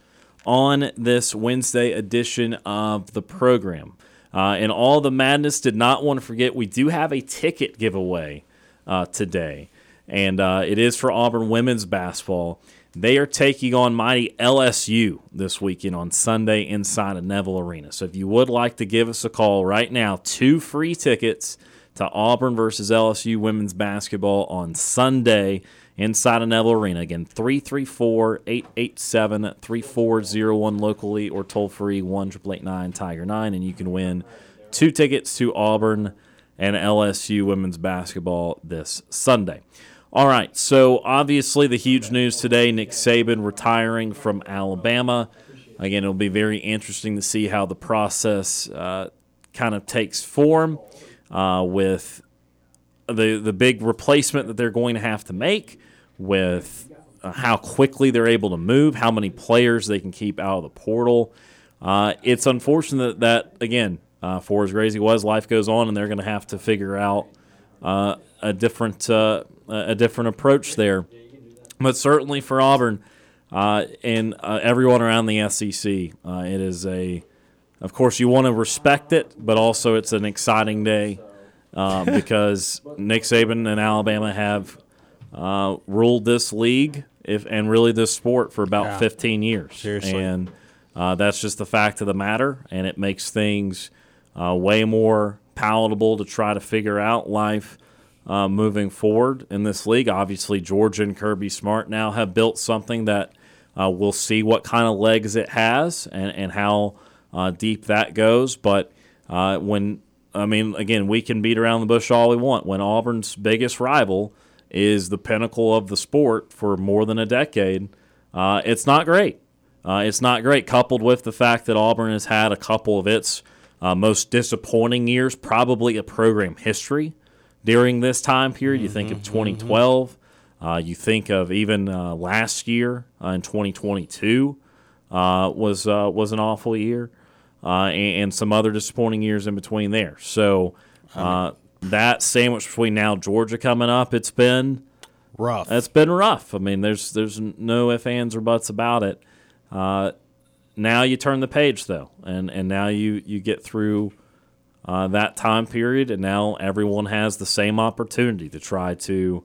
on this Wednesday edition of the program. Uh, and all the madness did not want to forget we do have a ticket giveaway uh, today, and uh, it is for Auburn women's basketball. They are taking on mighty LSU this weekend on Sunday inside of Neville Arena. So if you would like to give us a call right now, two free tickets to Auburn versus LSU women's basketball on Sunday inside of Neville Arena. Again, 334 887 3401 locally or toll free 1 Tiger 9, and you can win two tickets to Auburn and LSU women's basketball this Sunday. All right, so obviously the huge news today Nick Saban retiring from Alabama. Again, it'll be very interesting to see how the process uh, kind of takes form uh, with the, the big replacement that they're going to have to make, with uh, how quickly they're able to move, how many players they can keep out of the portal. Uh, it's unfortunate that, again, uh, for as great as life goes on, and they're going to have to figure out a different uh, a different approach there. But certainly for Auburn uh, and uh, everyone around the SEC, uh, it is a. Of course, you want to respect it, but also it's an exciting day uh, because Nick Saban and Alabama have ruled this league if and really this sport for about Yeah. 15 years. Seriously. And uh, that's just the fact of the matter, and it makes things uh, way more palatable to try to figure out life uh, moving forward in this league. Obviously, Georgia and Kirby Smart now have built something that uh, we'll see what kind of legs it has and, and how uh, deep that goes. But uh, when, I mean, again, we can beat around the bush all we want. When Auburn's biggest rival is the pinnacle of the sport for more than a decade, uh, it's not great. Uh, it's not great, coupled with the fact that Auburn has had a couple of its most disappointing years, probably a program history during this time period. You think of 2012. Uh, you think of even uh, last year uh, in 2022 uh, was uh, was an awful year, uh, and, and some other disappointing years in between there. So uh, that sandwich between now Georgia coming up, it's been rough. It's been rough. I mean, there's there's no ifs ands or buts about it. Uh, now you turn the page though, and and now you you get through uh, that time period, and now everyone has the same opportunity to try to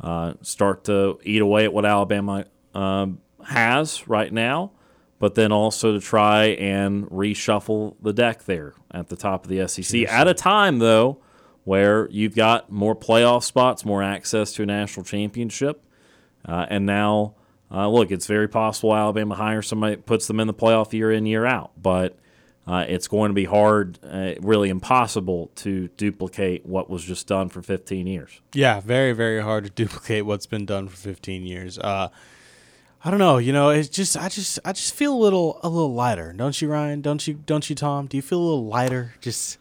uh, start to eat away at what Alabama um, has right now, but then also to try and reshuffle the deck there at the top of the SEC at a time though where you've got more playoff spots, more access to a national championship, uh, and now. Uh, look, it's very possible Alabama hires somebody puts them in the playoff year in, year out, but uh, it's going to be hard, uh, really impossible to duplicate what was just done for 15 years. Yeah, very very hard to duplicate what's been done for 15 years. Uh, I don't know, you know, it's just I just I just feel a little a little lighter, don't you, Ryan? Don't you don't you, Tom? Do you feel a little lighter? Just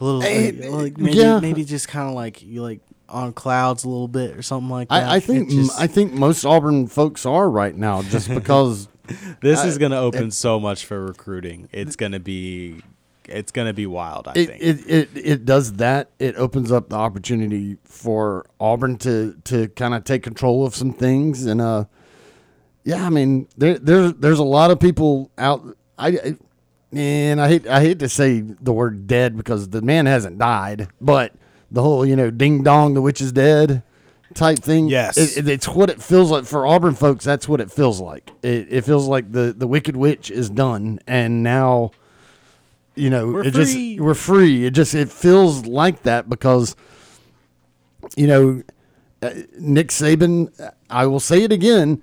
a little Eh, like, like maybe yeah. maybe just kind of like you like on clouds a little bit or something like that. I, I think just- I think most Auburn folks are right now, just because this I- is going to open it- so much for recruiting. It's going to be it's going to be wild, I it, think. it, it it does that. It opens up the opportunity for Auburn to to kind of take control of some things, and uh, yeah, I mean there there's there's a lot of people out. I, I and I hate I hate to say the word dead because the man hasn't died, but the whole you know ding dong the witch is dead type thing. Yes. it, it- it's what it feels like for Auburn folks. That's what it feels like. It, it feels like the the wicked witch is done, and now you know We're it free. just we're free. It just it feels like that because you know uh, Nick Saban. I will say it again.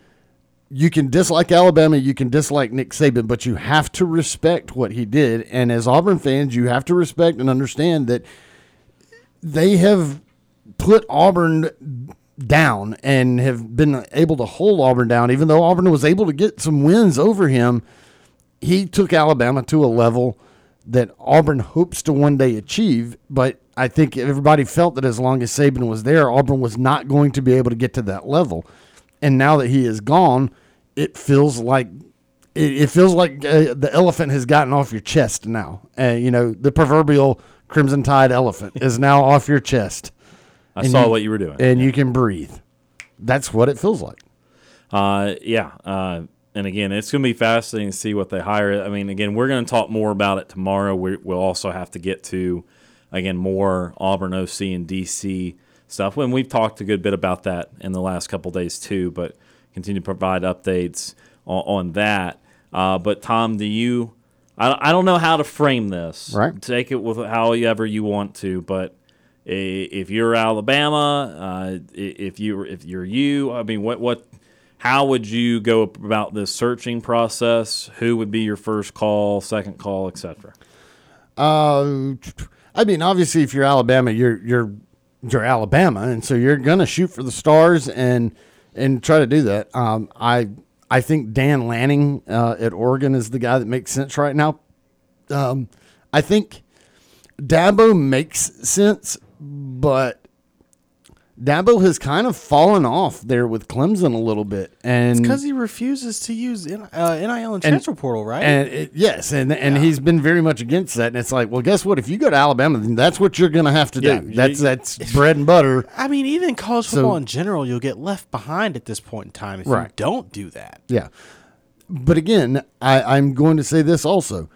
You can dislike Alabama, you can dislike Nick Saban, but you have to respect what he did. And as Auburn fans, you have to respect and understand that they have put Auburn down and have been able to hold Auburn down, even though Auburn was able to get some wins over him. He took Alabama to a level that Auburn hopes to one day achieve, but I think everybody felt that as long as Saban was there, Auburn was not going to be able to get to that level. And now that he is gone, it feels like it, feels like uh, the elephant has gotten off your chest now. Uh, you know, the proverbial Crimson Tide elephant is now off your chest. I And saw what you were doing. and you can breathe. That's what it feels like. Uh, yeah. Uh, and again, it's going to be fascinating to see what they hire. I mean, again, we're going to talk more about it tomorrow. We, we'll also have to get to, again, more Auburn OC and DC stuff. When we've talked a good bit about that in the last couple days too, but continue to provide updates on, on that. Uh, but Tom, do you? I, I don't know how to frame this. Right. Take it with however you want to, but if you're Alabama, uh, if you if you're you, I mean, what what how would you go about this searching process? Who would be your first call, second call, etc.? Uh, I mean, obviously, if you're Alabama, you're you're you're Alabama, and so you're gonna shoot for the stars and and try to do that. Um, I I think Dan Lanning uh, at Oregon is the guy that makes sense right now. Um, I think Dabo makes sense, but Dabo has kind of fallen off there with Clemson a little bit, and Because he refuses to use uh, NIL and transfer portal, right? and it, yes, and and he's been very much against that. And it's like, well, guess what? If you go to Alabama, then that's what you're going to have to Yeah, do. you- That's that's bread and butter. I mean, even college So- football in general, you'll get left behind at this point in time if you don't do that. Yeah. But again, I, I'm going to say this also.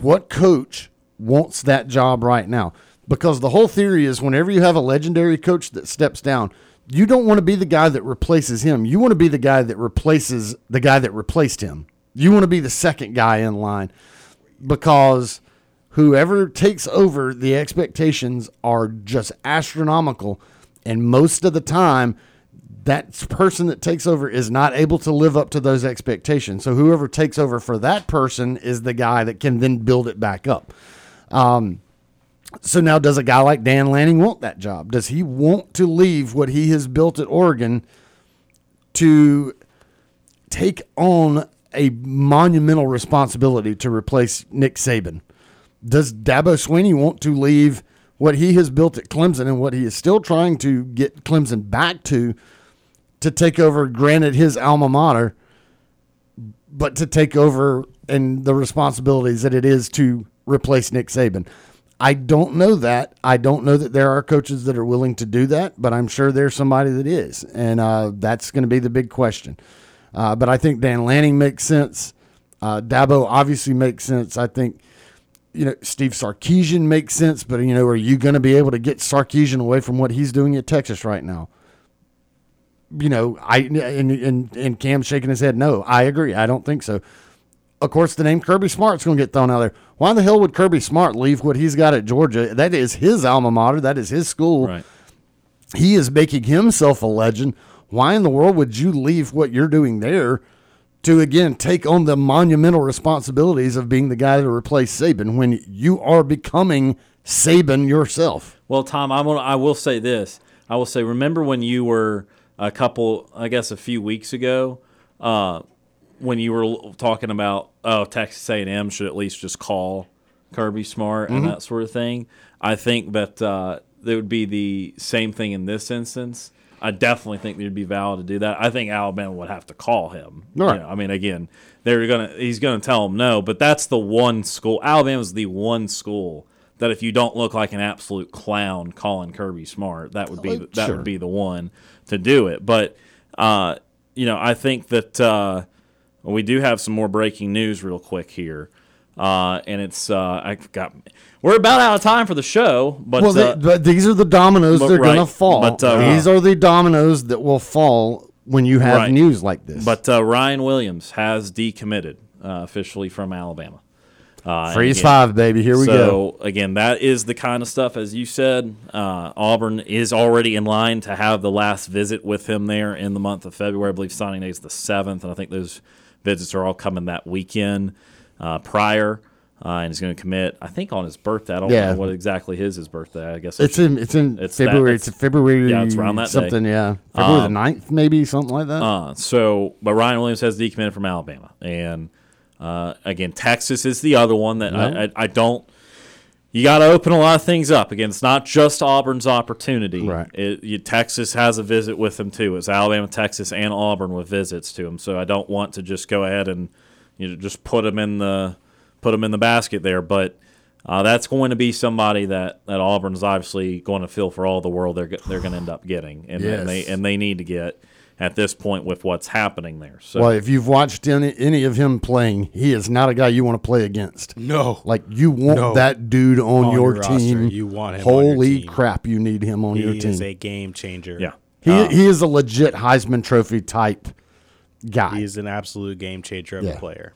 What coach wants that job right now? Because the whole theory is whenever you have a legendary coach that steps down, you don't want to be the guy that replaces him. You want to be the guy that replaces the guy that replaced him. You want to be the second guy in line because whoever takes over, the expectations are just astronomical. And most of the time, that person that takes over is not able to live up to those expectations. So whoever takes over for that person is the guy that can then build it back up. Um, so now, does a guy like Dan Lanning want that job? Does he want to leave what he has built at Oregon to take on a monumental responsibility to replace Nick Saban? Does Dabo Swinney want to leave what he has built at Clemson and what he is still trying to get Clemson back to to take over, granted his alma mater, but to take over and the responsibilities that it is to replace Nick Saban? I don't know that. I don't know that there are coaches that are willing to do that, but I'm sure there's somebody that is. And uh, that's going to be the big question. Uh, but I think Dan Lanning makes sense. Uh, Dabo obviously makes sense. I think, you know, Steve Sarkisian makes sense, but, you know, are you going to be able to get Sarkisian away from what he's doing at Texas right now? You know, I and, and, and Kam's shaking his head. No, I agree. I don't think so. Of course, the name Kirby Smart's going to get thrown out there. Why the hell would Kirby Smart leave what he's got at Georgia? That is his alma mater. That is his school. Right. He is making himself a legend. Why in the world would you leave what you're doing there to again take on the monumental responsibilities of being the guy to replace Saban when you are becoming Saban yourself? Well, Tom, I will, I will say this. I will say, remember when you were a couple, I guess, a few weeks ago, uh, when you were talking about oh Texas A&M should at least just call Kirby Smart and Mhm. that sort of thing. I think that uh, there would be the same thing in this instance. I definitely think there'd be valid to do that. I think Alabama would have to call him. You know, I mean, again, they're gonna he's gonna tell them no, but that's the one school. Alabama's the one school that if you don't look like an absolute clown calling Kirby Smart, that would be Oh, that sure. would be the one to do it. But uh, you know, I think that uh, we do have some more breaking news real quick here. Uh, and it's uh, I got we're about out of time for the show, but well, they- uh, but these are the dominoes that are gonna fall. but, uh, these are the dominoes that will fall when you have Right. news like this. But uh, Ryan Williams has decommitted uh, officially from Alabama. Uh, Freeze again- five, baby. Here we go. so, again, that is the kind of stuff, as you said. Uh, Auburn is already in line to have the last visit with him there in the month of February. I believe signing day is the seventh, and I think those visits are all coming that weekend uh, prior. Uh, and he's going to commit, I think, on his birthday. I don't Yeah. know what exactly is his birthday. I guess I It's should- in it's in that- February. it's February. Yeah, it's around that day. something. Yeah, February Um, the 9th, maybe something like that. uh, so, but Ryan Williams has decommitted from Alabama, and uh, again, Texas is the other one that No. I, I, I don't. You got to open a lot of things up. Again, it's not just Auburn's opportunity. Right. It, you, Texas has a visit with them too. It's Alabama, Texas, and Auburn with visits to them. So I don't want to just go ahead and you know just put them in the put them in the basket there. But Uh, that's going to be somebody that, that Auburn's obviously going to feel for all the world they're they're going to end up getting, and, and they and they need to get at this point with what's happening there. So well, if you've watched any, any of him playing, he is not a guy you want to play against. No. Like you want No. that dude on, On your, your team. You want him on your Holy team. crap, you need him on your team. He team. is a game changer. yeah, he, Uh, he is a legit Heisman Trophy type guy. He's an absolute game changer of Yeah. a player.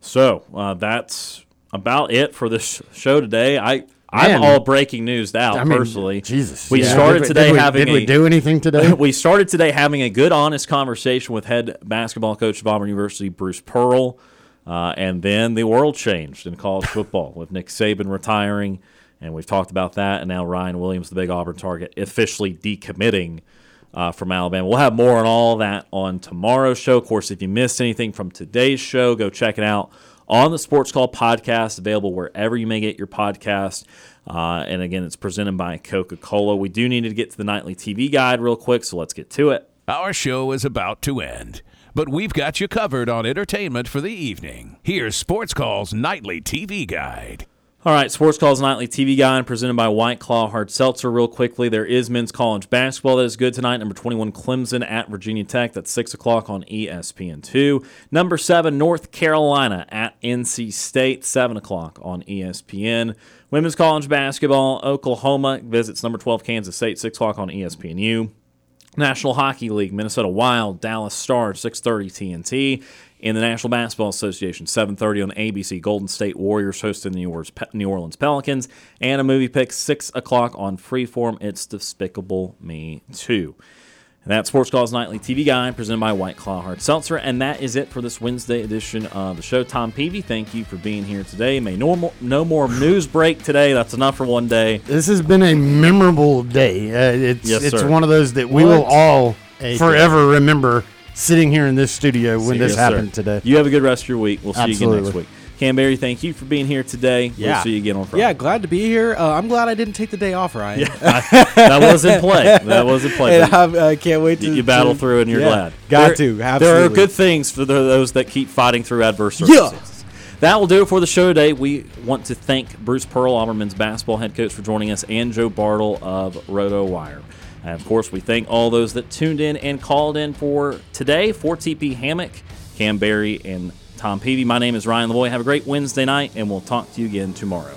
So uh, that's about it for this show today. I I'm all breaking news out I mean, personally. Jesus. we Yeah. started Did we- today did we- having did we a- do anything today? we started today having a good, honest conversation with head basketball coach of Auburn University, Bruce Pearl, uh, and then the world changed in college football with Nick Saban retiring, and we've talked about that, and now Ryan Williams, the big Auburn target, officially decommitting uh, from Alabama. We'll have more on all that on tomorrow's show. Of course, if you missed anything from today's show, go check it out on the Sports Call podcast, available wherever you may get your podcast. Uh, and again, it's presented by Coca Cola. We do need to get to the nightly TV guide real quick, so let's get to it. Our show is about to end, but we've got you covered on entertainment for the evening. Here's Sports Call's nightly TV guide. All right, Sports Calls Nightly TV Guide presented by White Claw Hard Seltzer. Real quickly, there is men's college basketball that is good tonight. Number 21, Clemson at Virginia Tech. That's 6 o'clock on E ESPN2. Number 7, North Carolina at NC State, 7 o'clock on ESPN. Women's college basketball, Oklahoma visits number 12, Kansas State, 6 o'clock on ESPNU. National Hockey League, Minnesota Wild, Dallas Stars, 6:30 TNT. In the National Basketball Association, 7:30 on ABC. Golden State Warriors hosting the New Orleans, Pelicans, and a movie pick 6 o'clock on Freeform. It's Despicable Me 2. And that's Sports Calls Nightly TV Guide presented by White Claw Hard Seltzer. And that is it for this Wednesday edition of the show. Tom Peavy, thank you for being here today. May no more, no more news break today. That's enough for one day. This has been a memorable day. Uh, it's Yes, it's one of those that we What will all forever remember sitting here in this studio when this Yes, sir. happened today. You have a good rest of your week. We'll see you again next Absolutely. week. Kam Berry, thank you for being here today. We'll Yeah. see you again on Friday. Yeah, glad to be here. Uh, I'm glad I didn't take the day off, Ryan. Yeah. that was in play. That was in play. And I'm- can't wait to You, you battle to- through, and you're yeah, glad. Got There- to. There are good things for the, those that keep fighting through adverse Yeah. That will do it for the show today. We want to thank Bruce Pearl, Auburn men's basketball head coach, for joining us, and Joe Bartle of Roto Wire. And of course, we thank all those that tuned in and called in for today for TP Hammock, Kam Berry, and Tom Peavy. My name is Ryan Lavoie. Have a great Wednesday night, and we'll talk to you again tomorrow.